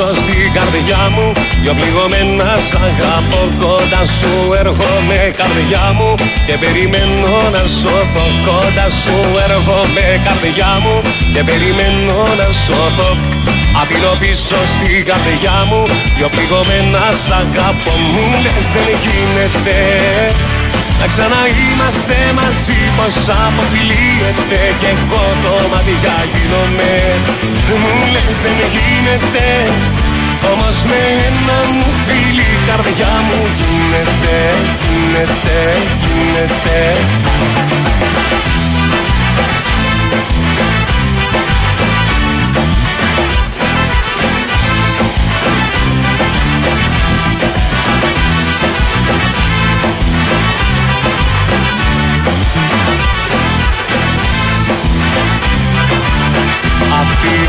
πίσω στην καρδιά μου Δυο πληγωμένα σ' αγαπώ κοντά σου Έρχομαι καρδιά μου και περιμένω να σώθω Κοντά σου έρχομαι καρδιά μου και περιμένω να σώθω. Αφήνω πίσω στην καρδιά μου Δυο πληγωμένα σ' αγαπώ Μου λες δεν γίνεται. Να ξαναείμαστε μαζί πως αποφυλίεται Κι εγώ το μάτια γίνομαι. Μου λες δεν γίνεται Όμως με ένα μου φίλη η καρδιά μου γίνεται Γίνεται, γίνεται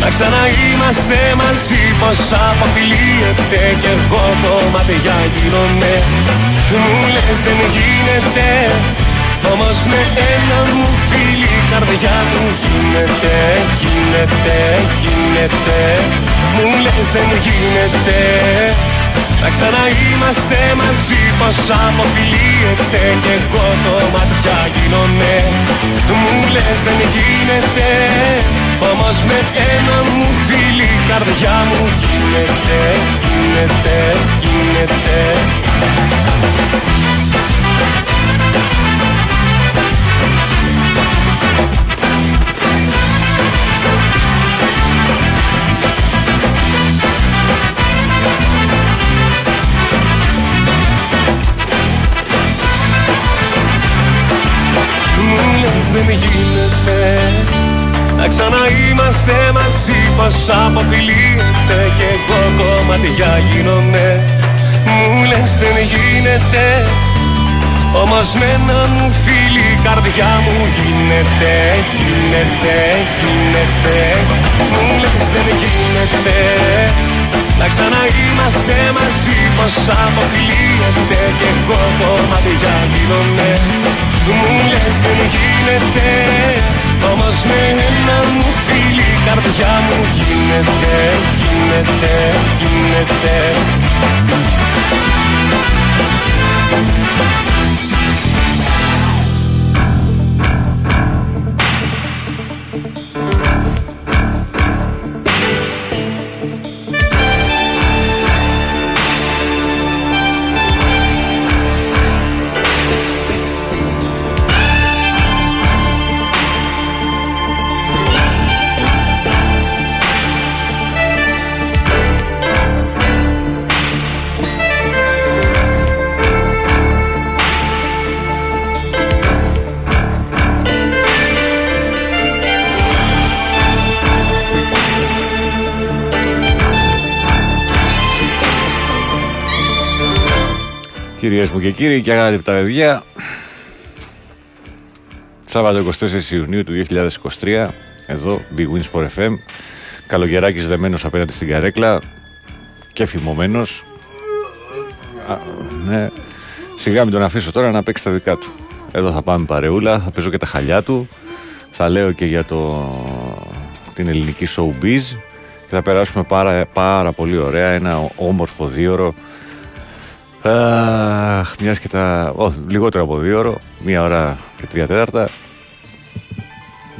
να ξαναείμαστε μαζί πως αποφυλίεται Κι εγώ το μάτια γίνομαι. Μου λες δεν γίνεται Όμως με ένα μου φίλη η καρδιά μου γίνεται Γίνεται, γίνεται Μου λες δεν γίνεται να ξαναείμαστε μαζί πως αποφυλίεται Κι εγώ το μάτια γίνομαι. Μου λες δεν γίνεται Όμως με ένα μου φίλη η καρδιά μου γίνεται Γίνεται, γίνεται δεν γίνεται Να ξαναείμαστε μαζί πως αποκλείεται Κι εγώ κομμάτια γίνομαι. Μου λες δεν γίνεται. Όμως με ένα μου φίλη η καρδιά μου γίνεται, γίνεται, γίνεται. Μου λες δεν γίνεται. Να ξαναείμαστε μαζί πως αποκλείεται Κι εγώ κομμάτια γίνομαι Μου λες δεν γίνεται Όμως με ένα μου φίλη η καρδιά μου γίνεται Γίνεται, γίνεται Κυρίες μου και κύριοι και αγαπητά παιδιά. Σάββατο 24 Ιουνίου του 2023 Εδώ Big Wins for FM Καλογεράκης δεμένος απέναντι στην καρέκλα Και φημωμένος. Α, Ναι. Σιγά μην τον αφήσω τώρα να παίξει τα δικά του. Εδώ θα πάμε παρεούλα Θα παίζω και τα χαλιά του. Θα λέω και για το την ελληνική showbiz. Και θα περάσουμε πάρα, πάρα πολύ ωραία ένα όμορφο δίωρο Αχ, μιας και τα. Ό, λιγότερο από δύο ώρο, μία ώρα και τρία τέταρτα.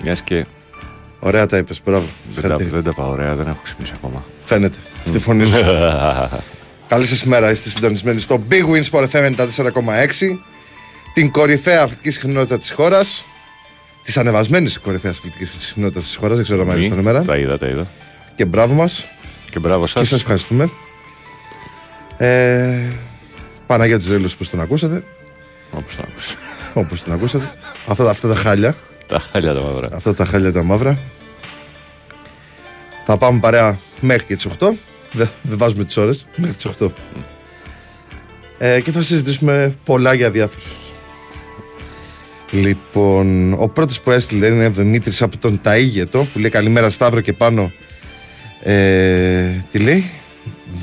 Μιας και. Ωραία τα είπες, μπράβο. Δεν τα, δεν τα πάω ωραία, δεν έχω ξυπνήσει ακόμα. Φαίνεται στη φωνή σου. Καλή σας ημέρα, είστε συντονισμένοι στο Big Wins Sport FM 94,6. Την κορυφαία αθλητική συχνότητα της χώρας. Της ανεβασμένης κορυφαίας αθλητικής συχνότητας της χώρας. Δεν ξέρω αν μάλιστα ημέρα. Τα είδα, τα είδα. Και μπράβο μας. Και μπράβο σας. Και σας ευχαριστούμε. Ε, Παναγία του Ζέλου, όπως τον ακούσατε. Όπως τον ακούσατε. Όπως τον ακούσατε. Αυτά, αυτά τα χάλια. τα χάλια τα μαύρα. Αυτά τα χάλια τα μαύρα. Θα πάμε παρέα μέχρι και τις 8. Δεν, δεν βάζουμε τις ώρες. Μέχρι τις 8. Ε, και θα συζητήσουμε πολλά για διάφορους. Λοιπόν, ο πρώτος που έστειλε είναι ο Δημήτρης από τον Ταΐγετο που λέει καλημέρα Σταύρο και πάνω ε, τι λέει;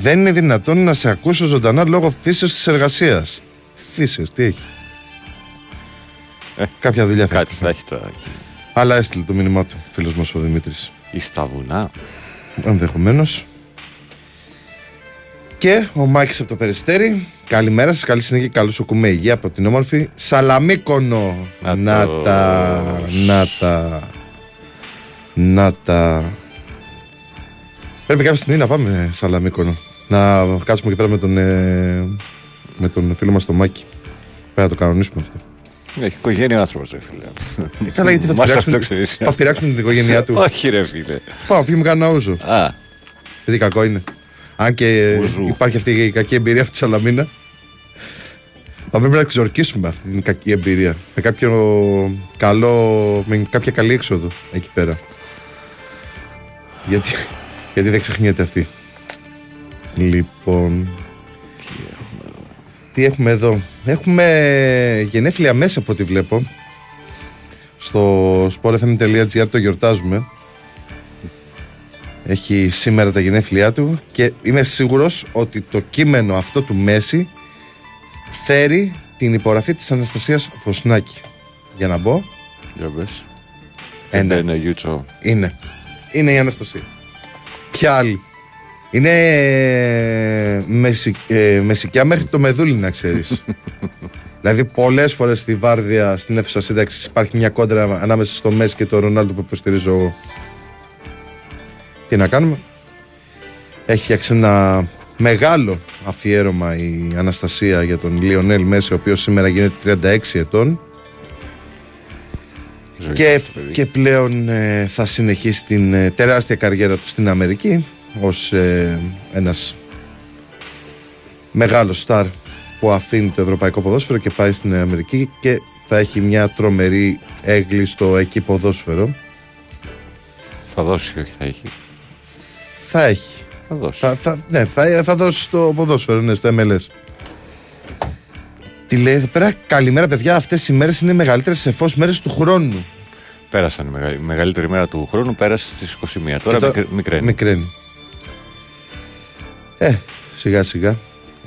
Δεν είναι δυνατόν να σε ακούσω ζωντανά λόγω φύσεως της εργασίας φύσεως, τι έχει; Ε, κάποια δουλειά θα Κάτι έχει θα έχει τώρα. αλλά έστειλε το μήνυμά του φίλος μας ο Δημήτρης Ή στα βουνά. ενδεχομένως. Και ο Μάκης από το Περιστέρι. Καλημέρα σας, καλή συνέχεια και καλούς οκουμέ υγεία από την όμορφη Σαλαμίκονο. Να Να το- τα, να τα, να τα. Πρέπει κάποια στιγμή να πάμε Σαλαμίκονο. Να κάτσουμε εκεί πέρα με τον, ε, με τον φίλο μας τον Μάκη. Πρέπει να το κανονίσουμε αυτό. Έχει οικογένεια άνθρωπος, ρε φίλε. Ε, Καλά, γιατί θα, Μας του τα πειράξουμε, φτιάξεις. θα πειράξουμε την οικογένειά του. Όχι, ρε φίλε. Πάμε να πιούμε κανένα ούζο. Α, Γιατί κακό είναι. Αν και Ουζού. υπάρχει αυτή η κακή εμπειρία από τη Σαλαμίνα. Θα πρέπει να εξορκίσουμε αυτή την κακή εμπειρία. Με κάποιο καλό. με κάποια καλή έξοδο εκεί πέρα. Γιατί, γιατί δεν ξεχνιέται αυτή. Λοιπόν. Τι έχουμε εδώ; Έχουμε γενέθλια μέσα από ό,τι βλέπω. Στο sportfm.gr το γιορτάζουμε. Έχει σήμερα τα γενέθλιά του και είμαι σίγουρος ότι το κείμενο αυτό του Μέση φέρει την υπογραφή της Αναστασίας Φωσνάκη. Για να μπω, για πες. Ε, ναι. Είναι Γιούτσο. είναι. Είναι η Αναστασία. Ποια άλλη. Είναι ε, μεσι, ε, μεσικιά μέχρι το μεδούλι να ξέρεις. δηλαδή πολλές φορές στη Βάρδια, στην αίθουσα σύνταξης υπάρχει μια κόντρα ανάμεσα στο Μέση και το Ρονάλντο που υποστηρίζω εγώ. Τι να κάνουμε; Έχει φτιάξει ένα μεγάλο αφιέρωμα η Αναστασία για τον Λιονέλ Μέση, ο οποίος σήμερα γίνεται 36 ετών Ζωή και, αυτό το παιδί. και πλέον ε, θα συνεχίσει την ε, τεράστια καριέρα του στην Αμερική ως ε, ένας μεγάλος στάρ που αφήνει το ευρωπαϊκό ποδόσφαιρο και πάει στην Αμερική και θα έχει μια τρομερή έγκλη στο εκεί ποδόσφαιρο. Θα δώσει, όχι θα έχει. Θα έχει. Θα δώσει. Θα, θα, ναι, θα, θα δώσει στο ποδόσφαιρο, ναι, στο MLS. Τι λέει εδώ πέρα, καλημέρα παιδιά, αυτές οι μέρες είναι οι μεγαλύτερες εφός μέρες του χρόνου. Πέρασαν η μεγα- η μεγαλύτερη μέρα του χρόνου, πέρασε στις 21. Τώρα Και το- μικρ- μικραίνει. Μικραίνει. Ε, σιγά σιγά.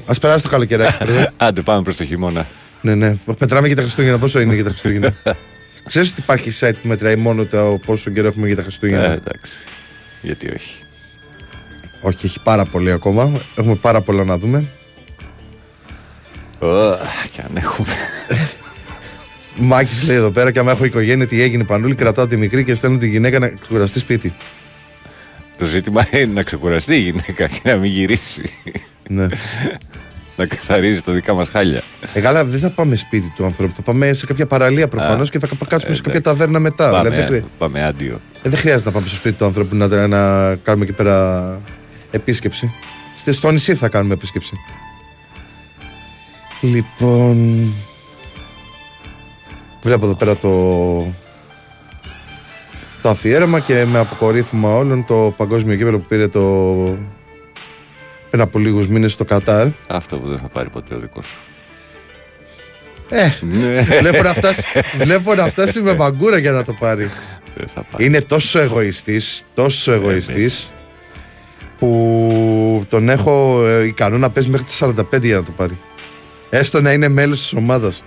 Ας περάσει το καλοκαιράκι. παιδί. Άντε πάμε προς το χειμώνα. ναι, ναι. Πετράμε για τα Χριστούγεννα. Πόσο είναι για τα Χριστούγεννα; Ξέρεις ότι υπάρχει site που μετράει μόνο το πόσο καιρό έχουμε για τα Ε, Χριστούγεννα. εντάξει. Γιατί όχι; Όχι, έχει πάρα πολύ ακόμα. Έχουμε πάρα πολλά να δούμε. Ω, Και αν έχουμε. Μάκης λέει εδώ πέρα και άμα έχω οικογένεια τι έγινε πανούλη, κρατάω τη μικρή και στέλνω τη γυναίκα να κουραστεί σπίτι. Το ζήτημα είναι να ξεκουραστεί η γυναίκα και να μην γυρίσει. ναι. να καθαρίζει τα δικά μας χάλια. Ε, καλά, δεν θα πάμε σπίτι του ανθρώπου. Θα πάμε σε κάποια παραλία προφανώς και θα κάτσουμε σε κάποια ταβέρνα μετά. Πάμε, Δηλαδή, δεν, χρει- πάμε άντιο. ε, δεν χρειάζεται να πάμε στο σπίτι του ανθρώπου να, να κάνουμε εκεί πέρα επίσκεψη. Στη- Στο νησί θα κάνουμε επίσκεψη. Λοιπόν. Βλέπω εδώ πέρα το. Το αφιέρωμα και με αποκορύφωμα όλων το παγκόσμιο κύπελο που πήρε το. πριν από λίγους μήνες στο Κατάρ. Αυτό που δεν θα πάρει ποτέ ο δικός σου. Ε, Ναι. βλέπω να, φτάσει, βλέπω να φτάσει με μαγκούρα για να το πάρει. Δεν θα πάει. Είναι τόσο εγωιστής, τόσο εγωιστής που τον έχω ε, ικανό να παίζει μέχρι τις 45 για να το πάρει. Έστω να είναι μέλος της ομάδας.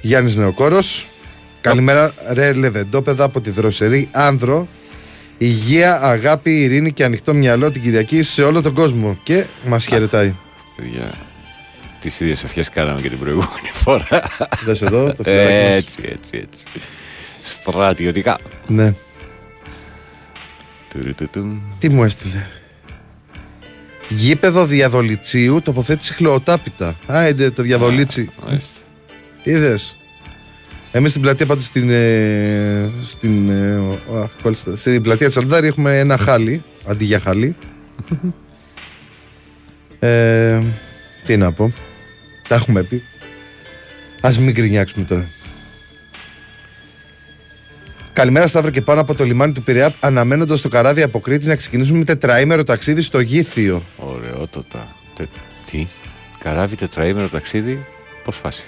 Γιάννης Νεοκόρος. Καλημέρα ρε Λεβεντόπεδα από τη δροσερή Άνδρο. Υγεία, αγάπη, ειρήνη και ανοιχτό μυαλό την Κυριακή σε όλο τον κόσμο. Και μας χαιρετάει. Παιδιά, τις ίδιες ευχές κάναμε και την προηγούμενη φορά. Δες εδώ το φιλαράκι μας. έτσι, έτσι, έτσι. Στρατιωτικά. Ναι. Τουρου-του-τουμ. Τι μου έστειλε. Γήπεδο διαδολιτσίου τοποθέτηση χλωοτάπητα. Άιντε το διαδολίτσι. Μάλιστα. Είδες; Εμείς στην πλατεία πάντως στην. Ε, στην, ε, ο- αχ, κόλλησα. στην πλατεία της Αλδάρη έχουμε ένα χάλι αντί για χάλι. ε, τι να πω. Τα έχουμε πει. Α μην γκρινιάξουμε τώρα. Καλημέρα Σταύρο και πάνω από το λιμάνι του Πειραιά αναμένοντας το καράβι από Κρήτη να ξεκινήσουμε τετραήμερο ταξίδι στο Γήθιο. Ωραιότατα. Τε- Τι, καράβι τετραήμερο ταξίδι, πώς φάση;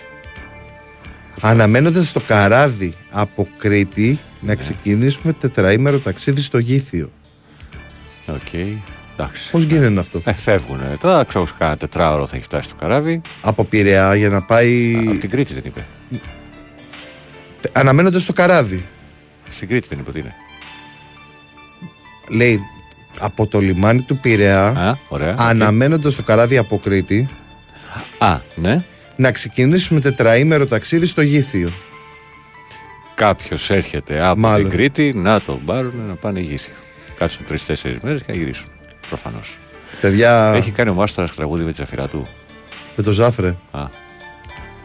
Αναμένοντας το καράβι από Κρήτη να ξεκινήσουμε τετραήμερο ταξίδι στο Γήθιο. Οκ, εντάξει. Πώς γίνεται αυτό; Ε, φεύγουνε. Τώρα ξέρω σε κάνα τετράωρο θα έχει φτάσει το καράβι. Από Πειραιά για να πάει. Από την Κρήτη δεν είπε. Αναμένοντας το καράβι. Στην Κρήτη δεν είπε ότι είναι. Λέει από το λιμάνι του Πειραιά, Α, ωραία. αναμένοντας το καράβι από Κρήτη, Α, ναι. να ξεκινήσουμε τετραήμερο ταξίδι στο Γήθιο. Κάποιος έρχεται από Μάλλον. την Κρήτη να τον πάρουν να πάνε γύσιο. Κάτσουν τρει-τέσσερι μέρες και να γυρίσουν. Προφανώς. Παιδιά, Έχει κάνει ο Μάστορας τραγούδι με τη ζαφυρά του. με το Ζάφρε. Α,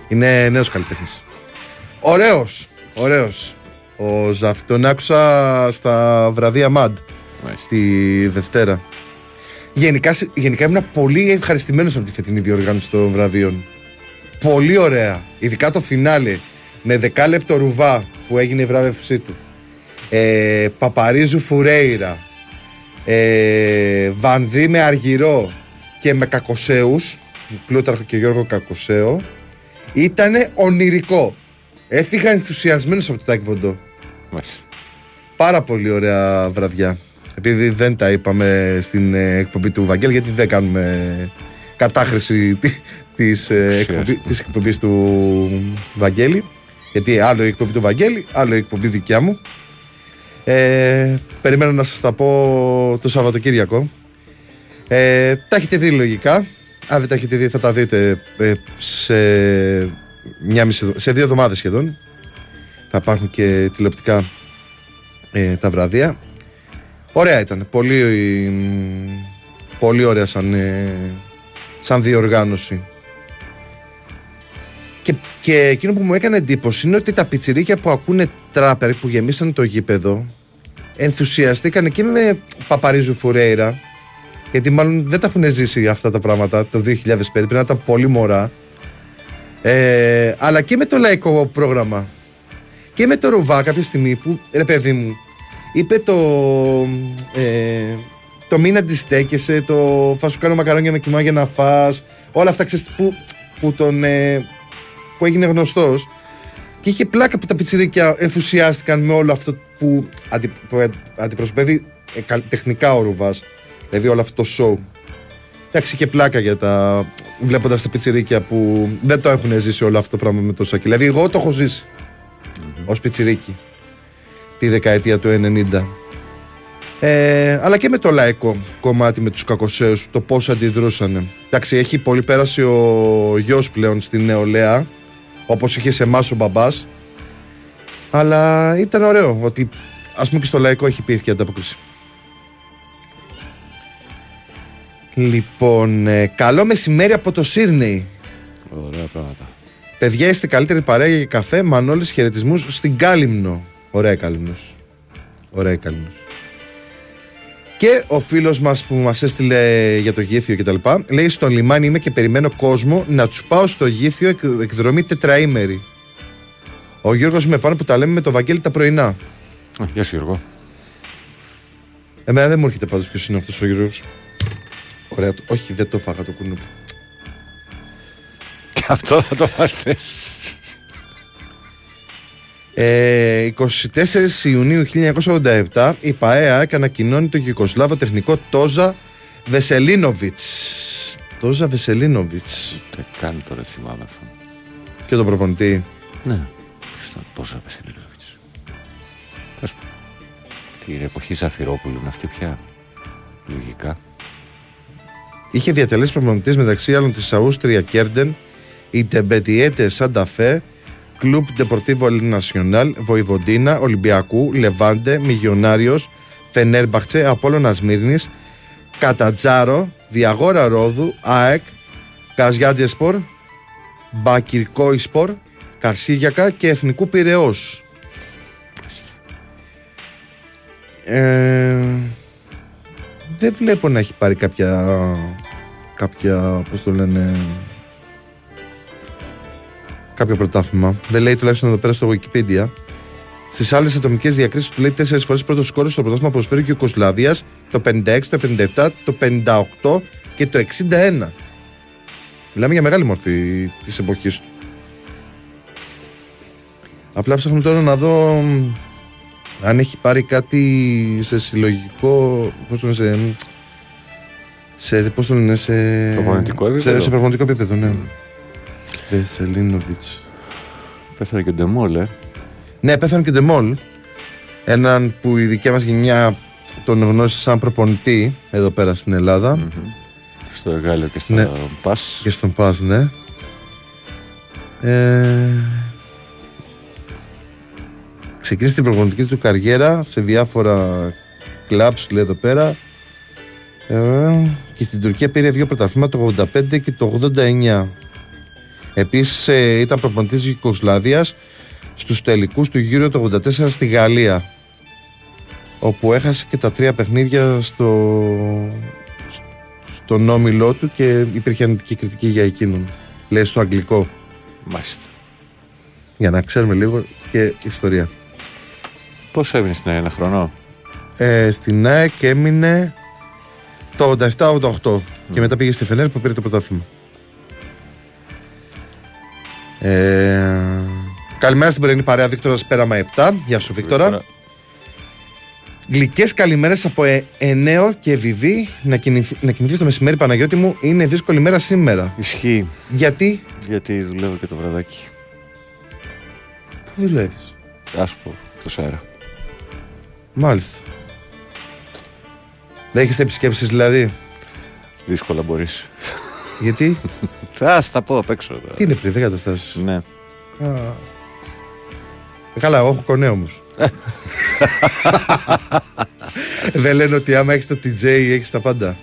Είναι νέος καλλιτέχνης. Ωραίος. Ωραίος. Ο Ζαφ τον άκουσα στα βραβεία Μαντ. μάλιστα. τη Δευτέρα. Γενικά, σε- γενικά ήμουν πολύ ευχαριστημένος από τη φετινή διοργάνωση των βραβείων. Πολύ ωραία. Ειδικά το φινάλε με δεκάλεπτο ρουβά που έγινε η βράβευσή του. Ε, Παπαρίζου Φουρέιρα. Ε, Βανδί με Αργυρό και με Κακοσέους Πλούταρχο και Γιώργο Κακοσέο Ήτανε ονειρικό Έφυγα ενθουσιασμένος από το Τάκη Βοντό μάλιστα. Πάρα πολύ ωραία βραδιά. Επειδή δεν τα είπαμε στην ε, εκπομπή του Βαγγέλη, γιατί δεν κάνουμε κατάχρηση τη- της, ε, εκπομπή, της εκπομπής του Βαγγέλη. Γιατί άλλο η εκπομπή του Βαγγέλη, άλλο η εκπομπή δικιά μου. Ε, περιμένω να σας τα πω το Σαββατοκύριακο. Ε, τα έχετε δει λογικά. Αν δεν τα έχετε δει θα τα δείτε ε, σε, μια μισή, εβδο- σε δύο εβδομάδες σχεδόν. Θα υπάρχουν και τηλεοπτικά ε, τα βραδεία. Ωραία ήταν. Πολύ, μ, πολύ ωραία σαν, ε, σαν διοργάνωση. Και, και εκείνο που μου έκανε εντύπωση είναι ότι τα πιτσιρίκια που ακούνε τράπερ που γεμίσαν το γήπεδο ενθουσιαστήκαν και με Παπαρίζου Φουρέιρα γιατί μάλλον δεν τα έχουν ζήσει αυτά τα πράγματα το 2005 πρέπει να ήταν πολύ μωρά ε, αλλά και με το λαϊκό πρόγραμμα και με το Ρουβά κάποια στιγμή που ρε παιδί μου είπε το ε, το μην αντιστέκεσαι το θα σου κάνω μακαρόνια με κοιμά για να φας όλα αυτά ξέρεις που, που τον ε, που έγινε γνωστός και είχε πλάκα που τα πιτσιρίκια ενθουσιάστηκαν με όλο αυτό που, αντι, που ε, αντιπροσωπεύει ε, καλ- τεχνικά ο Ρουβάς δηλαδή όλο αυτό το show Εντάξει, είχε πλάκα για τα. βλέποντας τα πιτσιρίκια που δεν το έχουν ζήσει όλο αυτό το πράγμα με το σακί. Δηλαδή, εγώ το έχω ζήσει ω πιτσιρίκι τη δεκαετία του 90. Ε, αλλά και με το λαϊκό κομμάτι με τους κακοσέους το πώς αντιδρούσαν εντάξει έχει πολύ πέρασει ο γιος πλέον στην νεολαία όπως είχε σε εμάς ο μπαμπάς αλλά ήταν ωραίο ότι ας πούμε και στο λαϊκό έχει υπήρχε ανταπόκριση Λοιπόν, ε, καλό μεσημέρι από το Σίδνεϊ. Ωραία πράγματα. Παιδιά, είστε καλύτερη παρέα για καφέ. Μανώλης χαιρετισμούς στην Κάλυμνο. Ωραία Κάλυμνος. Ωραία Κάλυμνος. Και ο φίλος μας που μας έστειλε για το γήθιο κτλ. Λέει: Στο λιμάνι είμαι και περιμένω κόσμο να τους πάω στο γήθιο εκ- εκδρομή τετραήμερη. Ο Γιώργος είμαι πάνω που τα λέμε με το Βαγγέλη τα πρωινά. Α, Γεια σου Γιώργο. Εμένα δεν μου έρχεται πάντως ποιος είναι αυτός ο Γιώργος. Ωραία, το- όχι, δεν το φάγα το κουνούπι. Αυτό θα το βάστε. Ε, 24 Ιουνίου 1987 η ΠαΕΑ ανακοινώνει τον Γιουγκοσλάβο τεχνικό Τόζα Βεσελίνοβιτς. Τόζα Βεσελίνοβιτς. Τι κάνει τώρα θυμάμαι αυτό. Και τον προπονητή. Ναι. Στον τόσα Βεσελίνοβιτς. Τέλος πάντων. Την εποχή Ζαφυρόπουλου είναι αυτή πια; Λογικά. Είχε διατελέσει προπονητής μεταξύ άλλων της Αούστρια Κέρντεν, η Τεμπετιέτες Σανταφέ, Κλουμπ Ντεπορτίβο Nacional, Βοηβοντίνα, Ολυμπιακού, Λεβάντε, Μιγιονάριος, Φενέρμπαχτσε, Απόλλωνας Σμύρνης, Κατατζάρο, Διαγόρα Ρόδου, ΑΕΚ, Καζιάντιεσπορ, Μπακυρκόισπορ, Καρσίγιακα και Εθνικού Πυραιός. Ε, δεν βλέπω να έχει πάρει κάποια κάποια, πώς το λένε κάποιο πρωτάθλημα δεν λέει τουλάχιστον εδώ πέρα στο Wikipedia Στις άλλες ατομικές διακρίσεις του λέει τέσσερις φορές πρώτο σκόρ στο πρωτάθλημα ποδοσφαίρου και Ιουκοσλαβία το 56, το 57, το 58 και το 61. Μιλάμε για μεγάλη μορφή της εποχής του. Απλά ψάχνω τώρα να δω μ, αν έχει πάρει κάτι σε συλλογικό. Πώς το λένε, σε. σε πώς το λένε, σε. Προπονητικό σε, επίπεδο. σε προπονητικό επίπεδο, ναι. Βεσελίνοβιτ. Πέθανε και ο Ντεμόλ, ε. Ναι, πέθανε και ο Ντεμόλ. Έναν που η δικιά μας γενιά τον γνώρισε σαν προπονητή εδώ πέρα στην Ελλάδα. Στο Εγάλιο και στα Ναι. Πας. Και στον Πας, ναι. Ε... Ξεκίνησε την προπονητική του καριέρα σε διάφορα κλαμπς, λέει εδώ πέρα. Ε, και στην Τουρκία πήρε δύο πρωταθλήματα το 85 και το 89. Επίσης ε, ήταν προπονητής Ιουκοσλαβίας στους τελικούς του γύρω το 84 στη Γαλλία όπου έχασε και τα τρία παιχνίδια στο, στον όμιλό του και υπήρχε αρνητική κριτική για εκείνον. Λέει στο αγγλικό. Μάλιστα. Για να ξέρουμε λίγο και ιστορία. Πόσο έμεινε στην ένα χρόνο; Ε, στην ΑΕΚ έμεινε το 87-88 και μετά πήγε στη Φενέρ που πήρε το πρωτάθλημα. Ε, καλημέρα στην πρωινή παρέα Βίκτορα Πέραμα 7. Γεια σου Βίκτορα. Γλυκές καλημέρες από ε, Ενέο και Βιβί. Να, κινηθ, να κοιμηθείς το μεσημέρι Παναγιώτη μου. Είναι δύσκολη μέρα σήμερα. Ισχύει. Γιατί; Γιατί δουλεύω και το βραδάκι. Πού δουλεύεις; Α πω, εκτό αέρα. Μάλιστα. Δέχεστε επισκέψεις δηλαδή; Δύσκολα μπορείς. Γιατί; Θα τα πω απ' έξω. Τι είναι πριν, δεν καταστάσεις; Ναι. Ε, Καλά, εγώ έχω κονέ όμως. δεν λένε ότι άμα έχεις το TJ έχεις τα πάντα.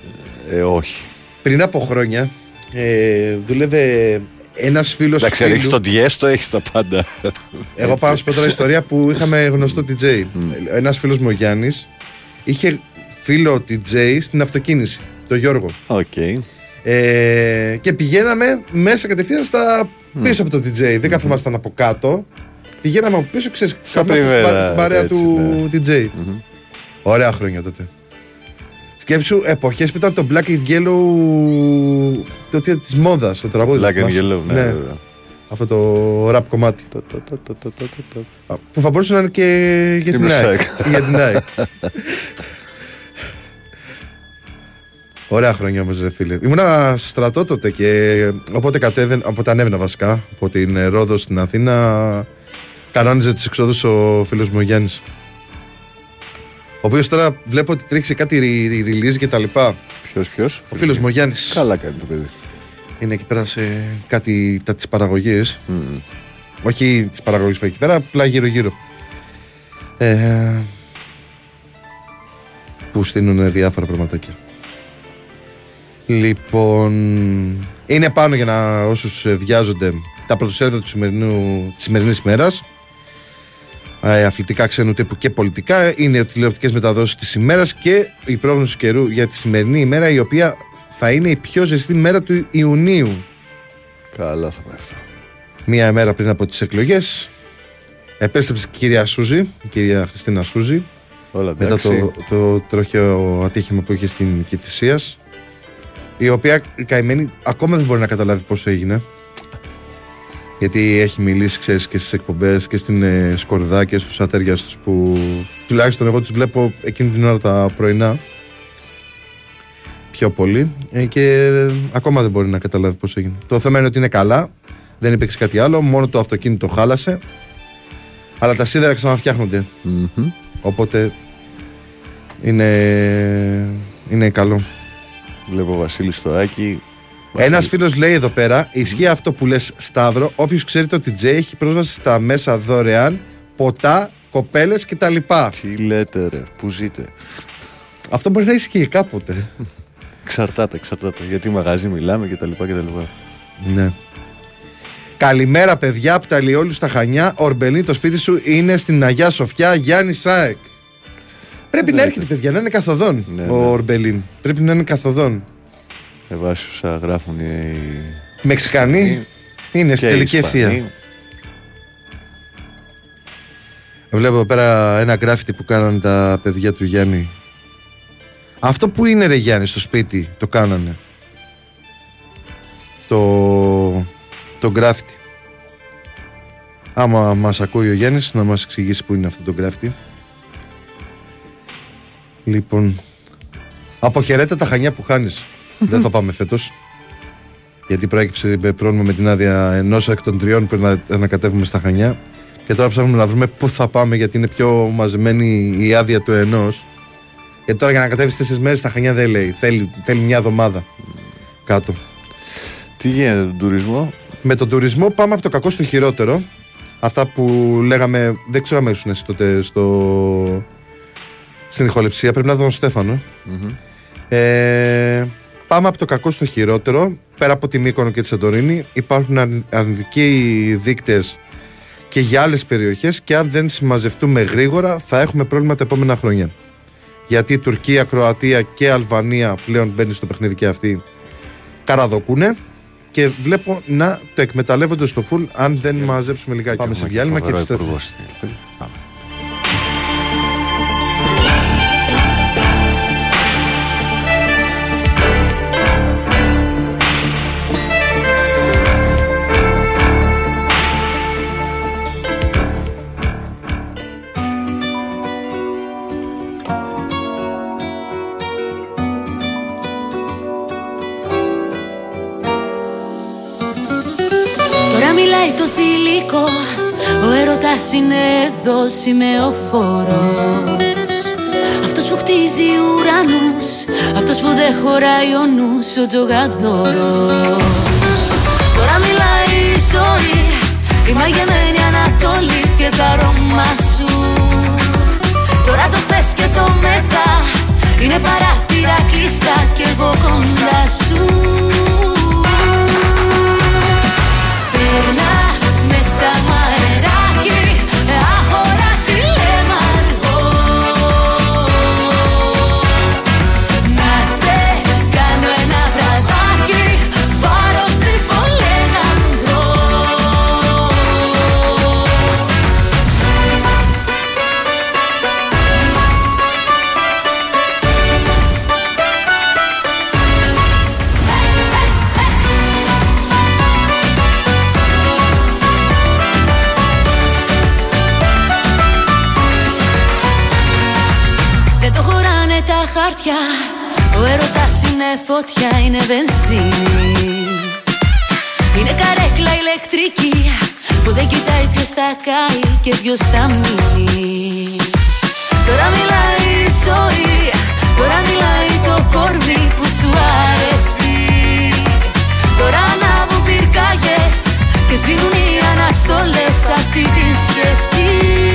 Ε, όχι. Πριν από χρόνια ε, δούλευε ένας φίλος Εντάξει, αν έχεις φίλου. τον Διέστο, έχεις τα πάντα. Εγώ πάω να σου πω τώρα ιστορία που είχαμε γνωστό DJ. Ένας φίλος μου ο Γιάννης είχε φίλο DJ στην αυτοκίνηση, το Γιώργο. Οκ. Ε, και πηγαίναμε μέσα κατευθείαν στα πίσω από το DJ. Δεν καθόμασταν από κάτω. Πηγαίναμε από πίσω, ξέρεις, καθόμασταν στην, τριβέρα, παρέα- στην παρέα έτσι, του DJ. Ωραία χρόνια τότε. Σκέψου εποχές που ήταν το Black and Yellow το hit της μόδας, το τραγούδι. Black and θυμάσαι; Yellow, ναι. βέβαια. Αυτό το rap κομμάτι. Το, το, το, το, το, το, το, το. Α, Που θα μπορούσε να είναι και για την Την ΑΕΚ. Ωραία χρόνια όμως, ρε φίλε. Ήμουνα στο στρατό τότε και οπότε, κατέβαινα, οπότε ανέβαινα βασικά από την ε, Ρόδο στην Αθήνα. Κανόνιζε τις εξόδους ο φίλος μου ο Γιάννης. Ο οποίος τώρα βλέπω ότι τρέχει σε κάτι re- release και τα λοιπά. Ποιος, ποιος; Ο φίλος μου ο Γιάννης Καλά κάνει το παιδί. είναι εκεί πέρα σε κάτι τα τη παραγωγή. Μμμ. Όχι τη παραγωγή που έχει εκεί πέρα, απλά γύρω-γύρω. Ε, που στείλουν διάφορα πραγματάκια. Λοιπόν, είναι πάνω για να όσους ε, βιάζονται τα πρωτοσέλιδα του σημερινού, της σημερινής ημέρας. Ε, αθλητικά ξένου τύπου και πολιτικά είναι οι τηλεοπτικές μεταδόσεις της ημέρας και η πρόγνωση του καιρού για τη σημερινή ημέρα η οποία θα είναι η πιο ζεστή μέρα του Ιουνίου. Καλά θα πάει αυτό. Μία μέρα πριν από τις εκλογές επέστρεψε η κυρία Σούζη, η κυρία Χριστίνα Σούζη Όλα μετά εντάξει. το, το τροχαίο ατύχημα που είχε στην Κηφισίας η οποία η καημένη ακόμα δεν μπορεί να καταλάβει πώς έγινε Γιατί έχει μιλήσει, ξέρεις, και στις εκπομπές και στην ε, Σκορδά και στους ατέριαστους που τουλάχιστον εγώ τους βλέπω εκείνη την ώρα τα πρωινά πιο πολύ ε, και ακόμα δεν μπορεί να καταλάβει πώς έγινε. Το θέμα είναι ότι είναι καλά, δεν υπήρξε κάτι άλλο, μόνο το αυτοκίνητο χάλασε αλλά τα σίδερα ξαναφτιάχνονται. Μμμ. Οπότε είναι, είναι καλό. Βλέπω ο Βασίλη Στοάκη. Ένας φίλος λέει εδώ πέρα: Ισχύει αυτό που λες, Σταύρο. Όποιος ξέρει το DJ έχει πρόσβαση στα μέσα δωρεάν, ποτά, κοπέλες κτλ. Τι λέτε, ρε, πού ζείτε; Αυτό μπορεί να ισχύει κάποτε. Εξαρτάται, εξαρτάται. Γιατί μαγαζί μιλάμε κτλ. κτλ. ναι. Καλημέρα, παιδιά, από τα Λιόλου στα Χανιά. Ορμπελή, το σπίτι σου είναι στην Αγιά Σοφιά, Γιάννη Σάεκ. Πρέπει να Ναι. έρχεται, παιδιά, να είναι καθοδόν Ναι, ο ναι. Ορμπελίν. Πρέπει να είναι καθοδόν. Ευάσιουσα γράφουν οι. Μεξικανοί είναι στην και οι τελική Ισπανοί. ευθεία. Βλέπω εδώ πέρα ένα γκράφιτι που κάνανε τα παιδιά του Γιάννη. Αυτό που είναι ρε Γιάννη στο σπίτι το κάνανε. Το, το γκράφιτι. Άμα μας ακούει ο Γιάννης να μας εξηγήσει που είναι αυτό το γκράφιτι. Λοιπόν, αποχαιρέτα τα χανιά που χάνεις. Δεν θα πάμε φέτος. Γιατί προέκυψε πρόβλημα με την άδεια ενός εκ των τριών που να ανακατεύουμε στα Χανιά. Και τώρα ψάχνουμε να βρούμε πού θα πάμε γιατί είναι πιο μαζεμένη η άδεια του ενός. Γιατί τώρα για να κατέβει τέσσερις μέρες στα Χανιά δεν λέει. Θέλει, θέλει μια εβδομάδα κάτω. Τι γίνεται τον τουρισμό; Με τον τουρισμό πάμε από το κακό στο χειρότερο. Αυτά που λέγαμε, δεν ξέρω αν ήσουν εσύ τότε στο... στην ηχοληψία. Πρέπει να ήταν ο στεφανο Ε, πάμε από το κακό στο χειρότερο. Πέρα από τη Μύκονο και τη Σαντορίνη υπάρχουν αρν- αρνητικοί δείκτες και για άλλες περιοχές και αν δεν συμμαζευτούμε γρήγορα θα έχουμε πρόβλημα τα επόμενα χρόνια. Γιατί η Τουρκία, Κροατία και Αλβανία πλέον μπαίνει στο παιχνίδι και αυτοί καραδοκούνε και βλέπω να το εκμεταλλεύονται στο full αν δεν μαζέψουμε λιγάκι. Πάμε σε διάλειμμα και Φοβερό επιστρέφουμε. Ο έρωτας είναι εδώ σημεοφόρος Αυτός που χτίζει ουρανούς Αυτός που δεν χωράει ο νους Ο τζογαδόρος. Τώρα μιλάει η ζωή Η μαγεμένη Ανατολή και τα αρώμα σου. Τώρα το χθες και το μετά Είναι παράθυρα κλειστά και εγώ κοντά σου. Περνά τα χάρτια Ο έρωτας είναι φωτιά, είναι βενζίνη. Είναι καρέκλα ηλεκτρική Που δεν κοιτάει ποιος θα κάει και ποιος θα μείνει. Τώρα μιλάει η ζωή Τώρα μιλάει το κορμί που σου αρέσει. Τώρα ανάβουν πυρκάγες Και σβήνουν οι αναστολές σε αυτή τη σχέση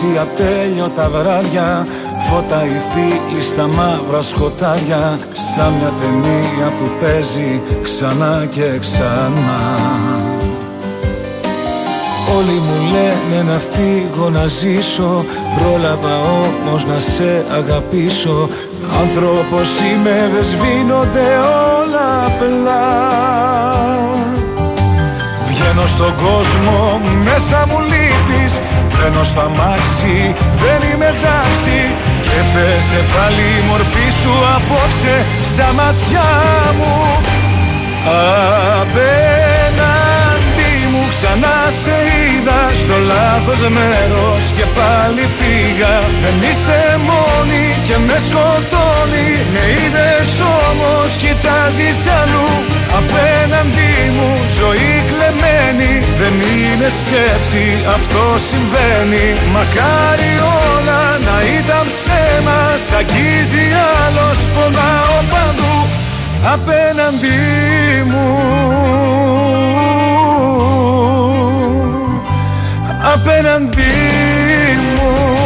περάσει ατέλειωτα βράδια Φώτα οι φίλοι στα μαύρα σκοτάδια Σαν μια ταινία που παίζει ξανά και ξανά. Όλοι μου λένε να φύγω να ζήσω Πρόλαβα όμως να σε αγαπήσω. Άνθρωπος είμαι δεν σβήνονται όλα απλά. Βγαίνω στον κόσμο, μέσα μου λείπεις Μπαίνω στο αμάξι, δεν είμαι εντάξει. Και πέσε πάλι η μορφή σου απόψε στα μάτια μου. Απέναντι μου ξανά σε είδα Στο λάθος μέρος και πάλι πήγα. Δεν είσαι μόνη και με σκοτώνει. Με είδες όμως κοιτάζεις αλλού. Απέναντι μου ζωή κλεμμένη. Δεν είναι σκέψη αυτό συμβαίνει. Μακάρι όλα να ήταν ψέμα. Σ' αγγίζει άλλος πονάω παντού Απέναντι μου. Απέναντι μου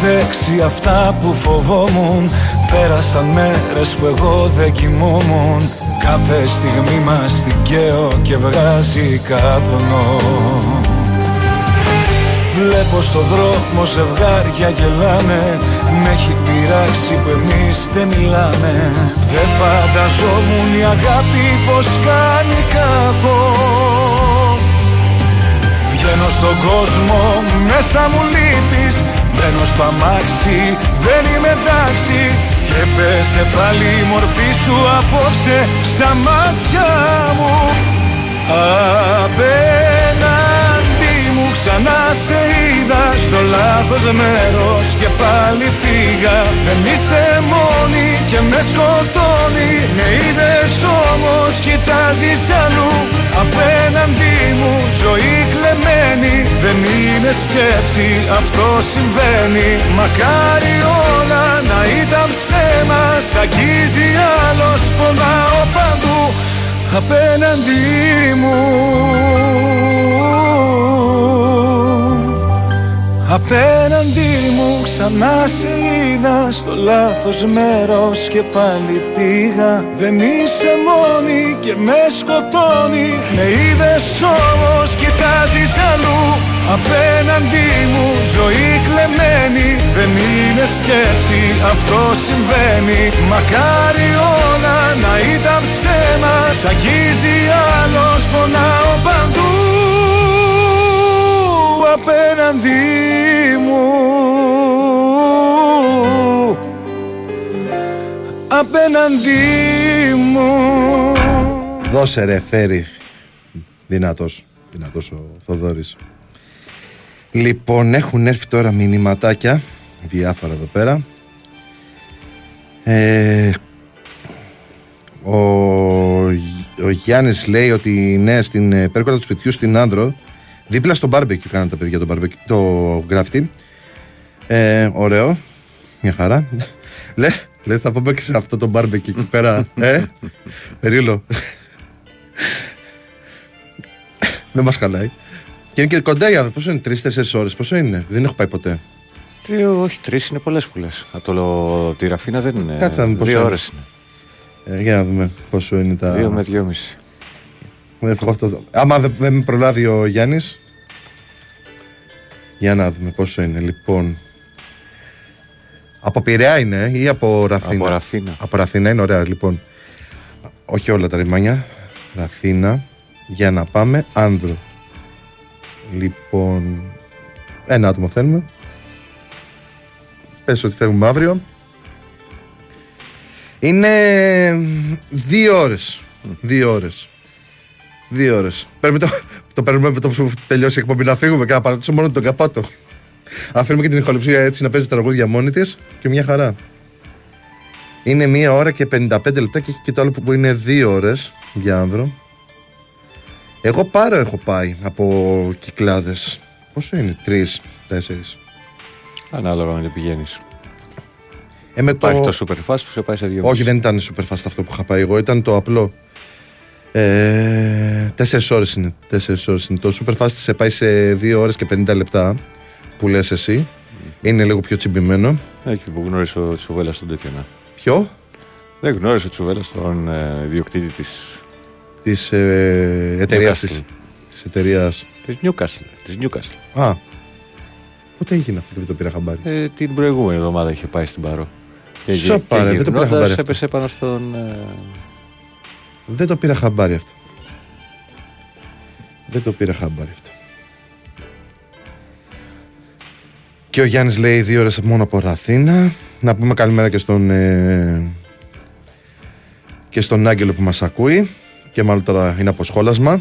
αντέξει αυτά που φοβόμουν. Πέρασαν μέρες που εγώ δεν κοιμόμουν. Κάθε στιγμή μας την καίω και βγάζει καπνό. Βλέπω στο δρόμο ζευγάρια γελάνε. Μ' έχει πειράξει που εμείς δεν μιλάμε. Δεν φανταζόμουν η αγάπη πως κάνει κακό Βγαίνω στον κόσμο, μέσα μου λείπεις Μπαίνω στο αμάξι, δεν είμαι εντάξει. Και πέσε πάλι η μορφή σου απόψε στα μάτια μου. Απέναντι μου ξανά σε είδα Στο λάθος μέρος και πάλι πήγα. Δεν είσαι μόνη και με σκοτώνει. Με είδες όμως κοιτάζεις αλλού. Απέναντι μου ζωή κλεμμένη. Δεν είναι σκέψη αυτό συμβαίνει. Μακάρι όλα να ήταν ψέμα. Σ' αγγίζει άλλος πονάω παντού. Απέναντι μου Απέναντι μου ξανά σε είδα Στο λάθος μέρος και πάλι πήγα. Δεν είσαι μόνη και με σκοτώνει. Με είδες όμως κοιτάζεις αλλού. Απέναντι μου ζωή κλεμμένη. Δεν είναι σκέψη αυτό συμβαίνει. Μακάρι όλα να ήταν ψέμα. Σ' αγγίζει άλλος πονάω παντού απέναντι μου. Απέναντι μου. Δώσε ρε φέρει. Δυνατός Δυνατός ο Θοδωρής. Λοιπόν έχουν έρθει τώρα μηνυματάκια Διάφορα εδώ πέρα. Ε, ο, ο Γιάννης λέει ότι ναι στην ε, πέρκολα του σπιτιού στην Άνδρο Δίπλα στο μπάρμπεκι κάναν τα παιδιά το, barbecue, το γράφτη. Ε, ωραίο. Μια χαρά. Λε, λες, θα πούμε και σε αυτό το μπάρμπεκι εκεί πέρα. Ε, ρίλο. Δεν μας χαλάει. Και είναι και κοντά η άνθρωπο. Πόσο είναι, τρει-τέσσερι ώρες, πόσο είναι; Δεν έχω πάει ποτέ. Τι, όχι, τρεις είναι πολλές που λες. Από το τη Ραφίνα δεν είναι. Κάτσε να δούμε πόσο Δύο είναι. ώρες είναι. Ε, για να δούμε πόσο είναι τα. Δύο με δυόμιση. Δεν έχω αυτό. Άμα δεν δεν με προλάβει ο Γιάννης. Για να δούμε πόσο είναι. Λοιπόν. Από Πειραιά είναι ε, ή από Ραφίνα. Από Ραφίνα. Από Ραφίνα είναι ωραία. Λοιπόν. Όχι όλα τα ρημάνια. Ραφίνα. Για να πάμε. Άνδρο. Λοιπόν. Ένα άτομο θέλουμε. Πες ότι φεύγουμε αύριο. Είναι δύο ώρες. Δύο ώρες. Δύο ώρες. Πρέπει το, το παίρνουμε με το που τελειώσει η εκπομπή να φύγουμε και να παρατήσω μόνο τον καπάτο. Αφήνουμε και την ηχοληψία έτσι να παίζει τραγούδια μόνη της και μια χαρά. Είναι μία ώρα και 55 λεπτά και έχει και το άλλο που είναι δύο ώρες για άνδρο. Εγώ πάρο έχω πάει από κυκλάδες. Πόσο είναι, τρεις, τέσσερις; Ανάλογα με το πηγαίνεις. Ε, με Υπάρχει το super fast που σε πάει σε δύο Όχι, δεν ήταν super fast αυτό που είχα πάει εγώ, ήταν το απλό. Ε, τέσσερις ώρες είναι. Τέσσερις ώρες είναι. Το super fast σε πάει σε δύο ώρες και 50 λεπτά που λες εσύ. Είναι λίγο πιο τσιμπημένο. Εκεί που γνώρισε ο Τσουβέλλα τον τέτοιο. Ναι. Ποιο; Δεν γνώρισε ο Τσουβέλλα τον ε, ιδιοκτήτη τη Της ε, εταιρείας Newcastle. της. Της εταιρείας. της Newcastle. Της Newcastle. Α, πότε έγινε αυτό και δεν το πήρα χαμπάρι; Ε, την προηγούμενη εβδομάδα είχε πάει στην Παρό. Και, Σοπα, και ρε, δεν το πήρα γυρνώντας χαμπάρι αυτό. έπεσε πάνω στον. ε, Δεν το πήρα χαμπάρι αυτό. Δεν το πήρα χαμπάρι αυτό. Και ο Γιάννης λέει δύο ώρες μόνο από Ραθήνα. Να πούμε καλημέρα και στον, ε, και στον Άγγελο που μας ακούει. Και μάλλον τώρα είναι από σχόλασμα.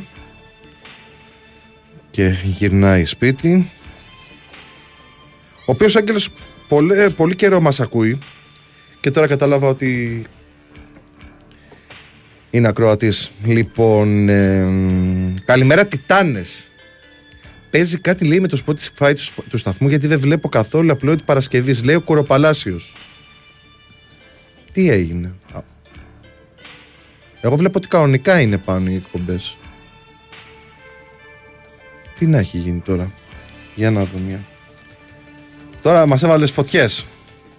Και γυρνάει σπίτι. Ο οποίος Άγγελος πολύ, πολύ καιρό μας ακούει. Και τώρα κατάλαβα ότι είναι ακροατής. Λοιπόν, ε, καλημέρα Τιτάνες. Παίζει κάτι λέει με το Spotify του, σπ- του σταθμού γιατί δεν βλέπω καθόλου απλό Παρασκευής. Λέει ο Κοροπαλάσιος. Τι έγινε; Α. Εγώ βλέπω ότι κανονικά είναι πάνω οι εκπομπές. Τι να έχει γίνει τώρα; Για να δω μια. Τώρα μας έβαλες φωτιές.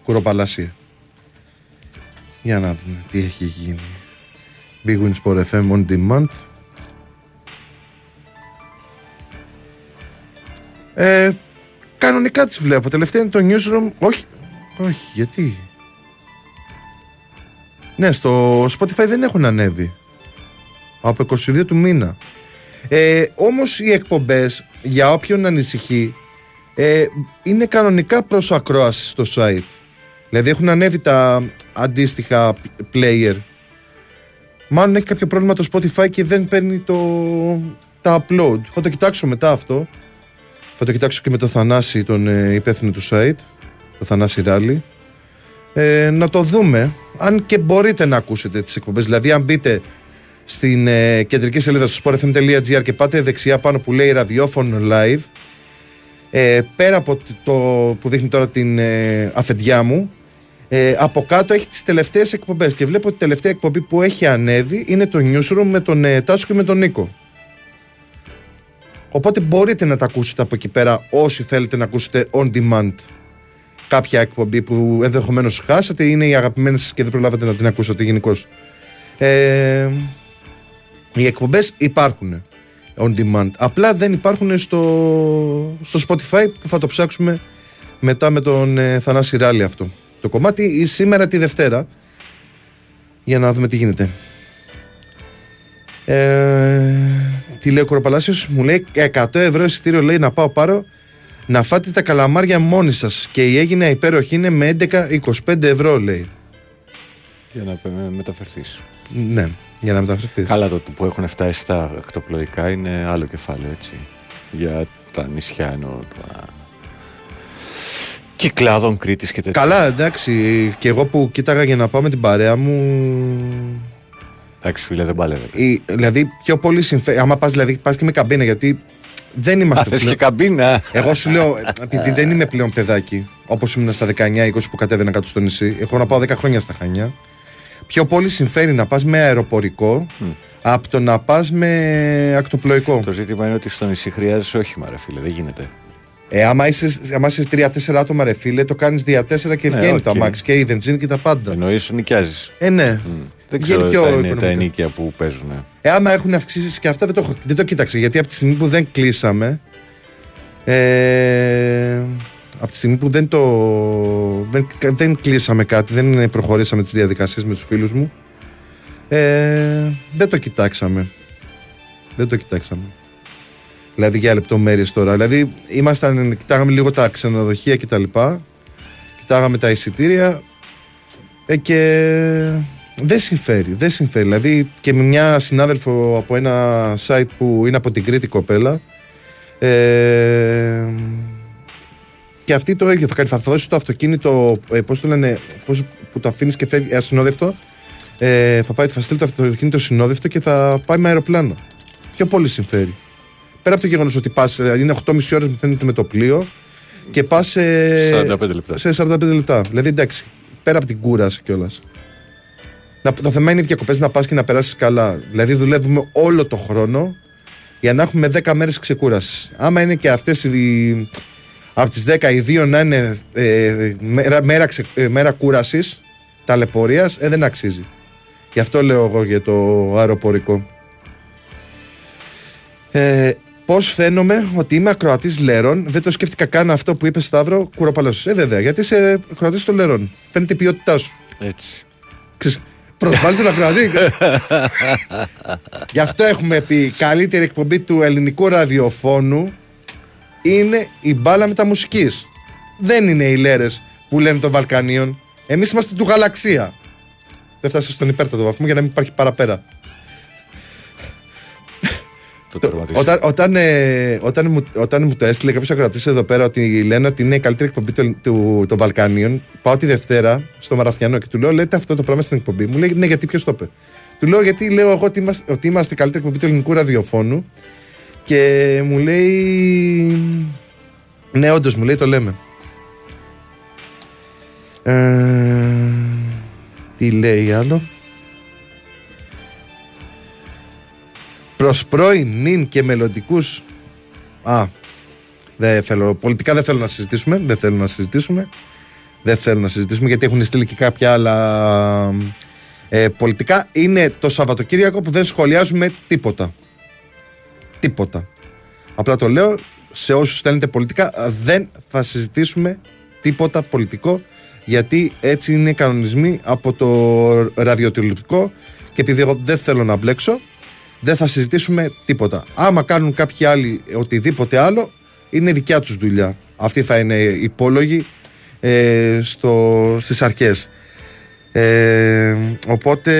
Κουροπαλάσια. Για να δούμε τι έχει γίνει. Big Win Sport FM on demand. Ε, κανονικά τις βλέπω. Τελευταία είναι το newsroom. Όχι, όχι, γιατί; Ναι, στο Spotify δεν έχουν ανέβει. Από 22 του μήνα. Ε, όμως οι εκπομπές, για όποιον ανησυχεί, ε, είναι κανονικά προς ακρόαση στο site. Δηλαδή έχουν ανέβει τα αντίστοιχα player. Μάλλον έχει κάποιο πρόβλημα το Spotify και δεν παίρνει το, τα upload. Θα το κοιτάξω μετά αυτό. Θα το κοιτάξω και με το Θανάση, τον ε, υπεύθυνο του site. Το Θανάση Ράλι. Ε, να το δούμε. Αν και μπορείτε να ακούσετε τις εκπομπές. Δηλαδή αν μπείτε στην ε, κεντρική σελίδα στο sportfm.gr και πάτε δεξιά πάνω που λέει ραδιόφωνο live ε, πέρα από το που δείχνει τώρα την ε, αφεντιά μου ε, από κάτω έχει τις τελευταίες εκπομπές και βλέπω ότι η τελευταία εκπομπή που έχει ανέβει είναι το Newsroom με τον ε, Τάσο και με τον Νίκο. Οπότε μπορείτε να τα ακούσετε από εκεί πέρα όσοι θέλετε να ακούσετε on demand κάποια εκπομπή που ενδεχομένως χάσατε ή είναι οι αγαπημένες σας και δεν προλάβατε να την ακούσετε γενικώς. Ε, οι εκπομπές υπάρχουν on demand. Απλά δεν υπάρχουν στο, στο Spotify που θα το ψάξουμε μετά με τον ε, Θανάση Ράλη αυτό. Το κομμάτι ή σήμερα τη Δευτέρα για να δούμε τι γίνεται. Ε, τι λέει ο Κοροπαλάσιος; Μου λέει 100 ευρώ εισιτήριο λέει να πάω πάρω να φάτε τα καλαμάρια μόνοι σας και η έγινα υπέροχη είναι με 11-25 ευρώ λέει Για να με- μεταφερθείς. ναι για να μεταφερθείς Καλά το που έχουν φτάσει στα ακτοπλοϊκά είναι άλλο κεφάλαιο έτσι. Για τα νησιά εννοώ. Τα... Κυκλάδων Κρήτης και τέτοια. Καλά εντάξει και εγώ που κοίταγα για να πάω με την παρέα μου Εντάξει φίλε δεν παλεύεται. η- δηλαδή πιο πολύ συμφέρει άμα πας δηλαδή πας και με καμπίνα γιατί δεν Α, είμαστε θες πλέον- και καμπίνα. Εγώ σου λέω, επειδή δεν είμαι πλέον παιδάκι, όπως ήμουν στα 19-20 που κατέβαινα κάτω στο νησί, έχω να πάω 10 χρόνια στα Χανιά. Πιο πολύ συμφέρει να πας με αεροπορικό από το να πας με ακτοπλοϊκό. Το ζήτημα είναι ότι στο νησί χρειάζεσαι όχημα ρε φίλε, δεν γίνεται. Ε, άμα είσαι, άμα είσαι 3-4 άτομα, ρε φίλε, το κάνεις δια 4 και Ναι, βγαίνει το οκ. αμάξι και η βενζίνη και τα πάντα. Εννοείς νοικιάζεις. Ε, ναι. Δεν Βγαίνει ξέρω πιο τα, είναι, τα οικονομικά. ενίκια που παίζουν. Ε, άμα έχουν αυξήσεις και αυτά δεν το, έχω- δεν το κοίταξε. Γιατί από τη στιγμή που δεν κλείσαμε. Ε, από τη στιγμή που δεν το. Δεν, δεν κλείσαμε κάτι, δεν προχωρήσαμε τις διαδικασίες με τους φίλους μου. Ε, δεν το κοιτάξαμε. Δεν το κοιτάξαμε. Δηλαδή για λεπτομέρειες τώρα. Δηλαδή ήμασταν, κοιτάγαμε λίγο τα ξενοδοχεία κτλ. Κοιτάγαμε τα εισιτήρια ε, και δεν συμφέρει. Δεν συμφέρει. Δηλαδή και με μια συνάδελφο από ένα site που είναι από την Κρήτη κοπέλα. Ε, και αυτή το ίδιο θα κάνει. Θα δώσει το αυτοκίνητο. Ε, Πώς το λένε, πώς, που το αφήνεις και φεύγει ασυνόδευτο. Ε, θα, πάει, θα στείλει το αυτοκίνητο συνόδευτο και θα πάει με αεροπλάνο. Πιο πολύ συμφέρει. Πέρα από το γεγονός ότι πας, είναι 8,5 ώρες που φαίνεται με το πλοίο και πας σε, 45 λεπτά. σε 45 λεπτά. Δηλαδή εντάξει, πέρα από την κούραση κιόλας. Το θέμα είναι οι διακοπές να πας και να περάσεις καλά. Δηλαδή δουλεύουμε όλο το χρόνο για να έχουμε 10 μέρες ξεκούρασης. Άμα είναι και αυτές οι. Από τις 10 οι δύο να είναι ε, μέρα, μέρα, ξε, ε, μέρα κούρασης, ταλαιπωρίας, ε, δεν αξίζει. Γι' αυτό λέω εγώ για το αεροπορικό. Ε, Πώς φαίνομαι ότι είμαι ακροατής λερών, δεν το σκέφτηκα καν αυτό που είπες Σταύρο Κουροπαλάσο. Ε, βέβαια, γιατί είσαι ακροατής των λερών. Φαίνεται η ποιότητά σου. Έτσι. Ξέρεις, Προσβάλλει τον ακροατή. Γι' αυτό έχουμε πει η καλύτερη εκπομπή του ελληνικού ραδιοφώνου είναι η μπάλα μεταμουσικής. Δεν είναι οι λέρες που λένε των Βαλκανίων. Εμείς είμαστε του γαλαξία. Δεν φτάσε στον υπέρτατο βαθμό για να μην υπάρχει παραπέρα. Το Το- τερματίσιο. Όταν, όταν, ε, όταν, μου, όταν μου το έστειλε κάποιος ακροατής εδώ πέρα ότι λένε ότι είναι η καλύτερη εκπομπή του, του, των Βαλκανίων, πάω τη Δευτέρα στο Μαραθιανό και του λέω: Λέτε αυτό το πράγμα στην εκπομπή. Μου λέει: Ναι, γιατί ποιος το είπε. Του λέω: Γιατί λέω εγώ ότι είμαστε, ότι είμαστε η καλύτερη εκπομπή του ελληνικού ραδιοφώνου. Και μου λέει: Ναι, όντως μου λέει: Το λέμε. Ε, τι λέει άλλο; Προς πρώην, νυν και μελλοντικούς. Α, δεν θέλω. Πολιτικά δεν θέλω να συζητήσουμε. Δεν θέλω να συζητήσουμε. Δεν θέλω να συζητήσουμε γιατί έχουν στείλει και κάποια άλλα ε, πολιτικά. Είναι το Σαββατοκύριακο που δεν σχολιάζουμε τίποτα. Τίποτα. Απλά το λέω σε όσους στέλνετε πολιτικά. Δεν θα συζητήσουμε τίποτα πολιτικό γιατί έτσι είναι οι κανονισμοί από το ραδιοτηλεοπτικό και επειδή εγώ δεν θέλω να μπλέξω δεν θα συζητήσουμε τίποτα. Άμα κάνουν κάποιοι άλλοι οτιδήποτε άλλο, είναι δικιά τους δουλειά. Αυτή θα είναι υπόλογη ε, στο, στις αρχές. Ε, οπότε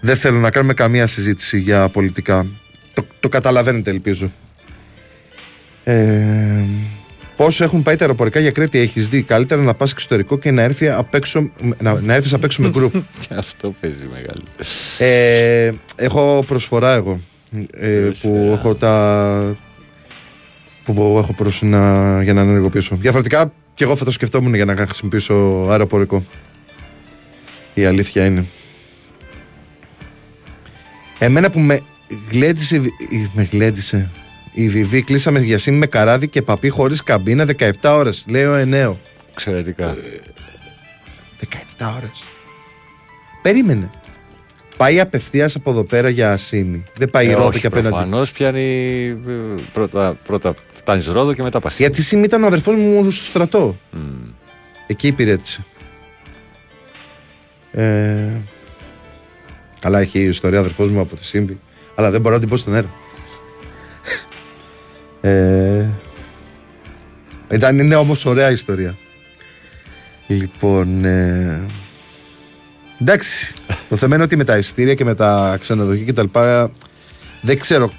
δεν θέλω να κάνουμε καμία συζήτηση για πολιτικά. Το, το καταλαβαίνετε ελπίζω. Ε, πόσο έχουν πάει τα αεροπορικά για Κρήτη έχεις δει καλύτερα να πας εξωτερικό και να, έρθει απ' έξω, να, να έρθεις απ' έξω με γκρουπ Και αυτό παίζει μεγάλη. ε, έχω προσφορά εγώ ε, που Προσφορά. έχω τα που έχω προς να, για να ενεργοποιήσω. Διαφορετικά και εγώ θα το σκεφτόμουν για να χρησιμοποιήσω αεροπορικό. Η αλήθεια είναι. Εμένα που με γλέντισε, η- με γλέντισε η Βιβί κλείσαμε για σήμη με καράβι και παπί χωρίς καμπίνα 17 ώρες. Λέει ο Ενέο. Εξαιρετικά. 17 ώρες. Περίμενε. Πάει απευθείας από εδώ πέρα για Ασίνη. Δεν πάει Ε, Ρόδο όχι, και απέναντι. Προφανώς πιάνει. ε, Πρώτα, πρώτα φτάνεις Ρόδο και μετά πας. Γιατί Σίμη ήταν ο αδερφός μου στο στρατό. Εκεί υπηρέτησε. Ε, καλά, έχει ιστορία αδερφός μου από τη Σύμπη. Αλλά δεν μπορώ να την πω στον αέρα. Ε, ήταν, είναι όμως ωραία ιστορία. Λοιπόν. Ε, εντάξει. το θέμα είναι ότι με τα εισιτήρια και με τα ξενοδοχεία κτλ. Δεν ξέρω.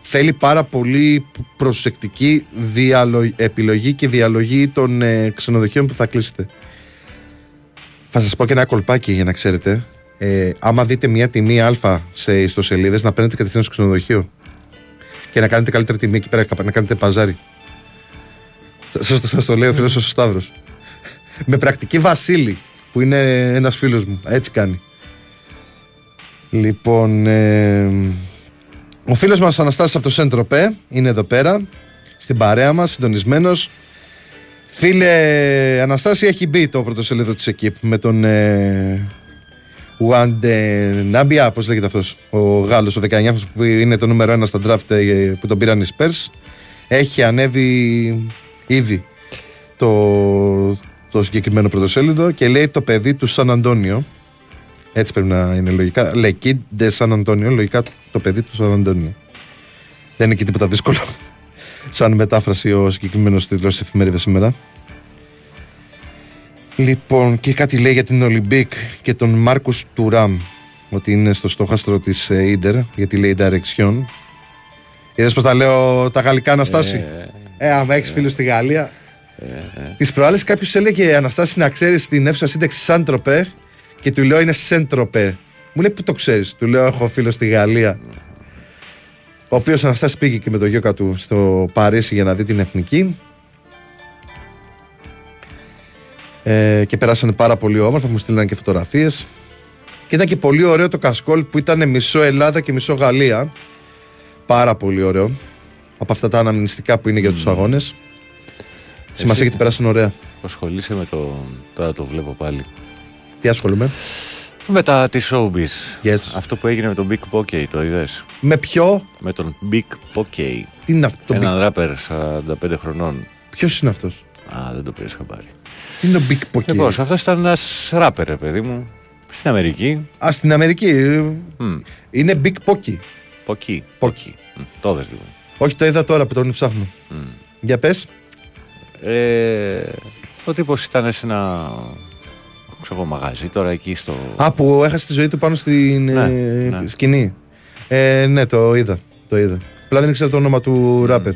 Θέλει πάρα πολύ προσεκτική διαλο- επιλογή και διαλογή των ε, ξενοδοχείων που θα κλείσετε. Θα σας πω και ένα κολπάκι για να ξέρετε. Ε, άμα δείτε μια τιμή α σε ιστοσελίδες να παίρνετε κατευθείαν στο ξενοδοχείο και να κάνετε καλύτερη τιμή εκεί πέρα, να κάνετε παζάρι. Σας, σας το λέει ο φίλος σας ο Σταύρος. Με πρακτική Βασίλη, που είναι ένας φίλος μου. Έτσι κάνει. Λοιπόν, ε, ο φίλος μας Αναστάσης από το Σεντροπέ είναι εδώ πέρα, στην παρέα μας, συντονισμένος. Φίλε Αναστάση, έχει μπει το πρωτοσέλιδο της ΕΚΙΠ με τον, ε, Ουαντενάμπια, πώς λέγεται αυτός, ο Γάλλος, ο 19 που είναι το νούμερο 1 στα draft ε, που τον πήραν οι Spurs, έχει ανέβει ήδη το, το συγκεκριμένο πρωτοσέλιδο και λέει το παιδί του Σαν Αντώνιο. Έτσι πρέπει να είναι λογικά. Λέει Kid de San Antonio, λογικά το παιδί του Σαν Αντώνιο. Δεν είναι και τίποτα δύσκολο. Σαν μετάφραση ο συγκεκριμένος τίτλος της εφημερίδας σήμερα. Λοιπόν, και κάτι λέει για την Ολυμπίκ και τον Μάρκο Τουράμ. Ότι είναι στο στόχαστρο της Ιντερ, γιατί λέει Direction. Είδες πώς τα λέω τα γαλλικά Αναστάση; Ε, άμα έχεις φίλους στη Γαλλία. Τις προάλλες κάποιος έλεγε Αναστάση να ξέρεις την αίθουσα σύνταξης Σαν Τροπέ και του λέω είναι Σεν Τροπέ. Μου λέει πού το ξέρεις; Του λέω έχω φίλο στη Γαλλία. Ο οποίος Αναστάση πήγε και με το γιώκα του στο Παρίσι για να δει την εθνική. Ε, και περάσανε πάρα πολύ όμορφα, μου στείλαν και φωτογραφίες. Και ήταν και πολύ ωραίο το κασκόλ που ήταν μισό Ελλάδα και μισό Γαλλία. Πάρα πολύ ωραίο. Από αυτά τα αναμνηστικά που είναι για τους αγώνες. Σημασία γιατί περάσανε ωραία. Ασχολείσαι με το. Τώρα το βλέπω πάλι. Τι ασχολούμαι; Με τα τη showbiz. Yes. Αυτό που έγινε με τον Big Poké, το είδες; Με ποιο; Με τον Big Poké. Τι είναι αυτό. Έναν ράπερ 45 χρονών. Ποιος είναι αυτός; Α, δεν το πήρες χαμπάρι. Τι είναι ο Big Poké. Λοιπόν, αυτός ήταν ένας ράπερ, ρε παιδί μου. Στην Αμερική. Α, στην Αμερική. Μμ. Είναι Big Poké. Ποκί. Poké. Μμ, Το είδες λοιπόν. Όχι, το είδα τώρα που τον ψάχνω. Για πες. Ε, ο τύπος ήταν σε ένα ξέρω, εγώ, μαγαζί τώρα εκεί στο. Α, που έχασε τη ζωή του πάνω στην Ναι, ε, ναι. σκηνή. Ε, ναι, το είδα. Το είδα. Απλά δεν ήξερα το όνομα του ράπερ.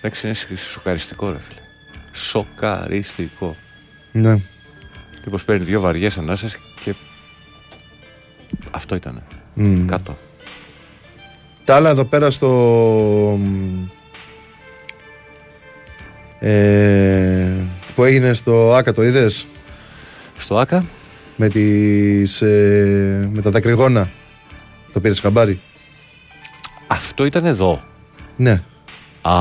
Εντάξει, είναι σοκαριστικό, ρε φίλε. Σοκαριστικό. Ναι. Τύπος παίρνει δύο βαριές ανάσες και. Αυτό ήταν. Μμ. Κάτω. Τα άλλα εδώ πέρα στο. Ε, που έγινε στο ΆΚΑ, το είδες; Στο ΑΚΑ. με, τις, ε, με τα δακρυγόνα. Το πήρες χαμπάρι; Αυτό ήταν εδώ. Ναι, Α.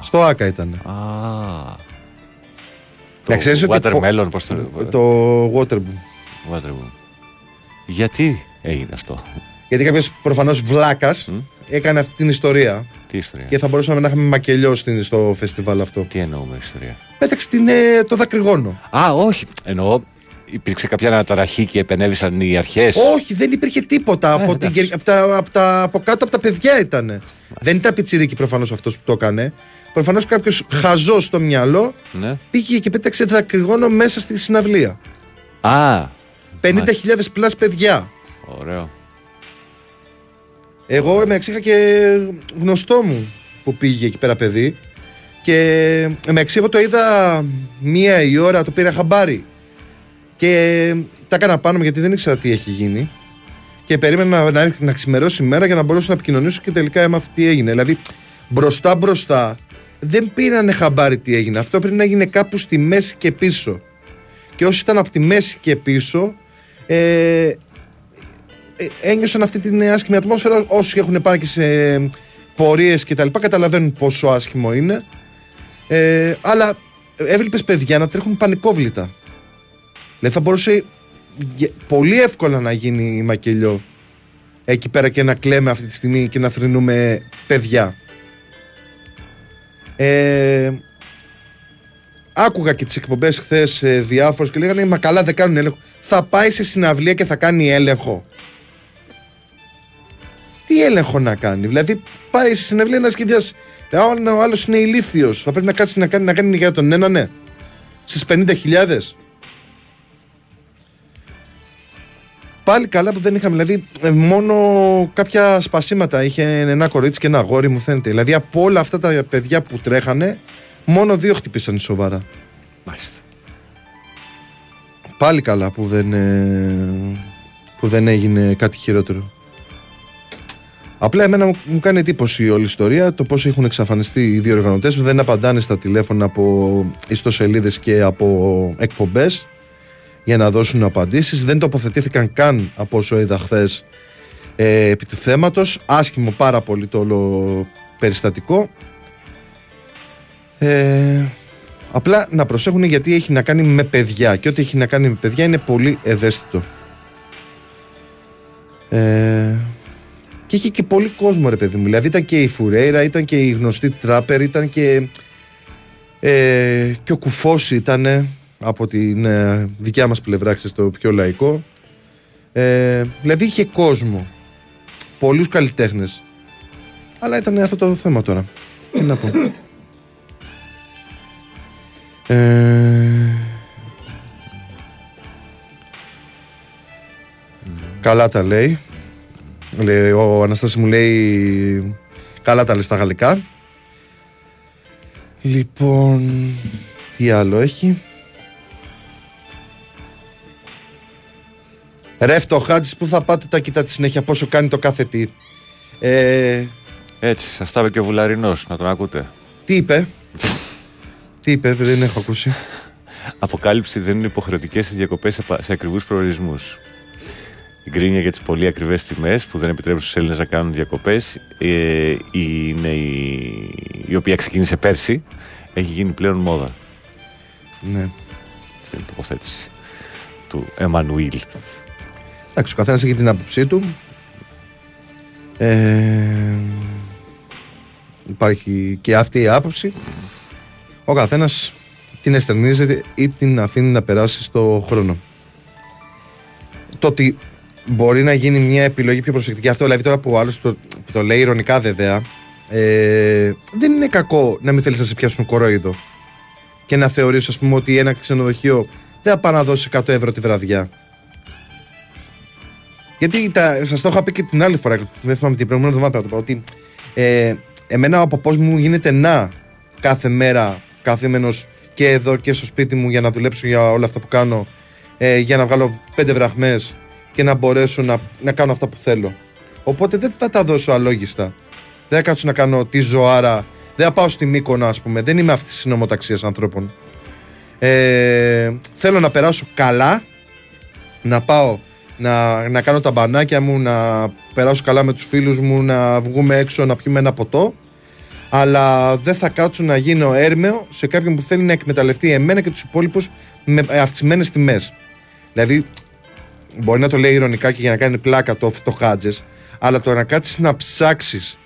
στο ΆΚΑ ήταν. Α. Να ξέρεις ότι πο- Watermelon, πώς το Το Waterboom. Watermelon. Γιατί έγινε αυτό; Γιατί κάποιος προφανώς βλάκας έκανε αυτή την ιστορία. Τι ιστορία; Και θα μπορούσαμε να είχαμε μακελιό στην- στο φεστιβάλ αυτό. Τι εννοούμε ιστορία; Πέταξε την, ε, το δακρυγόνο. Α, όχι. Εννοώ υπήρξε κάποια αναταραχή και επενέβησαν οι αρχές; Όχι, δεν υπήρχε τίποτα. από, την, Ε, εντάξει. κερ- από, τα, από, τα, από κάτω από τα παιδιά ήταν. Δεν ήταν πιτσιρίκι προφανώς αυτός που το έκανε. Προφανώς κάποιος χαζός στο μυαλό Ναι. πήγε και πέταξε δακρυγόνο μέσα στη συναυλία. Α. 50.000 plus παιδιά. Ωραίο. Εγώ με είχα και γνωστό μου που πήγε εκεί πέρα παιδί. Και με εγώ το είδα μία η ώρα, το πήρα χαμπάρι. Και τα έκανα πάνω μου γιατί δεν ήξερα τι έχει γίνει. Και περίμενα να, να, να ξημερώσει η μέρα για να μπορέσω να επικοινωνήσω και τελικά έμαθα τι έγινε. Δηλαδή μπροστά μπροστά δεν πήρανε χαμπάρι τι έγινε. Αυτό πρέπει να έγινε κάπου στη μέση και πίσω. Και όσοι ήταν από τη μέση και πίσω, ε, ε, ένιωσαν αυτή την άσχημη ατμόσφαιρα. Όσοι έχουν πάει και σε πορείες και τα λοιπά, καταλαβαίνουν πόσο άσχημο είναι. Ε, αλλά έβλεπες παιδιά να τρέχουν πανικόβλητα. Δηλαδή θα μπορούσε γε- πολύ εύκολα να γίνει μακελιό εκεί πέρα και να κλαίμε αυτή τη στιγμή και να θρυνούμε παιδιά. Ε, άκουγα και τις εκπομπές χθες ε, διάφορες και λέγανε Μα καλά δεν κάνουν έλεγχο. Θα πάει σε συναυλία και θα κάνει έλεγχο. Τι έλεγχο να κάνει. Δηλαδή πάει σε συναυλία να σχεδιάσει. Ο άλλος είναι ηλίθιος. Θα πρέπει να κάτσει να κάνει, να κάνει για τον ένα, ναι. Στις 50.000. Πάλι καλά που δεν είχαμε. Δηλαδή, ε, μόνο κάποια σπασίματα είχε ένα κορίτσι και ένα αγόρι, μου φαίνεται. Δηλαδή, από όλα αυτά τα παιδιά που τρέχανε, μόνο δύο χτυπήσαν σοβαρά. Μάλιστα. Πάλι καλά που δεν, ε, που δεν έγινε κάτι χειρότερο. Απλά εμένα μου, μου κάνει εντύπωση η όλη ιστορία το πώς έχουν εξαφανιστεί οι δύο οργανωτές δεν απαντάνε στα τηλέφωνα από ιστοσελίδες και από εκπομπές για να δώσουν απαντήσεις δεν τοποθετήθηκαν καν από όσο είδα χθες ε, επί του θέματος άσχημο πάρα πολύ το όλο περιστατικό ε, Απλά να προσέχουν γιατί έχει να κάνει με παιδιά και ό,τι έχει να κάνει με παιδιά είναι πολύ ευαίσθητο. Ε, και είχε και πολύ κόσμο, ρε παιδί μου. Δηλαδή ήταν και η Φουρέιρα, ήταν και η γνωστή Τράπερ, ήταν και. Ε, και ο Κουφός ήταν από την ε, δικιά μας πλευρά, ξέρεις, το πιο λαϊκό. Ε, δηλαδή είχε κόσμο. Πολλούς καλλιτέχνες. Αλλά ήταν αυτό το θέμα τώρα. Τι να πω. Ε, καλά τα λέει. λέει. Ο Αναστάσης μου λέει καλά τα λέει στα γαλλικά. Λοιπόν, τι άλλο έχει. Ρεύτο Χάτζης που θα πάτε τα κοιτάτε συνέχεια πόσο κάνει το κάθε τι. Ε, Έτσι, σας τα είπε και ο Βουλαρινός, να τον ακούτε. τι είπε; τι είπε, δεν έχω ακούσει. Αποκάλυψη δεν είναι υποχρεωτικές οι διακοπές σε, πα- σε ακριβούς προορισμούς. Η γκρίνια για τις πολύ ακριβές τιμές που δεν επιτρέπουν στους Έλληνες να κάνουν διακοπές ε, είναι η, η οποία ξεκίνησε πέρσι. Έχει γίνει πλέον μόδα. ναι. Αυτή είναι η τοποθέτηση του Εμμανουήλ. Εντάξει, ο καθένας έχει την άποψή του. Ε, υπάρχει και αυτή η άποψη. Ο καθένας την εστερνίζεται ή την αφήνει να περάσει στο χρόνο. Το ότι μπορεί να γίνει μια επιλογή πιο προσεκτική, αυτό δηλαδή τώρα που ο άλλος το, που το λέει ηρωνικά βέβαια, ε, δεν είναι κακό να μην θέλεις να σε πιάσουν κορόιδο και να θεωρείς ας πούμε ότι ένα ξενοδοχείο δεν θα πάει να δώσει 100 ευρώ τη βραδιά. Γιατί τα, σας το είχα πει και την άλλη φορά, δεν θυμάμαι την προηγούμενη εβδομάδα πρέπει να το πω, ότι ε, εμένα ο παππούς μου γίνεται να κάθε μέρα καθήμενος και εδώ και στο σπίτι μου για να δουλέψω για όλα αυτά που κάνω, ε, για να βγάλω πέντε βραχμές και να μπορέσω να, να κάνω αυτά που θέλω. Οπότε δεν θα τα δώσω αλόγιστα. Δεν θα κάτσω να κάνω τη ζωάρα. Δεν θα πάω στη Μύκονα, ας πούμε. Δεν είμαι αυτής της νομοταξία ανθρώπων. Ε, θέλω να περάσω καλά, να πάω να, να κάνω τα μπανάκια μου, να περάσω καλά με τους φίλους μου, να βγούμε έξω να πιούμε ένα ποτό αλλά δεν θα κάτσω να γίνω έρμεο σε κάποιον που θέλει να εκμεταλλευτεί εμένα και τους υπόλοιπους με αυξημένες τιμές. Δηλαδή, μπορεί να το λέει ηρωνικά και για να κάνει πλάκα το φτωχάτζες, αλλά το να κάτσεις να ψάξεις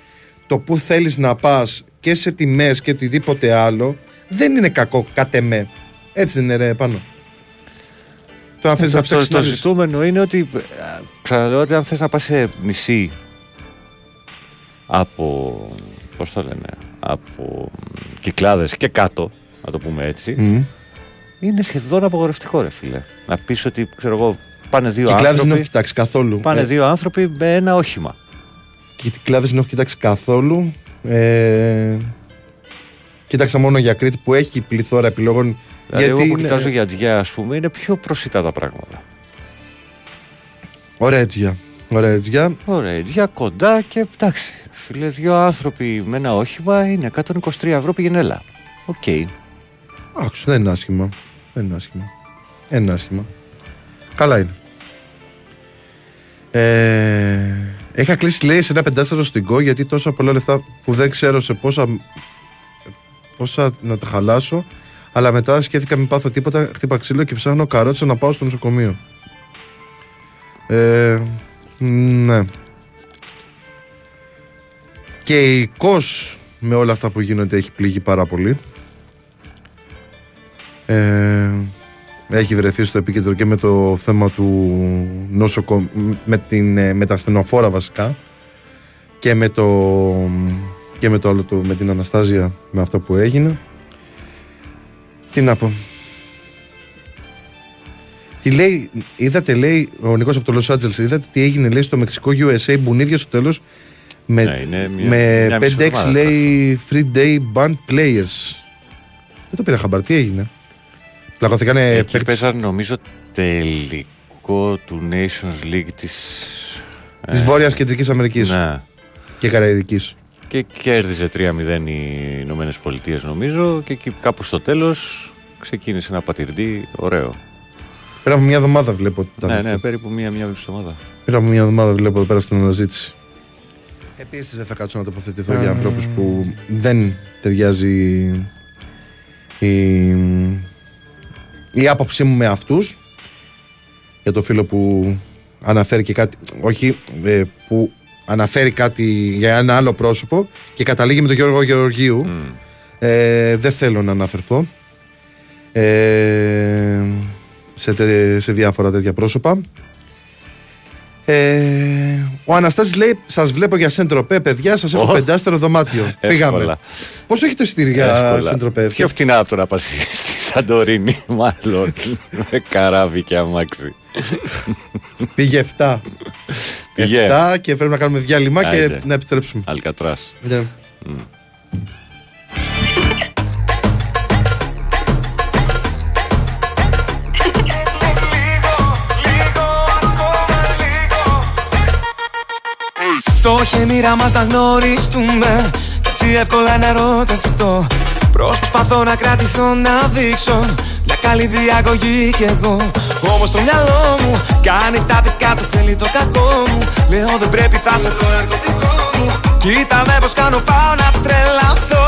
το που θέλεις να πας και σε τιμές και οτιδήποτε άλλο δεν είναι κακό κατ' εμέ. Έτσι δεν είναι ρε πάνω. Το να αφήσεις να το, ψάξεις το να δεις. ζητούμενο είναι ότι α, ξαναλέω ότι αν θες να πας σε νησί από πώς το λένε από μ, κυκλάδες και κάτω να το πούμε έτσι Μμ. είναι σχεδόν απογορευτικό ρε φίλε να πεις ότι ξέρω εγώ πάνε δύο Κυκλάδες δεν άνθρωποι έχω κοιτάξει καθόλου. πάνε Ε, δύο άνθρωποι με ένα όχημα Και οι κλάδες δεν έχω κοιτάξει καθόλου. Ε, κοίταξα μόνο για Κρήτη που έχει πληθώρα επιλογών. Δηλαδή εγώ που είναι- κοιτάζω για τζιά ας πούμε είναι πιο προσιτά τα πράγματα Ωραία έτσι. Ωραία έτσι. Ωραία, για κοντά και εντάξει. Φίλε, δύο άνθρωποι με ένα όχημα είναι 123 ευρώ πήγαινε έλα. Οκ. Άκουσα, δεν είναι άσχημα. Δεν είναι άσχημα. Δεν είναι άσχημα. Καλά είναι. Ε, είχα κλείσει λέει σε ένα πεντάσταρο στην Κω γιατί τόσα πολλά λεφτά που δεν ξέρω σε πόσα, πόσα να τα χαλάσω αλλά μετά σκέφτηκα μην πάθω τίποτα χτύπα ξύλο και ψάχνω καρότσα να πάω στο νοσοκομείο. Ε, ναι. Και η ΚΟΣ με όλα αυτά που γίνονται έχει πληγεί πάρα πολύ. Ε, έχει βρεθεί στο επίκεντρο και με το θέμα του νοσοκο... με, την, ε, με τα ασθενοφόρα βασικά και με το και με το άλλο το, με την Αναστάζια με αυτό που έγινε τι να πω τι λέει, είδατε λέει ο Νικός από το Los Angeles είδατε τι έγινε λέει στο Μεξικό USA μπουνίδια στο τέλος με, Ναι, είναι μια- με μια μισή 5-6 εβδομάδα λέει free day band players δεν το πήρα χαμπάρ, τι έγινε Πλακωθήκανε Εκεί παίκτες. παίζαν νομίζω τελικό του Nations League της... Της Βόρειας Κεντρικής Αμερικής Ναι. και Καραϊδικής. Και κέρδιζε 3-0 οι Ηνωμένες Πολιτείες νομίζω και εκεί κάπου στο τέλος ξεκίνησε ένα πατηρντή ωραίο. Πέρα από μια εβδομάδα βλέπω ότι ήταν ναι, αυτό. ναι, περίπου μία-μία εβδομάδα. Πέρα από μια εβδομάδα βλέπω εδώ πέρα στην αναζήτηση. Επίσης δεν θα κάτσω να τοποθετηθώ για ανθρώπους που δεν ταιριάζει η, η άποψή μου με αυτούς. Για το φίλο που αναφέρει και κάτι, όχι, ε, που αναφέρει κάτι για ένα άλλο πρόσωπο και καταλήγει με τον Γιώργο Γεωργίου. Ε, δεν θέλω να αναφερθώ ε, σε, τε- σε διάφορα τέτοια πρόσωπα. Ε, ο Αναστάσης λέει: Σας βλέπω για Σεντροπέ, παιδιά. Σας έχω Ω. πεντάστερο δωμάτιο. Φύγαμε. Εύκολα. Πόσο έχει το εισιτήριο για Εύκολα. Σεντροπέ, Πιο φτηνά από το να πας στη Σαντορίνη, μάλλον. με καράβι και αμάξι. Πήγε 7. Πήγε. 7 και πρέπει να κάνουμε διάλειμμα και Άιντε. να επιστρέψουμε. Αλκατράς. Ναι. Το είχε μοίρα μας να γνωριστούμε Κι έτσι εύκολα να ερωτευτώ Προσπαθώ να κρατηθώ να δείξω Μια καλή διαγωγή κι εγώ. Όμως το μυαλό μου κάνει τα δικά του Θέλει το κακό μου. Λέω δεν πρέπει θα σε το ναρκωτικό μου Κοίτα με πως κάνω πάω να τρελαθώ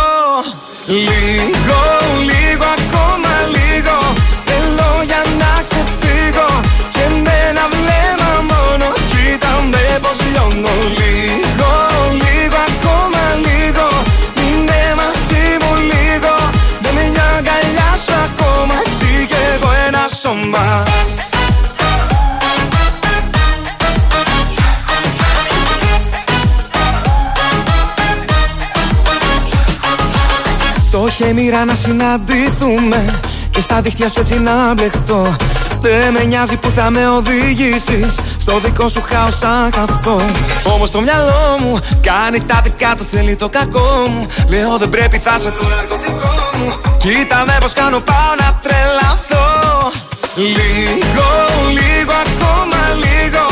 Το είχε μοίρα να συναντηθούμε Και στα δίχτυα σου έτσι να μπλεχτώ. Δεν με νοιάζει που θα με οδηγήσεις Στο δικό σου χάος αγαθώ Όμως το μυαλό μου κάνει τα δικά του Θέλει το κακό μου. Λέω δεν πρέπει θα σε το ναρκωτικό μου Κοίτα με πως κάνω πάω να τρελαθώ. Λίγο, λίγο ακόμα λίγο.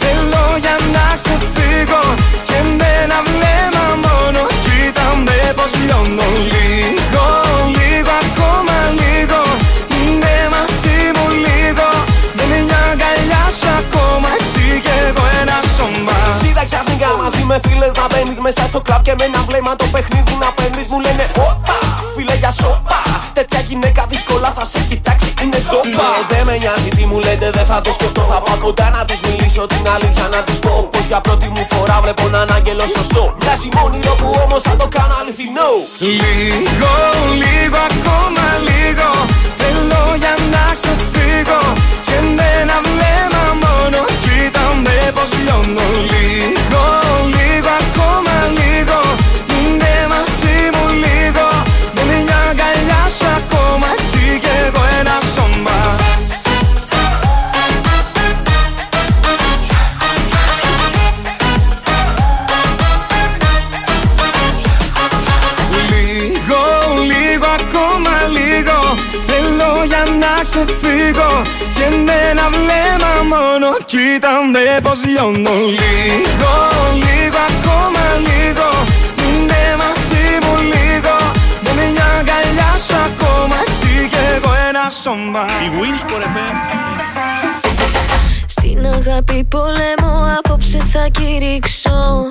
Θέλω για να ξεφύγω. Και με ένα βλέμμα μόνο. Κοίτα με πως λιώνω Λίγο, λίγο σώμα. Σίδα ξαφνικά μαζί με φίλες να μπαίνεις μέσα στο κλαμπ και με ένα βλέμμα το παιχνίδι να παίρνεις. Μου λένε Όπα, φίλε για σώπα Τέτοια γυναίκα δύσκολα θα σε κοιτάξει είναι τόπα Δεν με νοιάζει τι μου λέτε δεν θα το σκεφτώ Θα πάω κοντά να της μιλήσω την αλήθεια να της πω Πως για πρώτη μου φορά βλέπω έναν άγγελο σωστό. Μοιάζει μόνιρο που όμως θα το κάνω αληθινό. Λίγο, λίγο ακόμα λίγο. Θέλω για να ξεφύγω Και με ένα βλέμμα μόνο Κοίτα με πως λιώνω Λίγο, λίγο ακόμα λίγο. Είναι μαζί μου λίγο Με μια αγκαλιά σου ακόμα Εσύ και εγώ ένα σώμα. Λίγο, λίγο ακόμα λίγο. Θέλω για να ξεφύγω Και με ένα βλέμμα μόνο Κοίτα με πως λιώνω. Λίγο, λίγο ακόμα λίγο. Είναι μαζί μου λίγο. Με μια αγκαλιά σου ακόμα. Εσύ και εγώ ένα σώμα. Η Winsport FM Στην αγάπη πολέμω απόψε θα κηρύξω.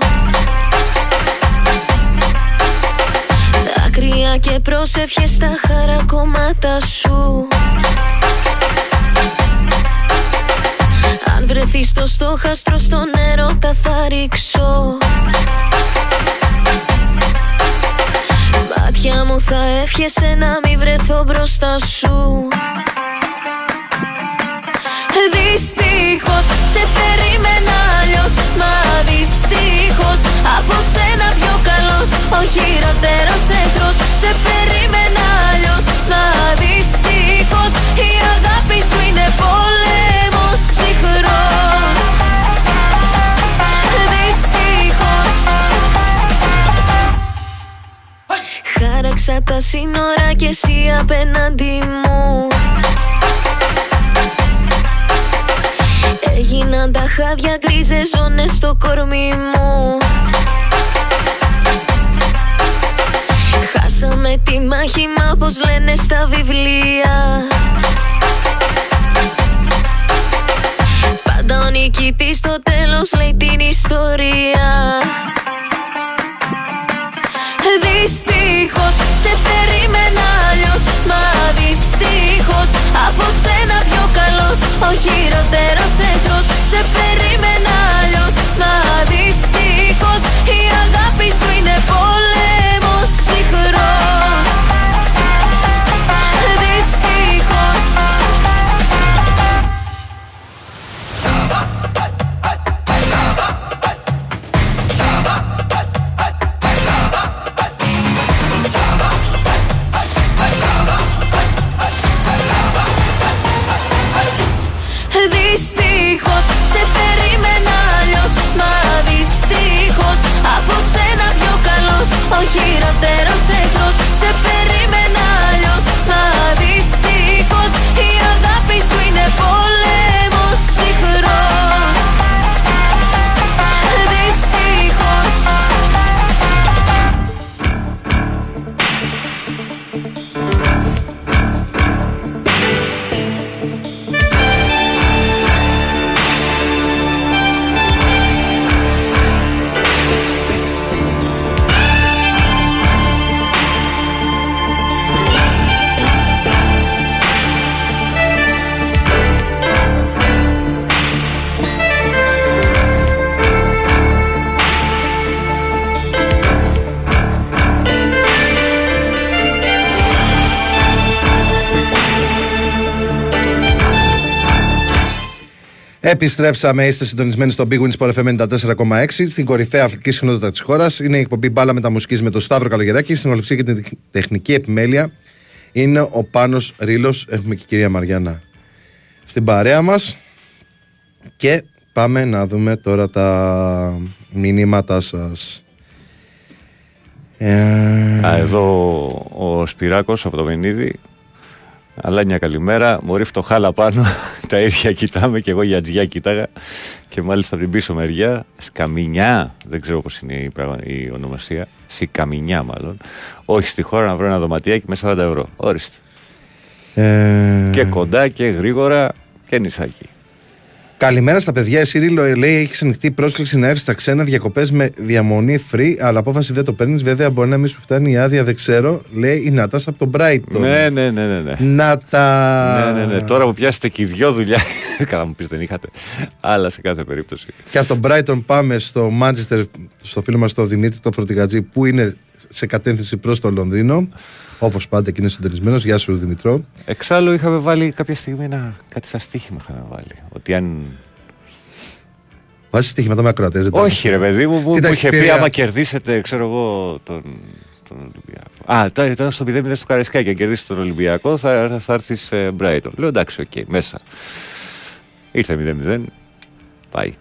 Δάκρυα και πρόσευχες στα χαρακόμματα σου Αν βρεθείς στο στόχαστρο στον έρωτα θα ρίξω. Μάτια μου θα εύχεσαι να μην βρεθώ μπροστά σου. Δυστυχώς σε περίμενα αλλιώς Μα δυστυχώς από σένα πιο καλός Ο χειρότερος εχθρός. Σε περίμενα αλλιώς Μα δυστυχώς η αγάπη σου είναι πόλεμος Χάραξα τα σύνορα και εσύ απέναντι μου. Έγιναν τα χάδια γκρίζες ζώνες στο κορμί μου. Χάσαμε τη μάχη μα πως λένε στα βιβλία. Πάντα ο νικητής στο τέλος λέει την ιστορία Δυστυχώς σε περίμενα αλλιώς Μα δυστυχώς από σένα πιο καλός Ο χειρότερος εχθρός. Σε περίμενα Επιστρέψαμε, είστε συντονισμένοι στο Big Win Sport FM 94,6 στην κορυφαία αθλητική συχνότητα της χώρας. Είναι η εκπομπή μπάλα με τα μουσικής με τον Σταύρο Καλογεράκη. Στην ολοψία και την τεχνική επιμέλεια είναι ο Πάνος Ρήλος. Έχουμε και η κυρία Μαριάννα στην παρέα μας. Και πάμε να δούμε τώρα τα μηνύματά σας. Ε... Α, εδώ ο Σπυράκος από το Μενίδη. Αλλά μια καλημέρα. Μωρή φτωχάλα πάνω. Τα ίδια κοιτάμε και εγώ για τζιά κοιτάγα. Και μάλιστα από την πίσω μεριά. Σκαμινιά. Δεν ξέρω πώς είναι η, πραγμα... η ονομασία. Σικαμινιά μάλλον. Όχι στη χώρα να βρω ένα δωματιάκι με 40 ευρώ. Όριστε. Ε... Και κοντά και γρήγορα και νησάκι. Καλημέρα στα παιδιά. Εσύ Ρίλο λέει: Έχει ανοιχτή πρόσκληση να έρθεις στα ξένα διακοπές με διαμονή free, αλλά απόφαση δεν το παίρνεις. Βέβαια, μπορεί να μην σου φτάνει η άδεια, δεν ξέρω. Λέει η Νάτα από τον Brighton. Ναι, ναι, ναι. ναι, ναι. Νάτα. Ναι, ναι, ναι. Τώρα που πιάσετε και οι δυο δουλειά. Καλά, μου πεις δεν είχατε. Αλλά σε κάθε περίπτωση. Και από τον Brighton πάμε στο Manchester, στο φίλο μας τον Δημήτρη τον Φροντιγατζή, που είναι σε κατεύθυνση προς το Λονδίνο. Όπως πάντα και είναι συντονισμένος. Γεια σου, Δημητρό. Εξάλλου είχαμε βάλει κάποια στιγμή ένα, κάτι σαν στοίχημα. Είχαμε βάλει. Ότι αν. Βάζεις στοίχηματα με ακροατές. Όχι, ρε παιδί μου, που, Τι τα που είχε πει εισιτήρια- άμα κερδίσετε, ξέρω εγώ, τον, τον Ολυμπιακό. Α, τώρα ήταν στο 0-0 στο Καραϊσκάκι. Αν κερδίσεις τον Ολυμπιακό, θα, θα έρθεις σε Brighton. Λέω εντάξει, οκ, μέσα. Ήρθε 0-0. Πάει.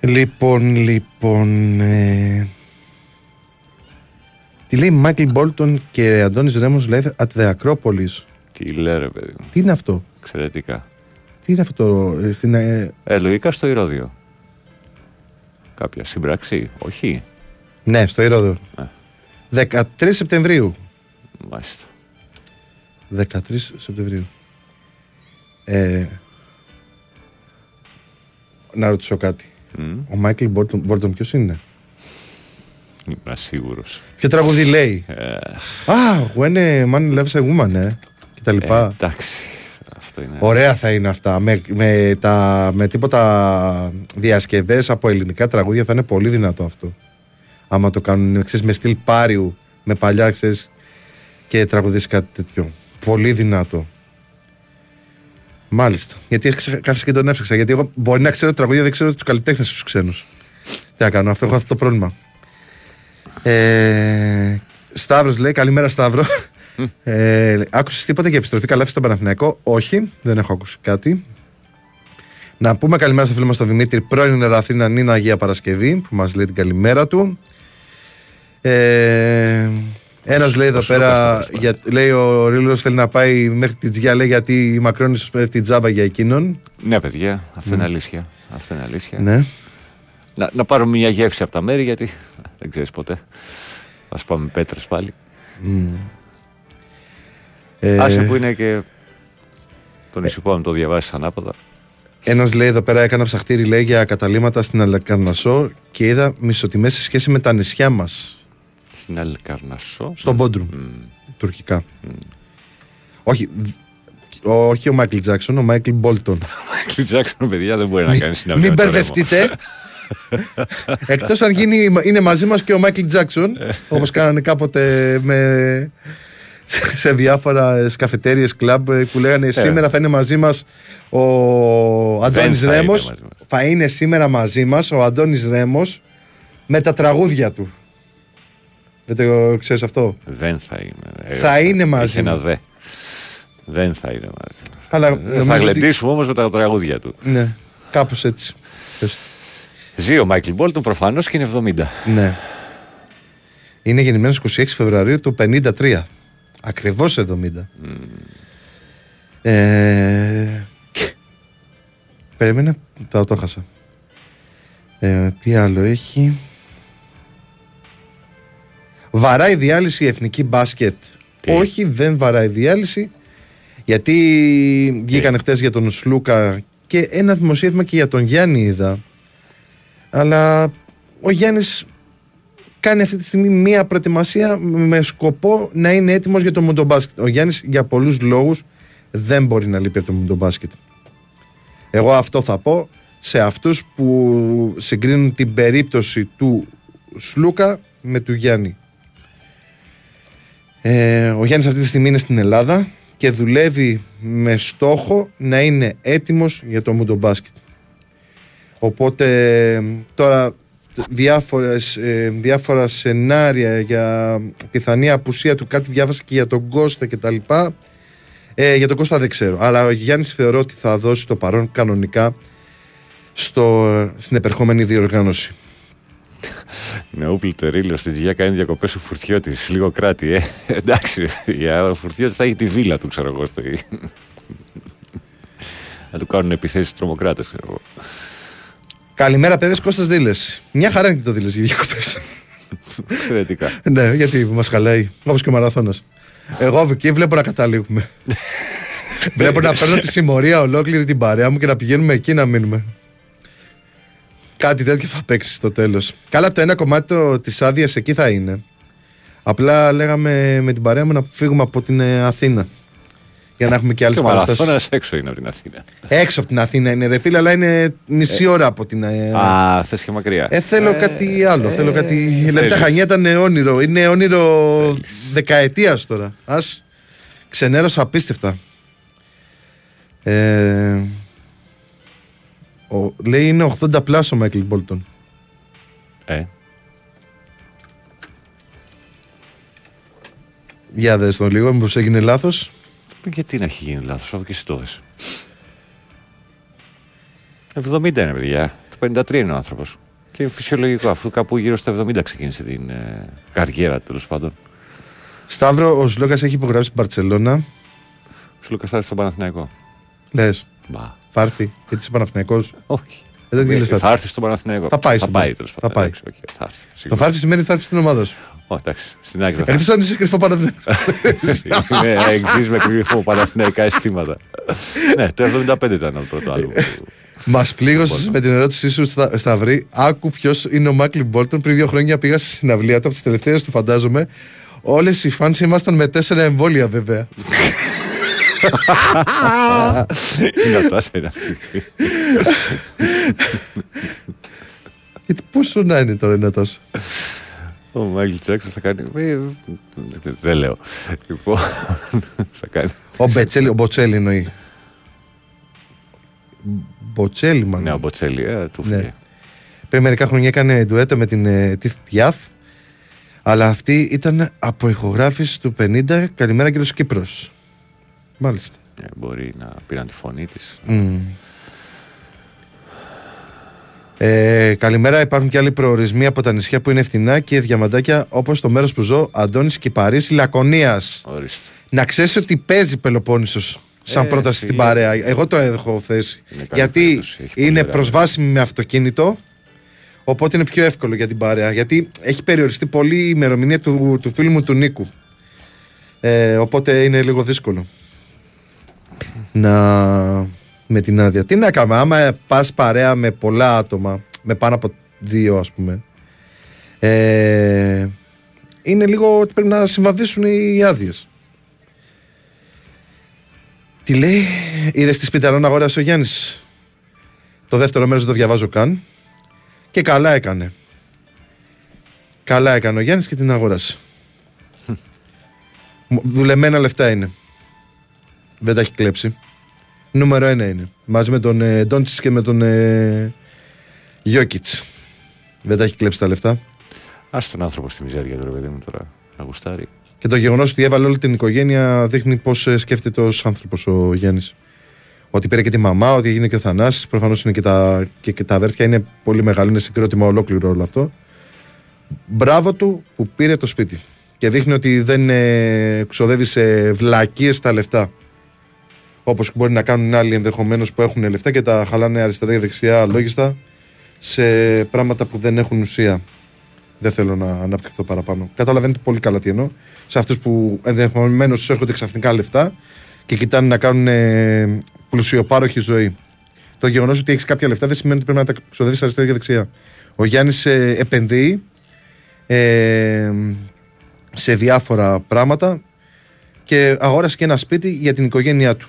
Λοιπόν, λοιπόν. Ε... Τι λέει Μάικλ Μπόλτον και Αντώνης Ρέμος live at the Acropolis. Τι λέει, ρε παιδί μου. Τι είναι αυτό; Εξαιρετικά. Τι είναι αυτό το. ε, Στην, ε, Ε, λογικά στο Ηρώδιο. Κάποια σύμπραξη, όχι. ναι, στο Ηρόδο. Ε. 13 Σεπτεμβρίου. Μάλιστα. 13 Σεπτεμβρίου. Ε, να ρωτήσω κάτι. Μμ, Ο Μάικλ Μπόλτον, Μπόλτον ποιος είναι; Είμαι σίγουρος. Ποιο τραγούδι λέει; Α, when a man loves a woman, ε. Και τα λοιπά. Ε, εντάξει. Αυτό είναι. Ωραία θα είναι αυτά. Με, με, τα, με τίποτα διασκευές από ελληνικά τραγούδια θα είναι πολύ δυνατό αυτό. Άμα το κάνουν ξέρεις, με στυλ πάριου, με παλιά ξέρεις, και τραγουδίσεις κάτι τέτοιο. Πολύ δυνατό. Μάλιστα. Γιατί έξα- κάθισα και τον έψαξα. Γιατί εγώ μπορεί να ξέρω τραγούδια, δεν ξέρω τους καλλιτέχνες τους ξένους. Τι να κάνω, αυτό έχω αυτό το πρόβλημα. Ε, Σταύρος λέει, καλημέρα Σταύρο. ε, άκουσες τίποτα για επιστροφή καλάθι στον Παναθηναϊκό; Όχι, δεν έχω ακούσει κάτι. Να πούμε καλημέρα στο φίλο μας τον Δημήτρη, πρώην Εραθήνα Νίνα Αγία Παρασκευή, που μας λέει την καλημέρα του. Ε, ένας λέει εδώ ο πέρα, Σλούκας, για, λέει ο Ρίλος θέλει να πάει μέχρι την Τζιά, λέει γιατί η Μακρόνης πέφτει τζάμπα για εκείνον. Ναι, παιδιά, αυτό είναι αλήθεια. Αυτό είναι αλήθεια. Ναι. Να, να πάρω μια γεύση από τα μέρη γιατί δεν ξέρεις ποτέ. Α πάμε πέτρες πάλι. Ε, Άσε που είναι και. Τον νησιπό, αν το διαβάσεις ανάποδα. Ένας λέει εδώ πέρα, έκανα ψαχτήρι λέει για καταλήμματα στην Αλεκαρνασό και είδα μισοτιμές σε σχέση με τα νησιά μας. Στην Αλικαρνασσό. Στον Μπόντρουμ. Τουρκικά. Όχι, δ- όχι ο Μάικλ Τζάξον, ο Μάικλ Μπόλτον. Μάικλ Τζάξον, παιδιά, δεν μπορεί να κάνει συναυλία. Μην με το ρεύμα. μπερδευτείτε. Εκτός αν γίνει, είναι μαζί μας και ο Μάικλ Τζάξον, όπως κάνανε κάποτε με, σε- σε διάφορα καφετέριες κλαμπ ε, που λέγανε σήμερα θα είναι μαζί μας ο Αντώνης θα είναι Ρέμο. μαζί μας. Θα είναι σήμερα μαζί μας ο Αντώνης Ρέμος με τα τραγούδια του. Δεν το ξέρεις αυτό; Δεν θα είναι. Ε, Θα είναι μαζί Είχε ένα μας. δε. Δεν θα είναι μαζί. μας. Αλλά Ε, νομίζω Θα ότι- γλεντήσουμε όμως με τα τραγούδια του. Ναι, κάπως έτσι. Πες. Ζει ο Μάικλ Μπόλτον προφανώς και είναι 70. Ναι. Είναι γεννημένος 26 Φεβρουαρίου του 53. Ακριβώς 70. Ε, Περίμενε, τώρα το χάσα. Ε, τι άλλο έχει; Βαράει διάλυση η εθνική μπάσκετ. Τι; Όχι, δεν βαράει διάλυση. Γιατί βγήκαν χτες για τον Σλούκα και ένα δημοσίευμα και για τον Γιάννη είδα. Αλλά ο Γιάννης κάνει αυτή τη στιγμή μία προετοιμασία με σκοπό να είναι έτοιμος για το μουντομπάσκετ. Ο Γιάννης για πολλούς λόγους δεν μπορεί να λείπει από το μουντομπάσκετ. Εγώ αυτό θα πω σε αυτούς που συγκρίνουν την περίπτωση του Σλούκα με του Γιάννη. Ε, ο Γιάννης αυτή τη στιγμή είναι στην Ελλάδα και δουλεύει με στόχο να είναι έτοιμος για το μουντομπάσκετ. Οπότε τώρα διάφορες, ε, διάφορα σενάρια για πιθανή απουσία του κάτι διάβασα και για τον Κώστα και τα λοιπά ε, για τον Κώστα δεν ξέρω αλλά ο Γιάννης θεωρώ ότι θα δώσει το παρόν κανονικά στο, στην επερχόμενη διοργάνωση Νεόπλη τερίλιο στην Τζιά κάνει διακοπές ο Φουρτιώτης. Λίγο κράτη, ε. Εντάξει, για ο Φουρτιώτης θα έχει τη βίλα του, ξέρω εγώ. Στο... να του κάνουν επιθέσεις τρομοκράτες, ξέρω εγώ. Καλημέρα, παιδε Κώστας Δήλες. Μια χαρά είναι και το Δήλες για διακοπέ. Εξαιρετικά. ναι, γιατί μας χαλάει. Όπως και ο μαραθώνας. Εγώ εκεί βλέπω να καταλήγουμε. βλέπω να παίρνω τη συμμορία ολόκληρη την παρέα μου και να πηγαίνουμε εκεί να μείνουμε. Κάτι τέτοιο θα παίξει στο τέλος. Καλά, το ένα κομμάτι της άδειας εκεί θα είναι. Απλά λέγαμε με την παρέα μου να φύγουμε από την ε, Αθήνα. Για να έχουμε και άλλες Και ο παραστάσεις. μαραθώνα έξω είναι από την Αθήνα. Έξω από την Αθήνα είναι ρε φίλε, αλλά είναι μισή ώρα από την. ε, Α, θες και μακριά. Ε, θέλω κάτι άλλο. θέλω κάτι. Η Λευκά θέλεις. Χανιά ήταν όνειρο. Είναι όνειρο δεκαετίας τώρα. Α ξενέρωσα απίστευτα. Ε, ο, λέει είναι 80 πλάσο ο Μάικλ Μπόλτον. Ε, Για δες τον λίγο, μήπως έγινε λάθος. Γιατί να έχει γίνει λάθος, αφού και εσύ το δες. 70 είναι, παιδιά. Το 53 είναι ο άνθρωπος. Και είναι φυσιολογικό, αφού κάπου γύρω στα 70 ξεκίνησε την ε, καριέρα τέλος πάντων. Σταύρο, ο Σλόκας έχει υπογράψει στην Μπαρτσελόνα. Σου λέω στον Παναθηναϊκό. Λες, Μπα. θα έρθει, γιατί είσαι Παναθηναϊκός. Όχι. Ε, δεν Ε, λες, θα θα έρθει στον Παναθηναϊκό. Θα πάει θα στον πάει, Παναθηναϊκό. τέλος Θα πάντων. πάει. Εντάξει, οκ, θα έρθει. Το σίγουρα. θα έρθει σημαίνει θα έρθει στην ομάδα σου. Ω, εντάξει, στην άκρη θα Εκτός αν είσαι κρυφό Παναθηναϊκός. Είναι εξής με κρυφό παναθηναϊκά αισθήματα. ναι, το 75 ήταν το πρώτο άλμπουμ. του. Μας πλήγωσε με την ερώτησή σου, Στα- Σταυρή. Άκου ποιος είναι ο Μάικλ Μπόλτον. Πριν δύο χρόνια πήγα στη συναυλία του, από τις τελευταίες του φαντάζομαι. Όλες οι φάνς ήμασταν με τέσσερα εμβόλια βέβαια. Είναι αυτά σε ένα. Γιατί πόσο να είναι τώρα ένα τόσο. Ο Μάικλ Τζάξον θα κάνει. ε, Δεν λέω. Λοιπόν, θα κάνει. Ο Μπετσέλη, ο Μποτσέλη εννοεί. Μποτσέλη, μάλλον. Ναι, ο Μποτσέλη, ε, του Ναι. φύγε. Πριν μερικά χρόνια έκανε ντουέτο με την ε, Τιθ Πιάφ. Αλλά αυτή ήταν από ηχογράφηση του 50. Καλημέρα κύριος Κύπρος. Μάλιστα. Ε, Μπορεί να πήραν τη φωνή της. Μμ. Ε, καλημέρα. Υπάρχουν και άλλοι προορισμοί από τα νησιά που είναι φθηνά και διαμαντάκια όπως το μέρος που ζω, Αντώνης Κυπαρή Λακωνίας. Ορίστε. Να ξέρεις ότι παίζει Πελοπόννησος σαν Ε, πρόταση φίλε. στην παρέα. Εγώ το έχω θέσει. Είναι καλή Γιατί περίπτωση, έχει πολύ είναι ωραία προσβάσιμη με αυτοκίνητο. Οπότε είναι πιο εύκολο για την παρέα. Γιατί έχει περιοριστεί πολύ η ημερομηνία του, του φίλου μου του Νίκου. Ε, οπότε είναι λίγο δύσκολο. Να. Με την άδεια. Τι να κάνουμε, άμα πας παρέα με πολλά άτομα, με πάνω από δύο ας πούμε. Ε, είναι λίγο ότι πρέπει να συμβαδίσουν οι άδειες. Τι λέει, είδες τη σπιταρών αγόρασε ο Γιάννης; Το δεύτερο μέρος δεν το διαβάζω καν. Και καλά έκανε. Καλά έκανε ο Γιάννης και την αγόρασε. Μου- Δουλεμένα λεφτά είναι. Δεν τα έχει κλέψει. Νούμερο ένα είναι. Μαζί με τον ε, Ντόντσις και με τον ε, Γιώκητς. Δεν τα έχει κλέψει τα λεφτά. Α τον άνθρωπο στη μιζέρια του, ρε παιδί μου τώρα. Να γουστάρει. Και το γεγονός ότι έβαλε όλη την οικογένεια δείχνει πώς σκέφτεται ως άνθρωπος ο Γιάννης. Ότι πήρε και τη μαμά, ότι έγινε και ο Θανάσης, προφανώς είναι και τα, και, και τα αδέρφια. Είναι πολύ μεγάλο, είναι συγκρότημα ολόκληρο όλο αυτό. Μπράβο του που πήρε το σπίτι. Και δείχνει ότι δεν ε, ξοδεύει σε βλακίες τα λεφτά. Όπως μπορεί να κάνουν άλλοι ενδεχομένως που έχουν λεφτά και τα χαλάνε αριστερά και δεξιά λόγιστα σε πράγματα που δεν έχουν ουσία. Δεν θέλω να αναπτυχθώ παραπάνω. Καταλαβαίνετε πολύ καλά τι εννοώ. Σε αυτούς που ενδεχομένως του έρχονται ξαφνικά λεφτά και κοιτάνε να κάνουν ε, πλουσιοπάροχη ζωή. Το γεγονός ότι έχεις κάποια λεφτά δεν σημαίνει ότι πρέπει να τα ξοδεύεις αριστερά και δεξιά. Ο Γιάννης επενδύει ε, σε διάφορα πράγματα και αγόρασε και ένα σπίτι για την οικογένειά του.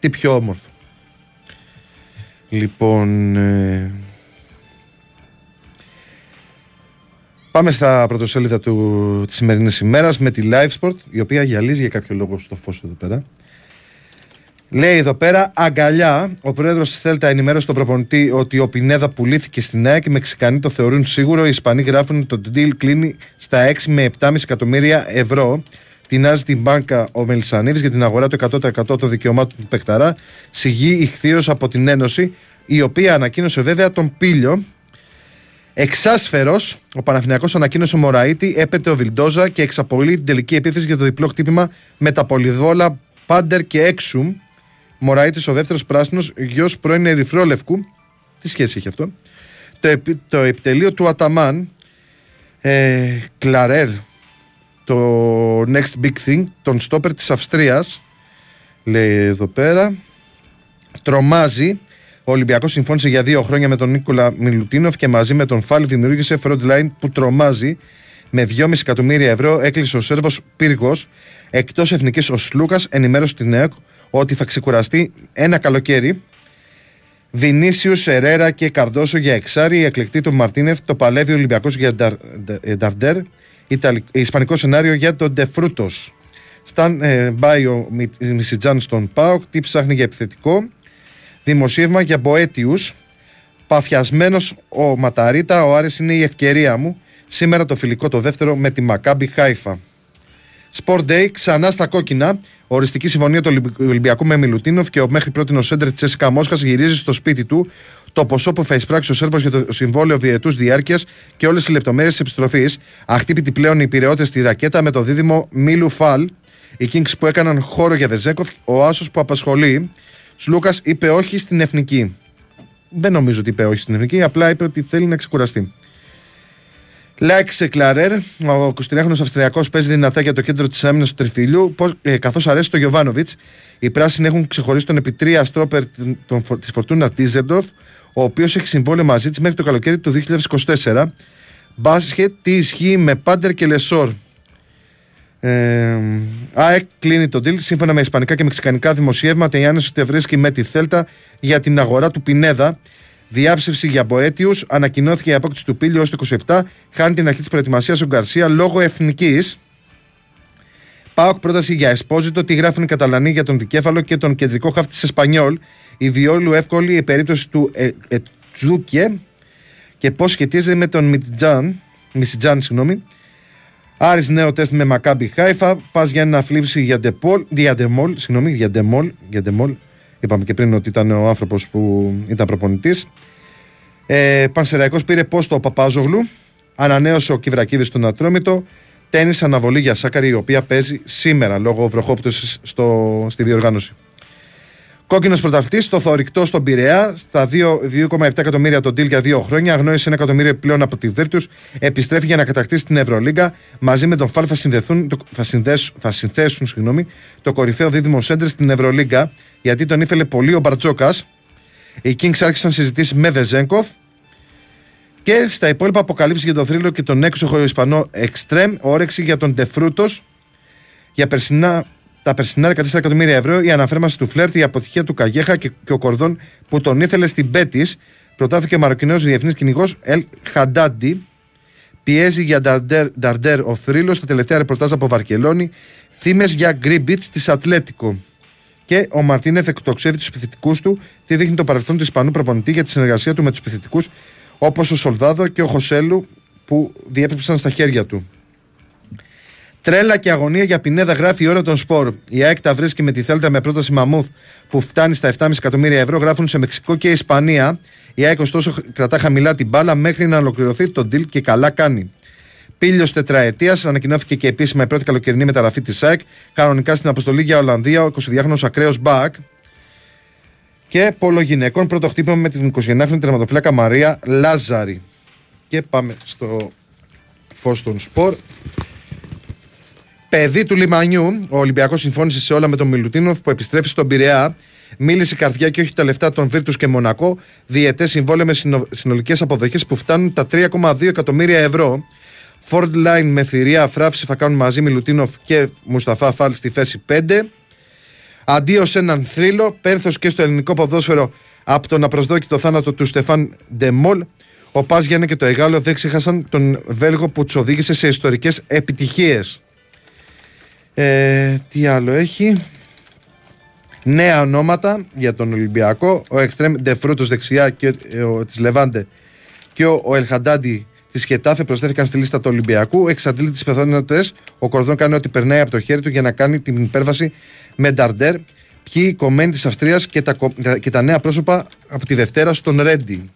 Τι πιο όμορφο. Λοιπόν, ε, Πάμε στα πρωτοσέλιδα του, της σημερινής ημέρας με τη Live Sport, η οποία γυαλίζει για κάποιο λόγο στο φως εδώ πέρα. Λέει εδώ πέρα αγκαλιά. Ο πρόεδρος της Θέλτα ενημέρωσε τον προπονητή ότι ο Πινέδα πουλήθηκε στην ΑΕΚ. Οι Μεξικανοί το θεωρούν σίγουρο. Οι Ισπανοί γράφουν ότι το deal κλείνει στα 6 με 7,5 εκατομμύρια ευρώ. Τεινάζει την μπάνκα ο Μελισανίδης για την αγορά του 100% των δικαιωμάτων του Πεκταρά. Σιγή ηχθείως από την Ένωση, η οποία ανακοίνωσε βέβαια τον Πίλιο. Εξάσφαιρος, ο Παναθηναϊκός ανακοίνωσε ο Μωραήτη, έπεται ο Βιλντόζα και εξαπολύει την τελική επίθεση για το διπλό χτύπημα με τα πολυδόλα Πάντερ και Έξουμ. Μωραήτης ο δεύτερος πράσινος, γιος πρώην Ερυθρόλευκου. Τι σχέση έχει αυτό; Το, επι- το επιτελείο του Αταμάν, ε, Κλαρέρ, το next big thing, τον στόπερ της Αυστρίας, λέει εδώ πέρα, τρομάζει. Ο Ολυμπιακός συμφώνησε για δύο χρόνια με τον Νίκολα Μιλουτίνοφ και μαζί με τον Φάλ δημιούργησε front line που τρομάζει. Με 2,5 εκατομμύρια ευρώ έκλεισε ο Σέρβος Πύργος. Εκτός εθνικής ο Σλούκας ενημέρωσε την ΕΕΚ ότι θα ξεκουραστεί ένα καλοκαίρι. Βινίσιους, Ερέρα και Καρδόσο για εξάρι. Η εκλεκτή του Μαρτίνεθ. Το παλεύει ο Ολυμπιακός για Νταρ, ε, Νταρντέρ. Ιταλ- Ισπανικό σενάριο για τον Ντεφρούτο. Σταν ε, πάει ο Μι- Μισιτζάν στον Πάοκ. Τι ψάχνει για επιθετικό. Δημοσίευμα για Μποέτιους. Παφιασμένο ο Ματαρίτα. Ο Άρης είναι η ευκαιρία μου. Σήμερα το φιλικό το δεύτερο με τη Μακάμπι Χάιφα. Sport Day ξανά στα κόκκινα. Οριστική συμφωνία του Ολυμπ- Ολυμπιακού με Μιλουτίνοφ και ο μέχρι πρώτη ο σέντερ της ΤΣΣΚΑ Μόσχας γυρίζει στο σπίτι του. Το ποσό που θα εισπράξει ο Σέρβος για το συμβόλαιο διετούς διάρκειας και όλες οι λεπτομέρειες της επιστροφής. Αχτύπητοι πλέον οι Πειραιώτες στη ρακέτα με το δίδυμο Μίλου Φαλ. Οι Kings που έκαναν χώρο για Βεζένκοφ, ο άσος που απασχολεί. Σλούκας είπε όχι στην εθνική. Δεν νομίζω ότι είπε όχι στην εθνική, απλά είπε ότι θέλει να ξεκουραστεί. Λάξε Κλαρέρ, ο Κουστινέχνο Αυστριακός παίζει δυνατά για το κέντρο της άμυνας του Τριφυλιού, ε, καθώς αρέσει το Γιωβάνοβιτς. Οι πράσινοι έχουν ξεχωρίσει τον επί τρία στρόπερ της Φορτούνα Τίζερντορφ, ο οποίος έχει συμβόλαιο μαζί της μέχρι το καλοκαίρι του 2024. Μπάσκετ, τι ισχύει με Πάντερ και Λεσόρ. Ε, ΑΕΚ κλείνει τον deal σύμφωνα με ισπανικά και μεξικανικά δημοσιεύματα. Η Άνεση ότι βρίσκει με τη Θέλτα για την αγορά του Πινέδα. Διάψευση για Μποέτιους. Ανακοινώθηκε η απόκτηση του Πίλιο ως το 27. Χάνει την αρχή της προετοιμασίας ο Γκαρσία λόγω εθνικής. Πάοκ πρόταση για Εσπόζητο. Τι γράφουν οι Καταλανοί για τον Δικέφαλο και τον κεντρικό χάφ τη Εσπανιόλ. Η διόλου εύκολη η περίπτωση του ε, Ετζούκε και πώς σχετίζεται με τον Μιτζάν. Μισιτζάν, συγγνώμη. Άρης νέο τεστ με Μακάμπι Χάιφα. Πας για ένα φλήψη για Ντεπόλ. Για Ντεμόλ, συγγνώμη, για Ντεμόλ. Για Ντεμόλ. Είπαμε και πριν ότι ήταν ο άνθρωπος που ήταν προπονητής. Ε, Πανσεραϊκός πήρε πόστο ο Παπάζογλου. Ανανέωσε ο Κιβρακίδη τον Ατρόμητο. Τέννη αναβολή για Σάκαρη, η οποία παίζει σήμερα λόγω βροχόπτωσης στη διοργάνωση. Κόκκινος πρωταθλητής, το θορυκτό στον Πειραιά, στα 2,7 εκατομμύρια τον deal για δύο χρόνια. Αγνώρισε ένα εκατομμύριο πλέον από τη Βίρτους. Επιστρέφει για να κατακτήσει την Ευρωλίγκα. Μαζί με τον Φαλ θα, συνδεθούν, θα, συνδέσουν, θα συνθέσουν συγγνώμη, το κορυφαίο δίδυμο Σέντερ στην Ευρωλίγκα. Γιατί τον ήθελε πολύ ο Μπαρτζόκα. Οι Kings άρχισαν συζητήσεις με Βεζέγκοφ. Και στα υπόλοιπα αποκαλύψεις για τον θρύλο και τον έξοχο Ισπανό Εκστρέμ, όρεξη για τον Ντεφρούτο. Για περσινά τα περσινά 14 εκατομμύρια ευρώ, η αναφέρμαση του Φλερτ, η αποτυχία του Καγέχα και, και ο Κορδόν που τον ήθελε στην Πέτης. Προτάθηκε ο Μαροκινό διεθνής κυνηγός Ελ Χαντάντι. Πιέζει για Νταρντέρ, Νταρντέρ ο θρύλος. Τα τελευταία ρεπορτάζ από Βαρκελόνη. Θύμες για γκρίμπιτς της Ατλέτικο. Και ο Μαρτίνεθ εκτοξεύει τους επιθετικούς του. Τι δείχνει το παρελθόν του Ισπανού προπονητή για τη συνεργασία του με τους επιθετικούς όπως ο Σολδάδο και ο Χωσέλου που διέπρεψαν στα χέρια του. Τρέλα και αγωνία για Πινέδα γράφει η ώρα των σπορ. Η ΑΕΚ τα βρίσκει με τη Θέλτα με πρόταση Μαμούθ που φτάνει στα 7,5 εκατομμύρια ευρώ. Γράφουν σε Μεξικό και Ισπανία. Η ΑΕΚ ωστόσο κρατά χαμηλά την μπάλα μέχρι να ολοκληρωθεί το deal και καλά κάνει. Πίλιος τετραετίας ανακοινώθηκε και επίσημα η πρώτη καλοκαιρινή μεταγραφή της ΑΕΚ. Κανονικά στην αποστολή για Ολλανδία ο 22χρονο ακραίος Μπακ. Και πόλο γυναικών πρώτο χτύπημα με την 29χρονη τερματοφύλακα Μαρία Λάζαρη. Και πάμε στο φως των σπορ. Παιδί του λιμανιού, ο Ολυμπιακός συμφώνησε σε όλα με τον Μιλουτίνοφ που επιστρέφει στον Πειραιά. Μίλησε η καρδιά και όχι τα λεφτά των Βίρτους και Μονακό. Διαιτές συμβόλαια με συνολικές αποδοχές που φτάνουν τα 3,2 εκατομμύρια ευρώ. Ford Line με θηρία φράυση θα κάνουν μαζί Μιλουτίνοφ και Μουσταφά Φάλ στη θέση 5. Αντίο σε έναν θρύλο, πένθος και στο ελληνικό ποδόσφαιρο από το να προσδόκει το θάνατο του Στεφάν Ντεμόλ. Ο Πας Γιάννη και το Εγάλο δεν ξέχασαν τον Βέλγο που τους οδήγησε σε ιστορικές επιτυχίες. Ε, τι άλλο έχει; Νέα ονόματα για τον Ολυμπιακό. Ο Εκστρέμ Ντεφρούτο δεξιά και ε, ο, της Λεβάντε και ο, ο Ελχαντάντι της Χετάφε προσθέθηκαν στη λίστα του Ολυμπιακού. Εξαντλεί τι πιθανότητε. Ο Κορδόν κάνει ό,τι περνάει από το χέρι του για να κάνει την υπέρβαση με Νταρντέρ. Ποιοι οι κομμένοι της Αυστρίας και, τα, κο- και τα νέα πρόσωπα από τη Δευτέρα στον Ρέντι.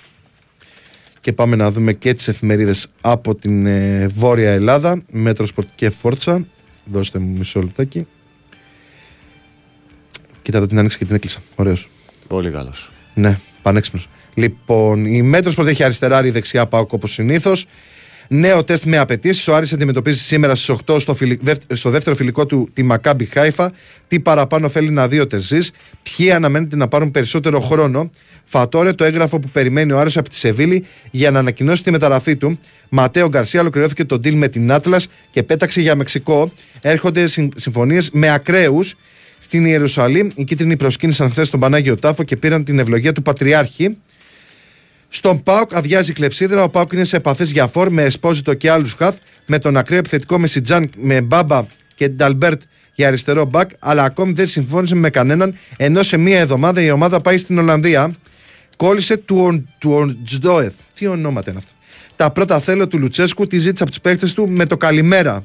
Και πάμε να δούμε και τις εφημερίδες από την ε, Βόρεια Ελλάδα. Μέτρο Σπορτ και Φόρτσα. Δώστε μου μισό λεπτάκι. Κοίτα την άνοιξα και την έκλεισα. Ωραίος. Πολύ καλός. Ναι, πανέξυπνος. Λοιπόν, η Μέτρο που έχει αριστερά, η δεξιά πάω όπω συνήθως. Νέο τεστ με απαιτήσεις. Ο Άρης αντιμετωπίζει σήμερα στις 8 στο, φιλι- δεύ- στο δεύτερο φιλικό του τη Μακάμπι Χάιφα. Τι παραπάνω θέλει να δει ο Τερζής. Ποιοι αναμένεται να πάρουν περισσότερο χρόνο. Φατόρε το έγγραφο που περιμένει ο Άρης από τη Σεβίλη για να ανακοινώσει τη μεταγραφή του. Ματέο Γκαρσία ολοκληρώθηκε το deal με την Άτλας και πέταξε για Μεξικό. Έρχονται συμφωνίες με ακραίους. Στην Ιερουσαλήμ, οι κίτρινοι προσκύνησαν χθες τον Πανάγιο Τάφο και πήραν την ευλογία του Πατριάρχη. Στον ΠΑΟΚ αδειάζει η κλεψίδρα. Ο ΠΑΟΚ είναι σε επαφές για φορ με Εσπόζιτο και άλλους χαφ. Με τον ακραίο επιθετικό με Σιτζάν, με Μπάμπα και Νταλμπέρτ για αριστερό μπακ. Αλλά ακόμη δεν συμφώνησε με κανέναν. Ενώ σε μία εβδομάδα η ομάδα πάει στην Ολλανδία. Κόλλησε του Οντζντόεθ. Τι ονόματα είναι αυτά; Τα πρώτα θέλω του Λουτσέσκου τη ζήτησε από τους παίχτε του με το καλημέρα.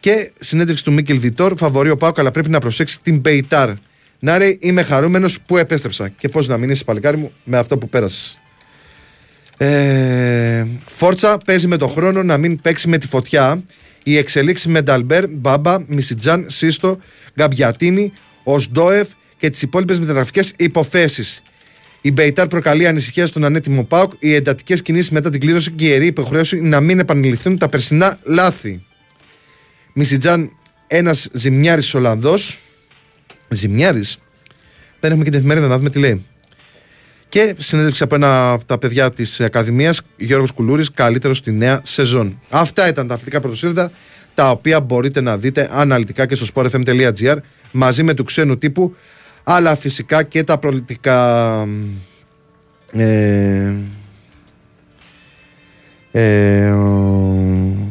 Και συνέντευξη του Μίκελ Βιτόρ, φαβορεί ο Πάουκ, αλλά πρέπει να προσέξει την Μπεϊτάρ. Να ρε, είμαι χαρούμενος που επέστρεψα. Και πώς να μην είσαι, παλικάρι μου, με αυτό που πέρασες. Ε, Φόρτσα παίζει με τον χρόνο να μην παίξει με τη φωτιά. Οι εξελίξεις με Νταλμπέρ, Μπάμπα, Μισιτζάν, Σύστο, Γκαμπιατίνη, Οσντόεφ και τις υπόλοιπες μεταγραφικές υποθέσεις. Η Μπεϊτάρ προκαλεί ανησυχία στον ανέτοιμο Πάουκ. Οι εντατικές κινήσεις μετά την κλήρωση και η ιερή υποχρέωση να μην επανειληφθούν τα περσινά λάθη. Μισιτζάν, ένας ζημιάρης Ολλανδός. Ζημιάρης. Δεν έχουμε και την εφημερίδα να δούμε τι λέει. Και συνέντευξη από ένα από τα παιδιά της Ακαδημίας, Γιώργος Κουλούρης, καλύτερος στη νέα σεζόν. Αυτά ήταν τα αθλητικά πρωτοσύρδα, τα οποία μπορείτε να δείτε αναλυτικά και στο sportfm.gr μαζί με του ξένου τύπου, αλλά φυσικά και τα προληπτικά. Ε, ε, ο-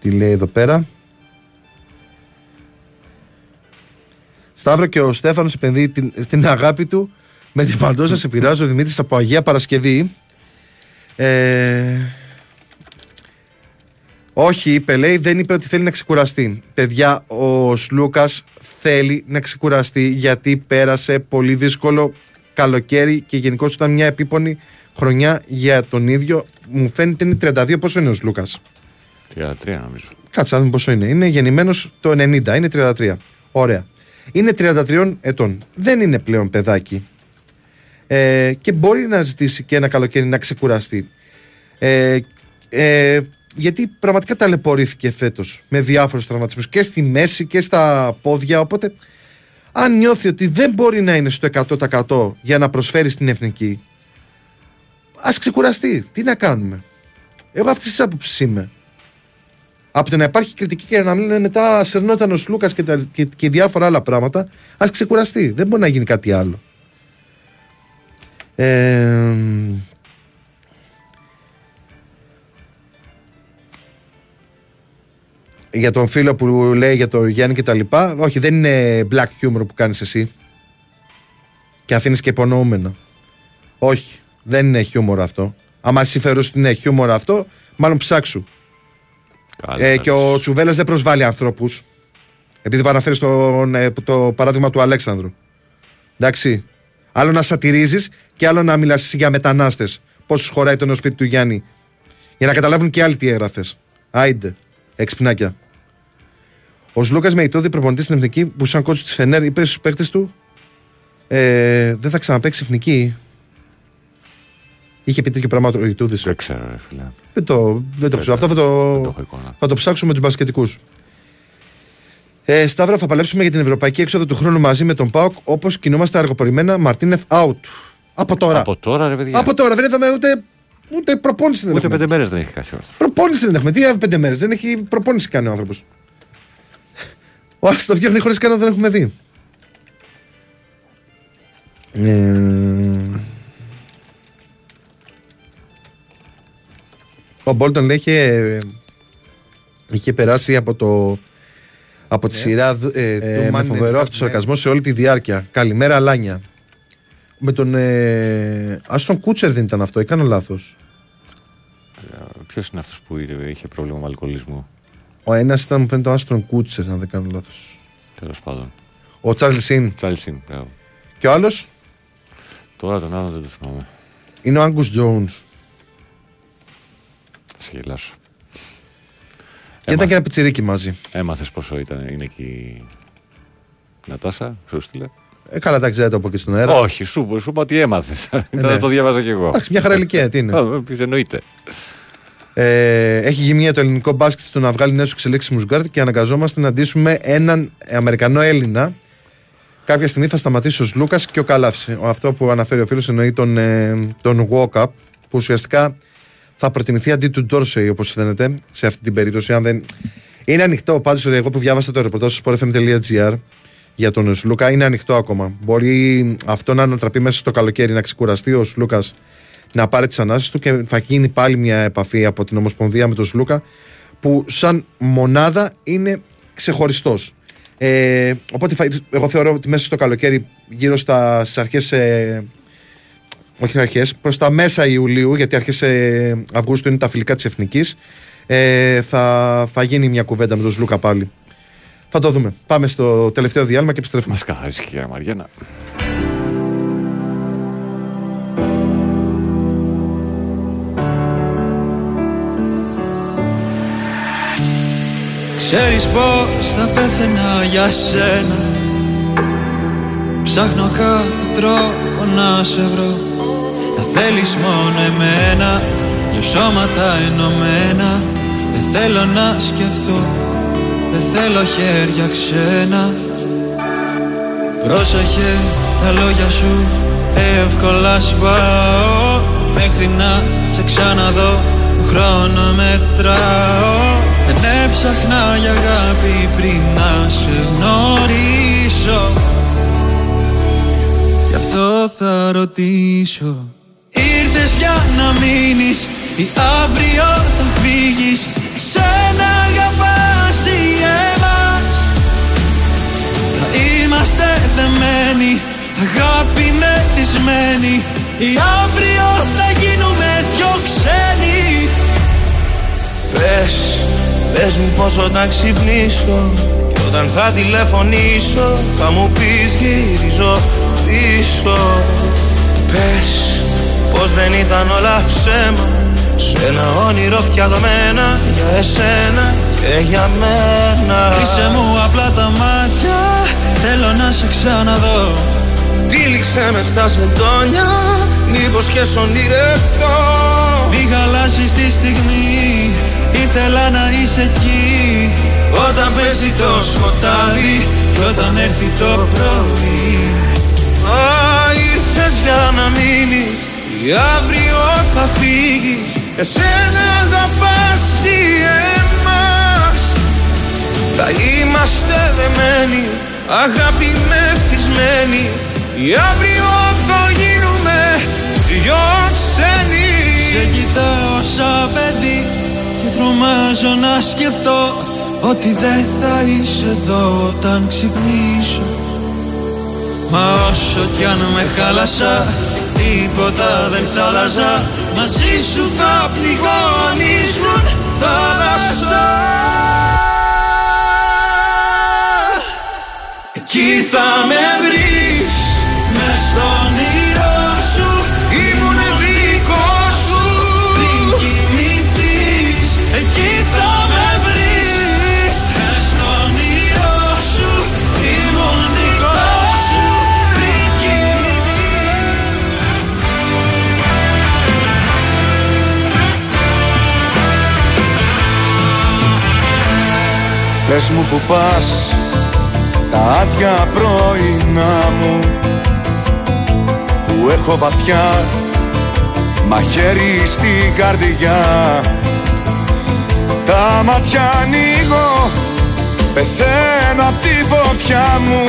τι λέει εδώ πέρα. Σταύρο και ο Στέφανος επενδύει την, την αγάπη του με την Παλτόσα σε πειράζει ο Δημήτρης από Αγία Παρασκευή. Ε, όχι, είπε, λέει, δεν είπε ότι θέλει να ξεκουραστεί. Παιδιά, ο Σλούκας θέλει να ξεκουραστεί γιατί πέρασε πολύ δύσκολο καλοκαίρι και γενικώ ήταν μια επίπονη χρονιά για τον ίδιο. Μου φαίνεται είναι 32 πόσο είναι ο Σλούκας; 33 νομίζω. Κάτσε να δούμε πόσο είναι. Είναι γεννημένος το 90, είναι 33. Ωραία. Είναι 33 ετών. Δεν είναι πλέον παιδάκι. Ε, και μπορεί να ζητήσει και ένα καλοκαίρι να ξεκουραστεί. Ε, ε, γιατί πραγματικά ταλαιπωρήθηκε φέτος με διάφορους τραυματισμούς και στη μέση και στα πόδια. Οπότε, αν νιώθει ότι δεν μπορεί να είναι στο 100% για να προσφέρει στην εθνική, ας ξεκουραστεί. Τι να κάνουμε; Εγώ αυτής της άποψης είμαι. Από το να υπάρχει κριτική και να λένε μετά σερνόταν ο Λούκας και, τα- και, και διάφορα άλλα πράγματα, ας ξεκουραστεί. Δεν μπορεί να γίνει κάτι άλλο. Ε, για τον φίλο που λέει για το Γιάννη και τα λοιπά, όχι δεν είναι black humor που κάνεις εσύ και αφήνεις και υπονοούμενα. Όχι, δεν είναι χιούμορ αυτό. Άμα εσύ θεωρείς ότι είναι χιούμορ αυτό, μάλλον ψάξου. Καλά, Ε, και ο καλώς. Τσουβέλλα δεν προσβάλλει ανθρώπους. Επειδή παραφέρεις το, το παράδειγμα του Αλέξανδρου. Εντάξει. Άλλο να σατυρίζεις και άλλο να μιλάς για μετανάστες. Πόσου χωράει το νέο σπίτι του Γιάννη. Για να καταλάβουν και άλλοι τι έγραφες. Άιντε. Εξυπνάκια. Ο Σλούκας με ητόδη προπονητής στην εθνική που σαν κότσου της Φενέρ είπε στους παίκτες του ε, δεν θα ξαναπέξει εθνική. Είχε πει τέτοιο πράγμα ο Ιτούδη. Δεν ξέρω, ρε φίλε. Δεν το, δεν το ξέρω. Αυτό θα το, Δεν το έχω εικόνα. θα το ψάξουμε με τους μπασκετικούς. Ε, Σταύρο, θα παλέψουμε για την ευρωπαϊκή έξοδο του χρόνου μαζί με τον Πάοκ όπως κινούμαστε αργοπορημένα. Μαρτίνεθ out. Από τώρα. Από τώρα, ρε παιδιά. Από τώρα. Δεν είδαμε ούτε, ούτε προπόνηση δεν Ούτε έχουμε. πέντε μέρες δεν έχει κάτσει αυτό. Προπόνηση δεν έχουμε. Τι είδαμε πέντε μέρες. Δεν έχει προπόνηση κάνει ο άνθρωπος. Ο άλλο το διώχνει χωρίς κανένα δεν έχουμε δει. Ε, Ο Μπόλτον λέει είχε, είχε περάσει από το Από τη σειρά δ- ε, Ε, του με Money φοβερό Night, αυτοσαρκασμό σε όλη τη διάρκεια. Καλημέρα, Λάνια. Με τον. Ε, Άστον Κούτσερ δεν ήταν αυτό, έκανα λάθος. Ποιος είναι αυτός που είχε- είχε πρόβλημα με αλκοολισμό. Ο ένας ήταν, μου φαίνεται, ο Άστον Κούτσερ, αν δεν κάνω λάθος. Τέλος πάντων. Ο Τσάρλς Σιν. Τσάλσιν, μπράβο. Και ο άλλος; Τώρα τον άλλον δεν το θυμάμαι. είναι ο Άγκους Τζόουν. Θα σε γελάσω. Και ήταν και ένα πιτσιρίκι μαζί. Έμαθες πόσο ήταν, είναι εκεί η Νατάσα, σου στείλε. Ε, καλά, τα ξέρετε από εκεί στον αέρα. Όχι, σου, σου είπα ότι έμαθες. ναι. το διάβαζα κι εγώ. Εντάξει, μια χαρά ηλικία, τι είναι. Α, πεις, Εννοείται. Ε, έχει γύμνια το ελληνικό μπάσκετ στο να βγάλει νέους εξελίξιμους γκαρντ και αναγκαζόμαστε να ντύσουμε έναν Αμερικανό Έλληνα. Κάποια στιγμή θα σταματήσει ο Λούκα και ο Καλάθης. Αυτό που αναφέρει ο φίλος εννοεί τον, ε, τον Walkup, που ουσιαστικά θα προτιμηθεί αντί του Ντόρσεϊ, όπως φαίνεται, σε αυτή την περίπτωση. Αν δεν... Είναι ανοιχτό πάντως, εγώ που διάβασα το ρεπορτάζ στο sportfm.gr για τον Σλούκα, είναι ανοιχτό ακόμα. Μπορεί αυτό να ανατραπεί μέσα στο καλοκαίρι, να ξεκουραστεί ο Σλούκας να πάρει τις ανάσεις του και θα γίνει πάλι μια επαφή από την Ομοσπονδία με τον Σλούκα που σαν μονάδα είναι ξεχωριστός. Ε, οπότε θα- εγώ θεωρώ ότι μέσα στο καλοκαίρι, γύρω στα στις αρχές ε, όχι αρχές, προς τα μέσα Ιουλίου, γιατί αρχές ε, Αυγούστου είναι τα φιλικά της Εθνικής, ε, θα, θα γίνει μια κουβέντα με τον Σλούκα πάλι. Θα το δούμε. Πάμε στο τελευταίο διάλειμμα και επιστρέφουμε. Μας καθαρίσει και η Μαριάννα. Ξέρεις πως θα πέθαινα για σένα Ψάχνω κάθε τρόπο να σε βρω Να θέλεις μόνο εμένα Δυο σώματα ενωμένα Δεν θέλω να σκεφτώ Δεν θέλω χέρια ξένα. Πρόσεχε τα λόγια σου Εύκολα σπάω Μέχρι να σε ξαναδώ Το χρόνο μετράω. Δεν έψαχνα για αγάπη πριν να σε γνωρίσω. Γι' αυτό θα ρωτήσω. Ήρθες για να μείνεις Ή αύριο θα φύγεις; Σένα αγαπάς ή εμάς. Θα είμαστε δεμένοι Αγάπη μεθυσμένη. Ή αύριο θα γίνουμε δυο ξένοι. Πες, πες μου πως όταν ξυπνήσω Και όταν θα τηλεφωνήσω Θα μου πεις γυρίζω πίσω. Πες πως δεν ήταν όλα ψέμα Σε ένα όνειρο φτιαγμένα Για εσένα και για μένα. Κλείσε μου απλά τα μάτια Θέλω να σε ξαναδώ. Τύλιξε με στα σεντόνια Μήπως και σ' ονειρευτώ Μη χαλάσεις τη στιγμή Ήθελα να είσαι εκεί. Όταν πέσει το σκοτάδι Και όταν έρθει το πρωί. Α, ήρθες για να μείνεις Ή αύριο θα φύγεις. Εσένα αγαπάς ή εμάς Θα είμαστε δεμένοι Αγάπη μεθυσμένοι Ή αύριο θα γίνουμε δυο ξένοι. Σε κοιτάω σαν παιδί Και τρομάζω να σκεφτώ Ότι δεν θα είσαι εδώ όταν ξυπνήσω. Μα όσο κι αν με χάλασα Τίποτα δεν θα άλλαζα. Μαζί σου θα πληγώ αν ήσουν θάλασσα Εκεί θα με βρεις. Μες στον όνειρό σου Ήμουν δικός σου. Πριν κοιμηθείς Εκεί θα με βρεις. Μες στον όνειρό σου Ήμουν δικός σου. Πριν κοιμηθείς. Πες μου που πας τα άδεια πρωινά μου που έχω βαθιά μαχαίρι στην καρδιά. Τα μάτια ανοίγω πεθαίνω απ' τη φωτιά μου.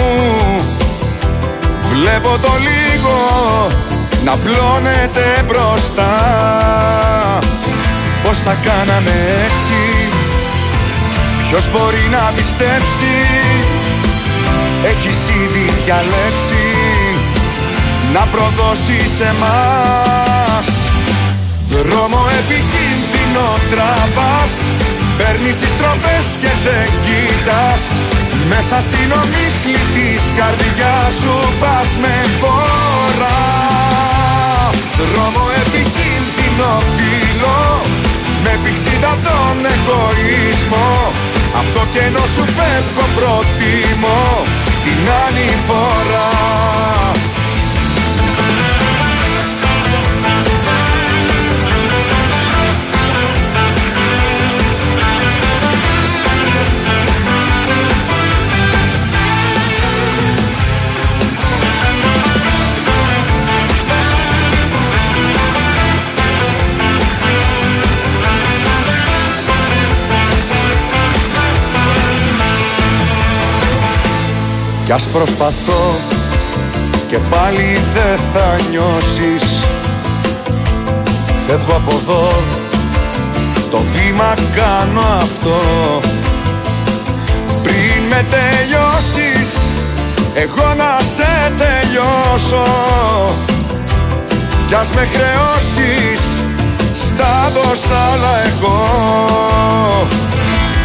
Βλέπω το λίγο να πλώνεται μπροστά. Πως τα κάναμε έτσι Ποιος μπορεί να πιστέψει Έχεις ήδη διαλέξει Να προδώσει σε μας. Δρόμο επικίνδυνο τραβάς Παίρνεις τις τροπές και δεν κοιτάς. Μέσα στην ομίχλη της καρδιάς σου πας με φόρα Δρόμο επικίνδυνο φύλλο Με πηξίδα τον εγωισμό. Απ' το κενό σου φεύγω προτιμώ Την άλλη φορά Κι ας προσπαθώ και πάλι δεν θα νιώσεις. Φεύγω από εδώ, το βήμα κάνω αυτό. Πριν με τελειώσεις, εγώ να σε τελειώσω. Κι ας με χρεώσεις, στα δώσ' άλλα εγώ.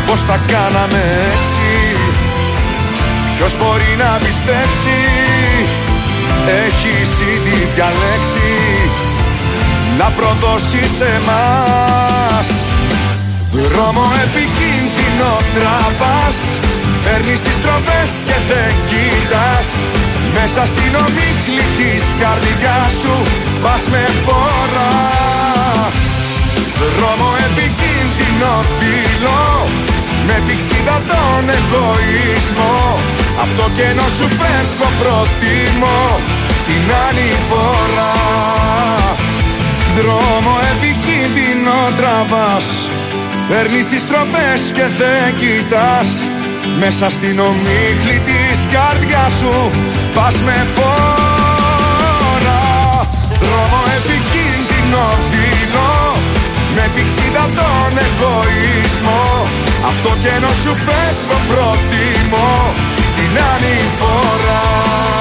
Πώς τα κάναμε έτσι; Ποιος μπορεί να πιστέψει; Έχεις ήδη διαλέξει Να προδώσει σε μας. Δρόμο επικίνδυνο τραβάς Παίρνεις τις τροπές και δεν κοιτάς. Μέσα στην ομίχλη της καρδιάς σου Πας με φόρα Δρόμο επικίνδυνο φύλλο Με πηξίδα τον εγωισμό Απ' το κενό σου φεύγω προτιμώ Την άλλη φορά. Δρόμο επικίνδυνο τραβάς Παίρνεις τις τροπές και δεν κοιτάς. Μέσα στην ομίχλη της καρδιάς σου Πας με φόρα. Δρόμο επικίνδυνο φύλλο Με πηξίδα τον εγωισμό. Απ' το κενό σου φεύγω προτιμώ την άλλη φορά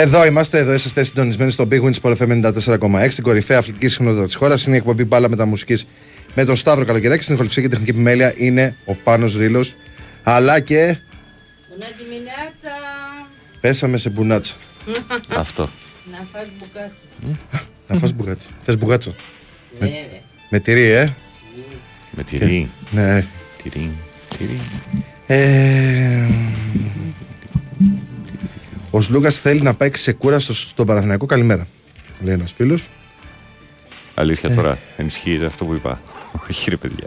Εδώ είμαστε, εδώ είσαστε συντονισμένοι στο Big Win Sport FM 94,6, την κορυφαία αθλητική συχνότητα της χώρας. Είναι η εκπομπή μπάλα μεταμουσική με τον Σταύρο Καλοκαιράκη. Στην ηχοληψία και τεχνική επιμέλεια είναι ο Πάνος Ρήλο. Αλλά και. Πέσαμε σε μπουνάτσα. Αυτό. Να φας μπουκάτσο. Να φας μπουγάτσο. Θες μπουγάτσο. Ναι, Με τυρί, ε; Με τυρί. Ναι. Τυρί. Τυρί. Ε, ο Σλούκα θέλει να πάει ξεκούραστος στον Παναθηναϊκό. Καλημέρα. Λέει ένας φίλος. Αλήθεια τώρα. Ενισχύεται αυτό που είπα. Όχι ρε παιδιά.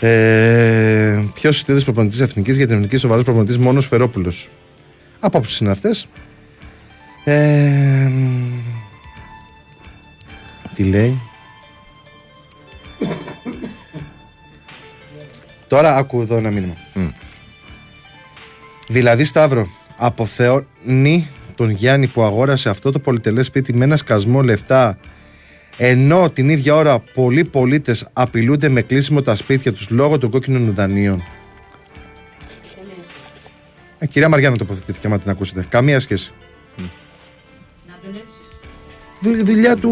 Ε, Ποιος είναι ο προπονητής εθνικής για την εθνική σοβαρός προπονητής μόνος Φερόπουλος. Απόψεις είναι αυτές. Ε, τι λέει. Τώρα άκου εδώ ένα μήνυμα. Μμ. Δηλαδή Σταύρο, αποθεώνει τον Γιάννη που αγόρασε αυτό το πολυτελές σπίτι με ένα σκασμό λεφτά ενώ την ίδια ώρα πολλοί πολίτες απειλούνται με κλείσιμο τα σπίτια τους λόγω των κόκκινων δανείων. Ε, κυρία Μαριάννα τοποθετήθηκε, άμα την ακούσετε. Καμία σχέση. Δου- δουλειά του,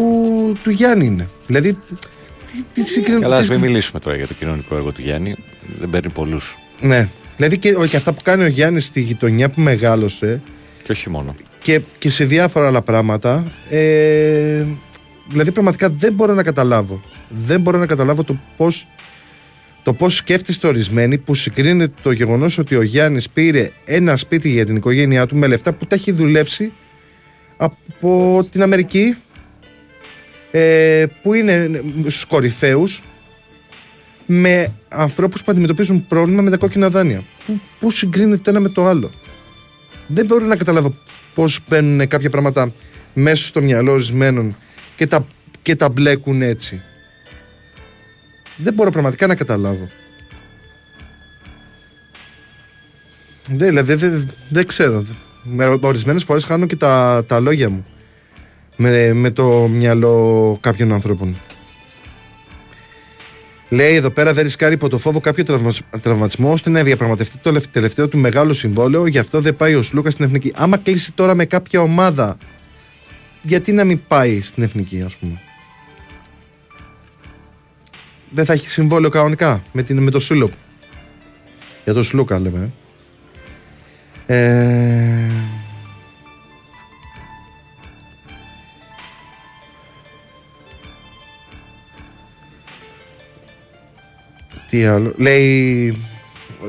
του Γιάννη είναι. Δηλαδή, τι, τι συγκρι- Καλά, τι ας μην συγκρι- μιλήσουμε τώρα για το κοινωνικό έργο του Γιάννη. Δεν παίρνει πολλούς. Ναι. Δηλαδή και, και αυτά που κάνει ο Γιάννης στη γειτονιά που μεγάλωσε Και όχι μόνο. και, και σε διάφορα άλλα πράγματα. Ε, δηλαδή πραγματικά δεν μπορώ να καταλάβω. Δεν μπορώ να καταλάβω το πώς το πώς σκέφτεστε ορισμένοι που συγκρίνεται το γεγονός ότι ο Γιάννης πήρε ένα σπίτι για την οικογένειά του με λεφτά που τα έχει δουλέψει από την Αμερική ε, που είναι στους κορυφαίους με ανθρώπους που αντιμετωπίζουν πρόβλημα με τα κόκκινα δάνεια. Πού, πού συγκρίνεται το ένα με το άλλο. Δεν μπορώ να καταλάβω πώς μπαίνουν κάποια πράγματα μέσα στο μυαλό ορισμένων και τα, και τα μπλέκουν έτσι. Δεν μπορώ πραγματικά να καταλάβω. Δεν, δηλαδή, δεν, δεν ξέρω. Με, ορισμένες φορές χάνω και τα, τα λόγια μου με, με το μυαλό κάποιων ανθρώπων. Λέει εδώ πέρα δεν ρισκάρει υπό το φόβο κάποιο τραυμα- τραυματισμό ώστε να διαπραγματευτεί το λευ- τελευταίο του μεγάλο συμβόλαιο. Γι' αυτό δεν πάει ο Σλούκα στην εθνική. Άμα κλείσει τώρα με κάποια ομάδα, γιατί να μην πάει στην εθνική, ας πούμε; Δεν θα έχει συμβόλαιο κανονικά με, την, με το Σούλοκ. Για το Σλούκα λέμε. ε. Τι άλλο. Λέει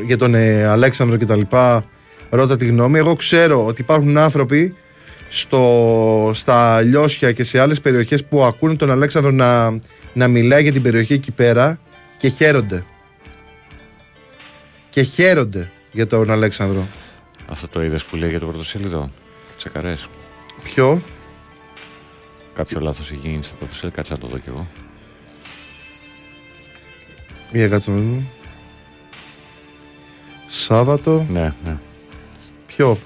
για τον ε, Αλέξανδρο και τα λοιπά. Ρώτα τη γνώμη. Εγώ ξέρω ότι υπάρχουν άνθρωποι στο, στα Λιώσια και σε άλλες περιοχές που ακούνε τον Αλέξανδρο να, να μιλάει για την περιοχή εκεί πέρα και χαίρονται. Και χαίρονται για τον Αλέξανδρο. Αυτό το είδες που λέει για το πρωτοσέλιδο; Τσεκαρές. Ποιο; Κάποιο λάθος έχει γίνει στο πρωτοσέλιδο. Κάτσε να το δω κι εγώ. Μία κάτσε να δούμε. Σάββατο. Ναι, ναι. Ποιο;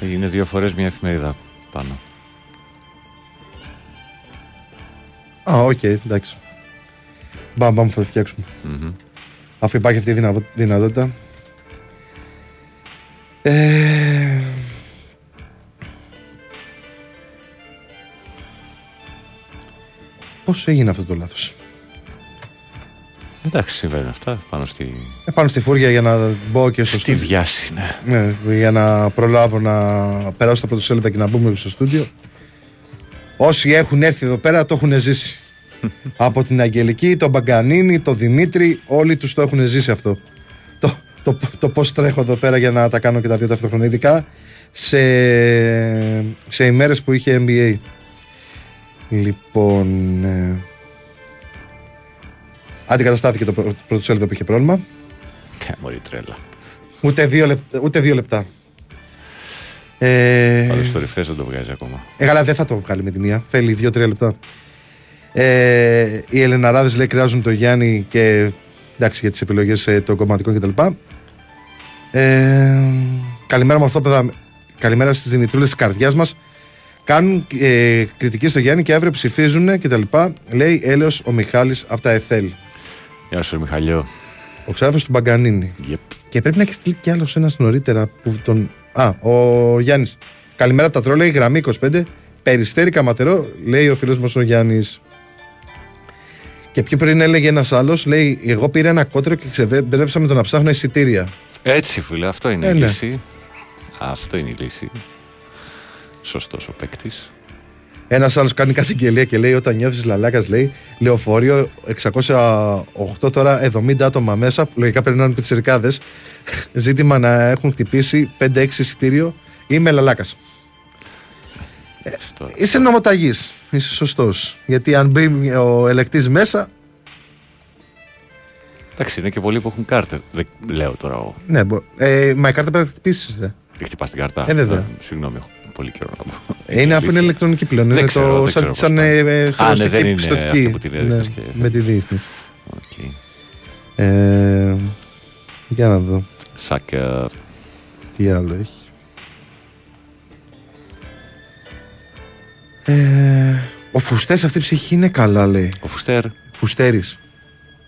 Είναι δύο φορές μια εφημερίδα πάνω. Α, οκ, εντάξει. Μπαμ, μπαμ, θα το φτιάξουμε. Μμμ. Αφού υπάρχει αυτή η δυνα- δυνατότητα. Ε... Πώς έγινε αυτό το λάθος; Εντάξει, συμβαίνουν αυτά πάνω στη, Ε, πάνω στη φούρια για να μπω και στο στη στούντιο. βιάση, ναι. Ναι, για να προλάβω να περάσω στα πρωτοσέλιδα και να μπούμε στο στούντιο. Όσοι έχουν έρθει εδώ πέρα το έχουν ζήσει. Από την Αγγελική, τον Μπαγκανίνη, τον Δημήτρη, όλοι τους το έχουν ζήσει αυτό. Το, το, το πώς τρέχω εδώ πέρα για να τα κάνω και τα δύο ταυτόχρονα. Ειδικά σε, σε ημέρες που είχε NBA. Λοιπόν... Ε, αντικαταστάθηκε το πρω- πρωτοσέλιδο που είχε πρόβλημα. Ε, Μωρή τρέλα. Ούτε δύο λεπτά. Ούτε δύο λεπτά. Ε, Πάντω το refresh δεν το βγάζει ακόμα. ε, καλά, δεν θα το βγάλει με τη μία. Θέλει δύο-τρία λεπτά. Ε, οι Ελεναράδε λέει κράζουν το Γιάννη και εντάξει για τις επιλογές των κομματικών κτλ. Ε, καλημέρα μορφόπεδα. Καλημέρα στις Δημητρούλες της καρδιάς μας. Κάνουν ε, κριτική στο Γιάννη και αύριο ψηφίζουν κτλ. Λέει έλεος ο Μιχάλης από τα ΕΘΕΛ. Γεια σου, ρε Μιχαλιό. Ο ξάδερφος του Μπαγκανίνη. Yep. Και πρέπει να έχεις στείλει κι άλλος ένας νωρίτερα που τον. Α, ο Γιάννης. Καλημέρα από τα τρόλα, η γραμμή 25. Περιστέρι καματερό, λέει ο φίλος μας ο Γιάννης. Και πιο πριν έλεγε ένας άλλος, λέει: Εγώ πήρα ένα κότρο και ξεδέμπρεψα με το να ψάχνω εισιτήρια. Έτσι, φίλε, αυτό είναι Ε, η ναι. λύση. Αυτό είναι η λύση. Σωστός ο παίκτης. Ένας άλλος κάνει καταγγελία και λέει: Όταν νιώθεις λαλάκας, λέει λεωφορείο 608 τώρα 70 άτομα μέσα. Λογικά πρέπει να είναι πιτσιρικάδες. Ζήτημα να έχουν χτυπήσει 5-6 εισιτήριο. Είμαι λαλάκας. Είσαι νομοταγής. Είσαι σωστός. Γιατί αν μπει ο ελεκτής μέσα. Εντάξει, είναι και πολλοί που έχουν κάρτε. Δεν λέω τώρα εγώ. Ναι, μπο... ε, μα η κάρτα πρέπει να χτυπήσεις. Ε. Δεν χτυπάς την κάρτα. Ε, βέβαια. Ε, συγγνώμη, έχω πολύ καιρό να πω. Είναι αφού είναι ηλεκτρονική πλέον. Δεν είναι ξέρω, το, δεν σαν, ξέρω σαν πώς ε, πάει. ε, Α, ναι, χρεωστική δεν είναι πιστωτική. αυτή που την έδινες Ναι, και- με τη δείχνει. Οκ. Ε, για να δω. Σάκα. Τι άλλο έχει. Ε, ο Φουστέρ αυτή η ψυχή είναι καλά, λέει. Ο Φουστέρ. Φουστέρης.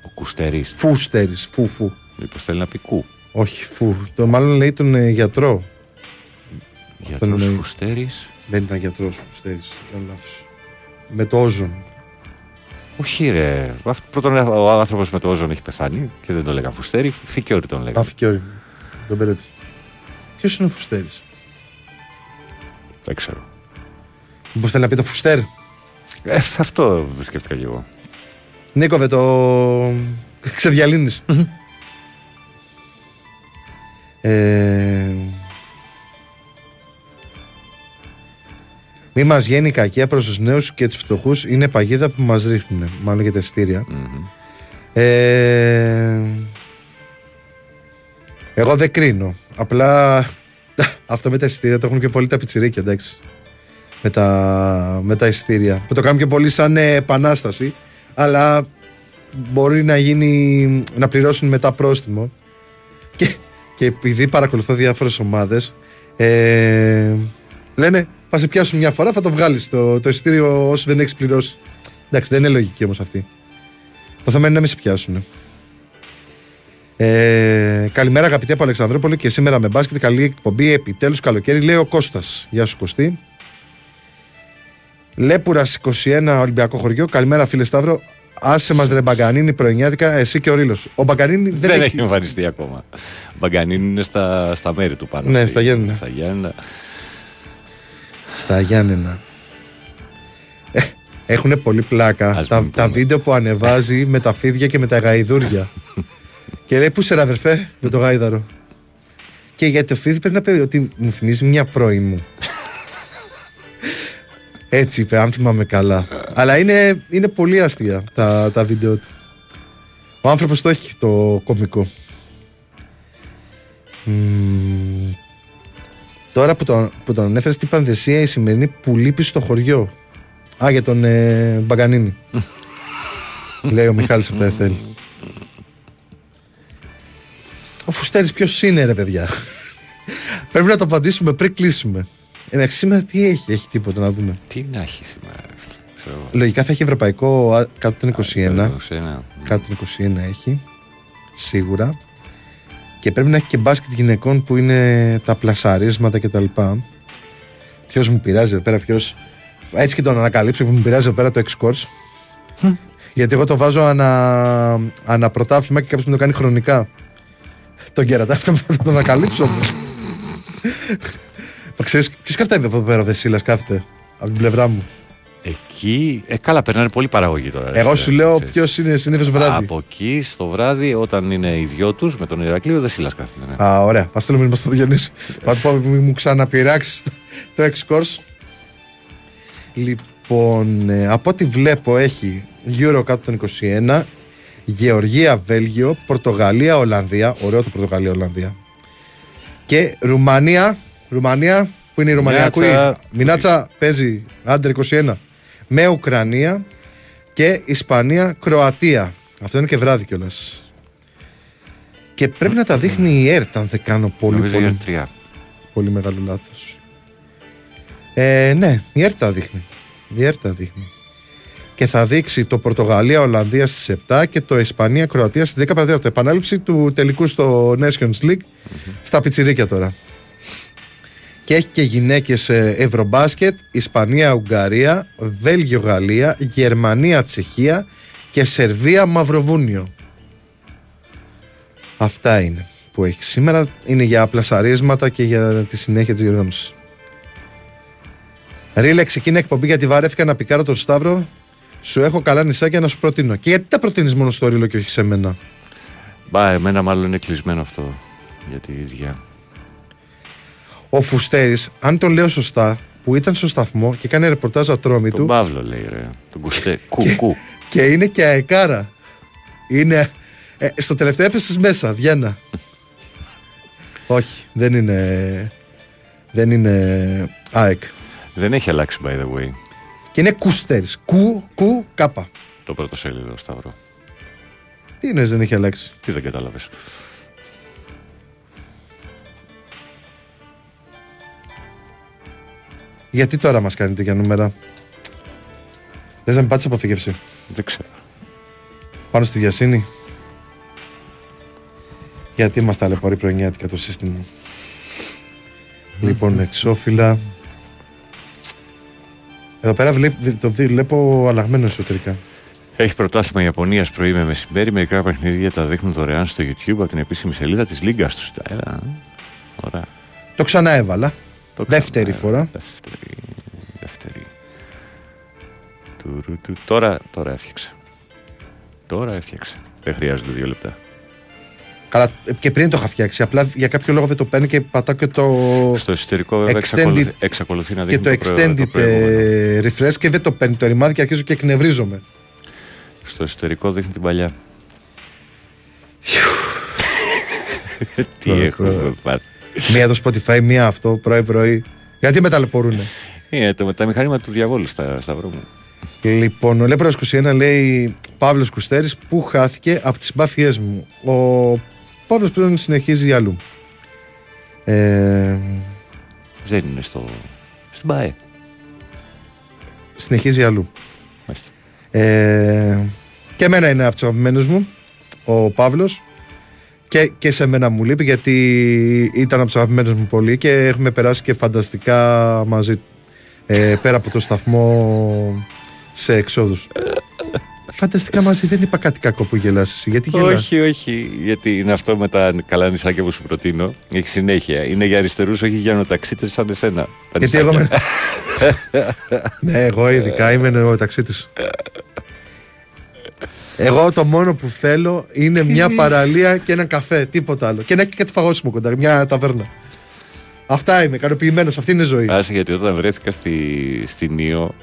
Ο Κουστέρης. Φουστέρης. Φου, φου. Μήπως θέλει να πει κου. Όχι, φου. Το μάλλον λέει τον ε, γιατρό. Γιατρός εννοεί. Φουστέρης. Δεν ήταν γιατρός ο Φουστέρη. Ήταν λάθος. Με το όζον. Όχι, ρε. Αυτό- Πρώτον, ο άνθρωπος με το όζον έχει πεθάνει και δεν το λέγαν Φουστέρη. Φικιόρι τον λέγαν. Άφηκε όρι. Τον μπερδέψει. Ποιος είναι ο Φουστέρης; Δεν ξέρω. Μήπως θέλει να πει το Φουστέρ; Ε, αυτό σκέφτηκα και εγώ. Νίκοβε το. Ξεδιαλύνεις. ε, μη μας βγαίνει η κακία προς τους νέους και τους φτωχούς είναι παγίδα που μας ρίχνουν. Μάλλον για τα εισιτήρια. Ε, εγώ δεν κρίνω. Απλά αυτό με τα εισιτήρια το έχουν και πολύ τα πιτσιρίκια, εντάξει. Με τα, με τα εισιτήρια. Που το κάνουν και πολύ σαν ε, επανάσταση. Αλλά μπορεί να γίνει να πληρώσουν μετά πρόστιμο. Και, και επειδή παρακολουθώ διάφορες ομάδες, ε, λένε θα σε πιάσουν μια φορά, θα το βγάλεις το, το εισιτήριο όσο δεν έχεις πληρώσει. Εντάξει, δεν είναι λογική όμως αυτή. Το θέμα είναι να μην σε πιάσουν. Ε, καλημέρα αγαπητοί από Αλεξανδρόπολη και σήμερα με μπάσκετ. Καλή εκπομπή. Επιτέλους καλοκαίρι, λέει ο Κώστας. Γεια σου Κωστή. Λέπουρας 21 Ολυμπιακό χωριό. Καλημέρα φίλε Σταύρο. Άσε μας ρε Μπαγκανίνη πρωινιάτικα, εσύ και ο Ρήλο. Ο Μπαγκανίνη δεν, Δεν, έχει. έχει εμφανιστεί ακόμα. Ο Μπαγκανίνη είναι στα, στα μέρη του πάνω. Ναι, στη- στα Γιάννενα. Στα Γιάννενα. Στα Γιάννενα. Ε, Έχουν πολύ πλάκα Ας τα, μην τα πούμε. βίντεο που ανεβάζει με τα φίδια και με τα γαϊδούρια. και λέει: Πού σε ρε αδερφέ, με το γάιδαρο. Και για το φίδι πρέπει να πει ότι μου θυμίζει μια πρώη μου. Έτσι είπε, αν θυμάμαι καλά. Αλλά είναι, είναι πολύ αστεία τα, τα βίντεο του. Ο άνθρωπος το έχει το κωμικό. Μμμ. Τώρα που τον, που τον ανέφερες στην πανδεσία η σημερινή που λείπει στο χωριό. Α, για τον ε, Μπαγκανίνη. Λέει ο Μιχάλης από τα ΕΘΕΛ. Ο Φουστέρης ποιος είναι ρε παιδιά; Πρέπει να το απαντήσουμε πριν κλείσουμε. Εντάξει, σήμερα τι έχει, έχει τίποτα να δούμε. Τι να έχει σήμερα, ρε φίλε. Ξέρω εγώ. Λογικά θα έχει ευρωπαϊκό α, κάτω των 21. Σε ένα. Κάτω των 21 έχει. Σίγουρα. Και πρέπει να έχει και μπάσκετ γυναικών που είναι τα πλασαρίσματα κτλ. Ποιος μου πειράζει εδώ πέρα, ποιο. Έτσι και τον ανακαλύψω που μου πειράζει εδώ πέρα το X-Course. Γιατί εγώ το βάζω ανα, αναπρωτάθλημα και κάποιος μου το κάνει χρονικά. Τον κερατά αυτό θα τον ανακαλύψω όμως. Ξέρεις, ποιος κάθεται εδώ πέρα ο Δεσίλας κάθεται από την πλευρά μου. Εκεί. Ε, καλά, περνάνε πολύ παραγωγή τώρα. ρε Εγώ φίλε, σου λέω ξέρεις. ποιος είναι συνήθως βράδυ. Από εκεί στο βράδυ, όταν είναι οι δυο τους με τον Ηρακλείο, δεν σύλλα κάθεται. Ναι. Α, ωραία. Θα στείλω μήνυμα στο Διονύση. Θα του πω μη μου ξαναπειράξεις το, το X-Course. Λοιπόν, ε, από ό,τι βλέπω έχει Euro κάτω των 21, Γεωργία, Βέλγιο, Πορτογαλία, Ολλανδία. Ωραίο το Πορτογαλία, Ολλανδία. Και Ρουμανία, Ρουμανία, που είναι η Ρουμανία, Μινάτσα. ακούει; Μινάτσα παίζει άντερ 21. Με Ουκρανία και Ισπανία, Κροατία. Αυτό είναι και βράδυ κιόλας. Και πρέπει να τα δείχνει η ΕΡΤ, αν δεν κάνω πολύ, Νομίζω πολύ, για τρία. πολύ μεγάλο λάθος. Ε, ναι, η ΕΡΤ τα δείχνει. Η ΕΡΤ τα δείχνει. Και θα δείξει το Πορτογαλία-Ολλανδία στις 7 και το Ισπανία-Κροατία στις 10 παρατέταρτο. Επανάληψη του τελικού στο Nations League στα πιτσιρίκια τώρα. Και έχει και γυναίκες Ευρωμπάσκετ, Ισπανία-Ουγγαρία, Βέλγιο-Γαλλία, Γερμανία-Τσεχία και Σερβία-Μαυροβούνιο. Αυτά είναι που έχει σήμερα. Είναι για πλασαρίσματα και για τη συνέχεια της διοργάνωσης. Ρίλε, ξεκίνησε εκπομπή γιατί βαρέθηκα να πικάρω τον Σταύρο. Σου έχω καλά νησάκια να σου προτείνω. Και γιατί τα προτείνεις μόνο στο Ρίλο και όχι σε μένα; Μπα, εμένα μάλλον είναι κλεισμένο αυτό για τη ίδια. Ο Φουστέρης, αν το λέω σωστά, που ήταν στο σταθμό και κάνει ρεπορτάζ ατρόμη Τον του Παύλο λέει ρε. Τον Κουστέ. Κου, κου. και είναι και αεκάρα. Είναι. Ε, στο τελευταίο έπεσε μέσα, Βιέννα. όχι, δεν είναι. Δεν είναι ΑΕΚ. Δεν έχει αλλάξει by the way Και είναι κουστέρης. Κου, κου, κάπα. το πρώτο σέλιδο Σταύρο. Τι είναι, δεν έχει αλλάξει. Τι δεν κατάλαβες. Γιατί τώρα μας κάνετε για νούμερα; Λες να μην πάτε αποφύγευση. Δεν ξέρω. Πάνω στη διασύνη; Γιατί μας ταλαιπωρεί πρωινιάτικα το σύστημα; λοιπόν, εξώφυλλα. Εδώ πέρα βλέ- το δι- βλέπω αλλαγμένο εσωτερικά. Έχει πρωτάθλημα Ιαπωνίας πρωί με μεσημέρι. Μερικά παιχνίδια τα δείχνουν δωρεάν στο YouTube από την επίσημη σελίδα της Λίγκας τους. Έλα. ε. Ωραία. Το ξανά έβαλα. Το Δεύτερη ξανά, φορά. Δεύτερη. Δεύτερη. Τουρου, του. Τώρα, τώρα έφτιαξε. Τώρα έφτιαξε. Δεν χρειάζονται δύο λεπτά. Καλά, και πριν το είχα φτιάξει. Απλά για κάποιο λόγο δεν το παίρνει και πατάω και το. Στο εσωτερικό βέβαια extended- εξακολουθεί, εξακολουθεί να και δείχνει το το, προε- extended το προηγούμενο. ε, refresh και δεν το παίρνει το ρημάδι και αρχίζω και εκνευρίζομαι. Στο εσωτερικό δείχνει την παλιά. Τι Προ- έχουμε προ- πάθει. Μία το Spotify, μία αυτό πρωί-πρωί. Γιατί με ταλαιπωρούνε. Είναι το, τα μηχανήματα του διαβόλου στα, σταυρό μου. Λοιπόν, ο Λέπρα 21 λέει Παύλος Κουστέρης που χάθηκε από τις συμπάθειέ μου; Ο Παύλος πλέον συνεχίζει για αλλού. Ε, Δεν είναι στο, στην ΠΑΕ. συνεχίζει για αλλού. Μάλιστα. Ε, και εμένα είναι από τους αγαπημένους μου ο Παύλος. Και, και σε μένα μου λείπει γιατί ήταν από τους αγαπημένους μου πολύ και έχουμε περάσει και φανταστικά μαζί ε, πέρα από το σταθμό σε εξόδους. φανταστικά μαζί δεν είπα κάτι κακό που γελάς εσύ. Γιατί γελάς; Όχι, όχι. Γιατί είναι αυτό με τα καλά νησάκια που σου προτείνω. Έχει συνέχεια. Είναι για αριστερούς, όχι για νοταξίτε σαν εσένα. Τα Γιατί εγώ νησάκια. με... ναι, εγώ ειδικά είμαι ο ταξίτης. Εγώ το μόνο που θέλω είναι μια παραλία και ένα καφέ, τίποτα άλλο. Και να έχει και κάτι φαγόσιμο κοντά, μια ταβέρνα. Αυτά είμαι, ικανοποιημένος, αυτή είναι η ζωή. Άσε γιατί όταν βρέθηκα στη, στην Ήο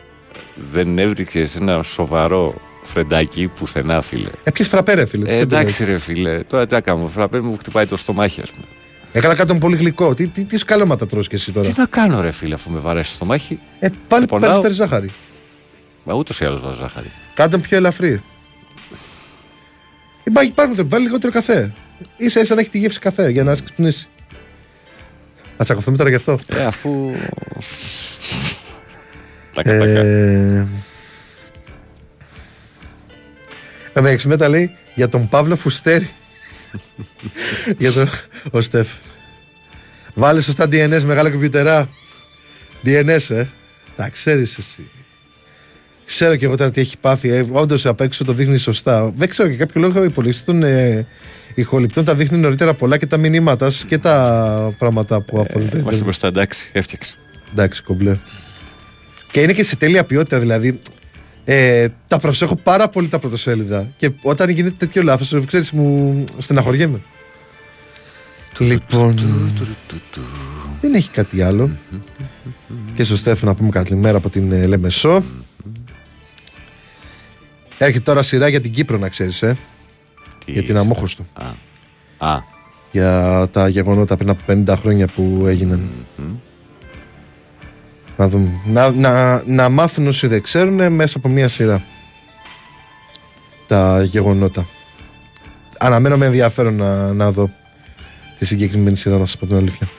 δεν έβρισκε ένα σοβαρό φρεντάκι πουθενά, φίλε. Έπιες φραπέ, ρε φίλε. τι Ε, σε εντάξει, ρε φίλε. Τώρα τι να κάνω. Φραπέ μου χτυπάει το στομάχι, ας πούμε. πειράζει. Έκανα κάτι πολύ γλυκό. Τι, τι, τι σκαλώματα τρως και εσύ τώρα; Τι να κάνω, ρε φίλε, αφού με βαρέσει το στομάχι; Ε, πάλι πονάω. περισσότερη ζάχαρη. Μα ούτως ή άλλως βάζω ζάχαρη. Κάντε πιο ελαφρύ. Υπάρχει, υπάρχουν τρόποι, βάλει λιγότερο καφέ. σα ίσα να έχει τη γεύση καφέ για να σε ξυπνήσει. Θα τσακωθούμε τώρα γι' αυτό. Ε, αφού. Τακα, τακα. Ε... Με μετά λέει για τον Παύλο Φουστέρη. για τον ο Στεφ. Βάλε σωστά DNS μεγάλα κομπιουτερά. DNS, ε. Τα ξέρεις εσύ. Ξέρω και εγώ τώρα τι έχει πάθει. Ε, Όντως απ' έξω το δείχνει σωστά. Δεν ξέρω και κάποιο λόγο οι υπολογιστέ των ε, ηχοληπτών τα δείχνει νωρίτερα πολλά και τα μηνύματα σας και τα πράγματα που αφορούν. το Είμαστε ίντερνετ. μπροστά, εντάξει, έφτιαξε. Εντάξει, κομπλέ. Και είναι και σε τέλεια ποιότητα, δηλαδή. Ε, τα προσέχω πάρα πολύ τα πρωτοσέλιδα. Και όταν γίνεται τέτοιο λάθος, ξέρεις, μου στεναχωριέμαι. Λοιπόν. Δεν έχει κάτι άλλο. Και στο Στέφο να πούμε καλημέρα από την ε, Λεμεσό. Έρχεται τώρα σειρά για την Κύπρο, να ξέρεις, ε. Τι Για την είσαι; Αμόχωστο. Α. Α, Για τα γεγονότα πριν από 50 χρόνια που έγιναν. Να, δούμε. Να, να, να μάθουν όσοι δεν ξέρουν ε, μέσα από μία σειρά τα γεγονότα. Αναμένω με ενδιαφέρον να, να δω τη συγκεκριμένη σειρά, να σας πω την αλήθεια.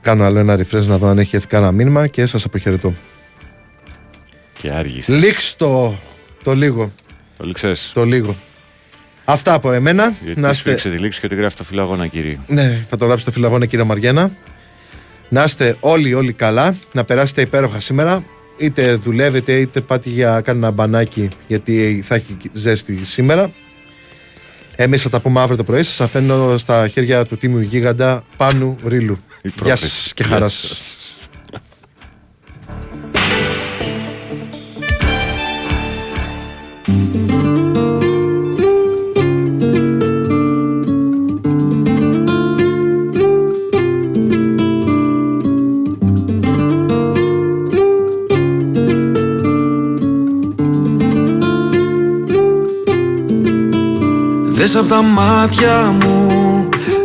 Κάνω άλλο ένα refresh να δω αν έχει έρθει κανένα μήνυμα και σας αποχαιρετώ. Και άργησες. Λίξ το, το λίγο, Το λήξες. το λίγο. Αυτά από εμένα. Γιατί να να είστε... σφίξε τη λήξη και ότι γράφεις το φιλαγόνα, κύριε. Ναι, θα το γράψω στο φιλαγόνα κύριε Μαριένα. Να είστε όλοι όλοι καλά, να περάσετε υπέροχα σήμερα. Είτε δουλεύετε είτε πάτε για κάνα μπανάκι γιατί θα έχει ζέστη σήμερα. Εμείς θα τα πούμε αύριο το πρωί. Σας αφήνω στα χέρια του τίμιου γίγαντα Πάνου Ρίλου. Η Γεια πρόθεση. σας και Γεια χαρά σας. Σας. Δες απ' τα μάτια μου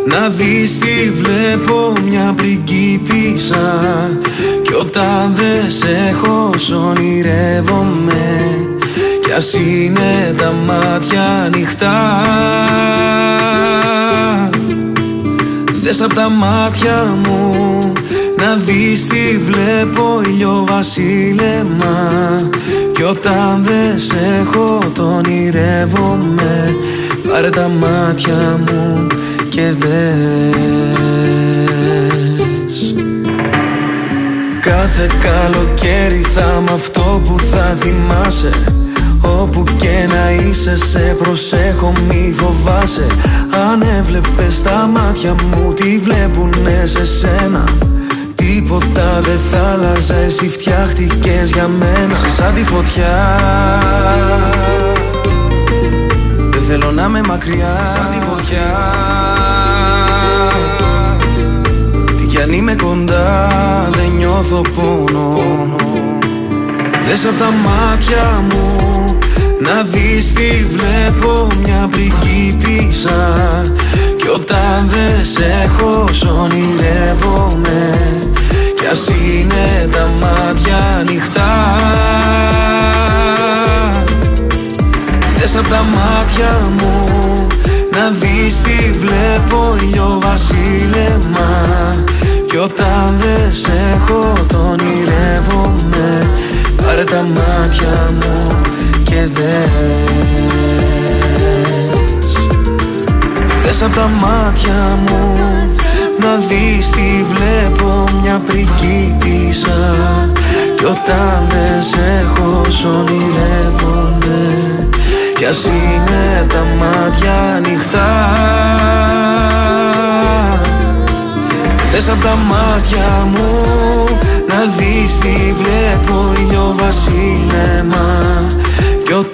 να δεις τι βλέπω μια πριγκίπισσα. Κι όταν δεν σε έχω σ' ονειρεύομαι. Κι ας είναι τα μάτια ανοιχτά. Δες απ' τα μάτια μου να δεις τι βλέπω ηλιοβασίλεμα Κι όταν δεν σε έχω το ονειρεύομαι Πάρε τα μάτια μου και δες. Κάθε καλοκαίρι θα μ' αυτό που θα θυμάσαι. Όπου και να είσαι σε προσέχω μη φοβάσαι. Αν έβλεπες τα μάτια μου τι βλέπουνε σε σένα; Τίποτα δεν θα άλλαζε εσύ φτιάχτηκες για μένα. Είσαι σαν τη φωτιά Δεν θέλω να είμαι μακριά. Σαν τη φωτιά. Τι κι αν είμαι κοντά δεν νιώθω πόνο. Δες απ' τα μάτια μου να δεις τι βλέπω μια πριγκίπισσα Κι όταν δεν σε έχω σ' ονειρεύομαι. Κι ας είναι τα μάτια ανοιχτά Δες απ' τα μάτια μου να δεις τι βλέπω βασίλεμα. Κι όταν δεν σε έχω τον ονειρεύομαι Πάρε τα μάτια μου και δες. Δες απ' τα μάτια μου να δεις τι βλέπω μια πριγκίπισσα. Κι όταν δεν σε έχω σ' ονειρεύομαι Κι ας είναι τα μάτια ανοιχτά. Δες απ' τα μάτια μου να δεις τι βλέπω βασίλεμα. Κι όταν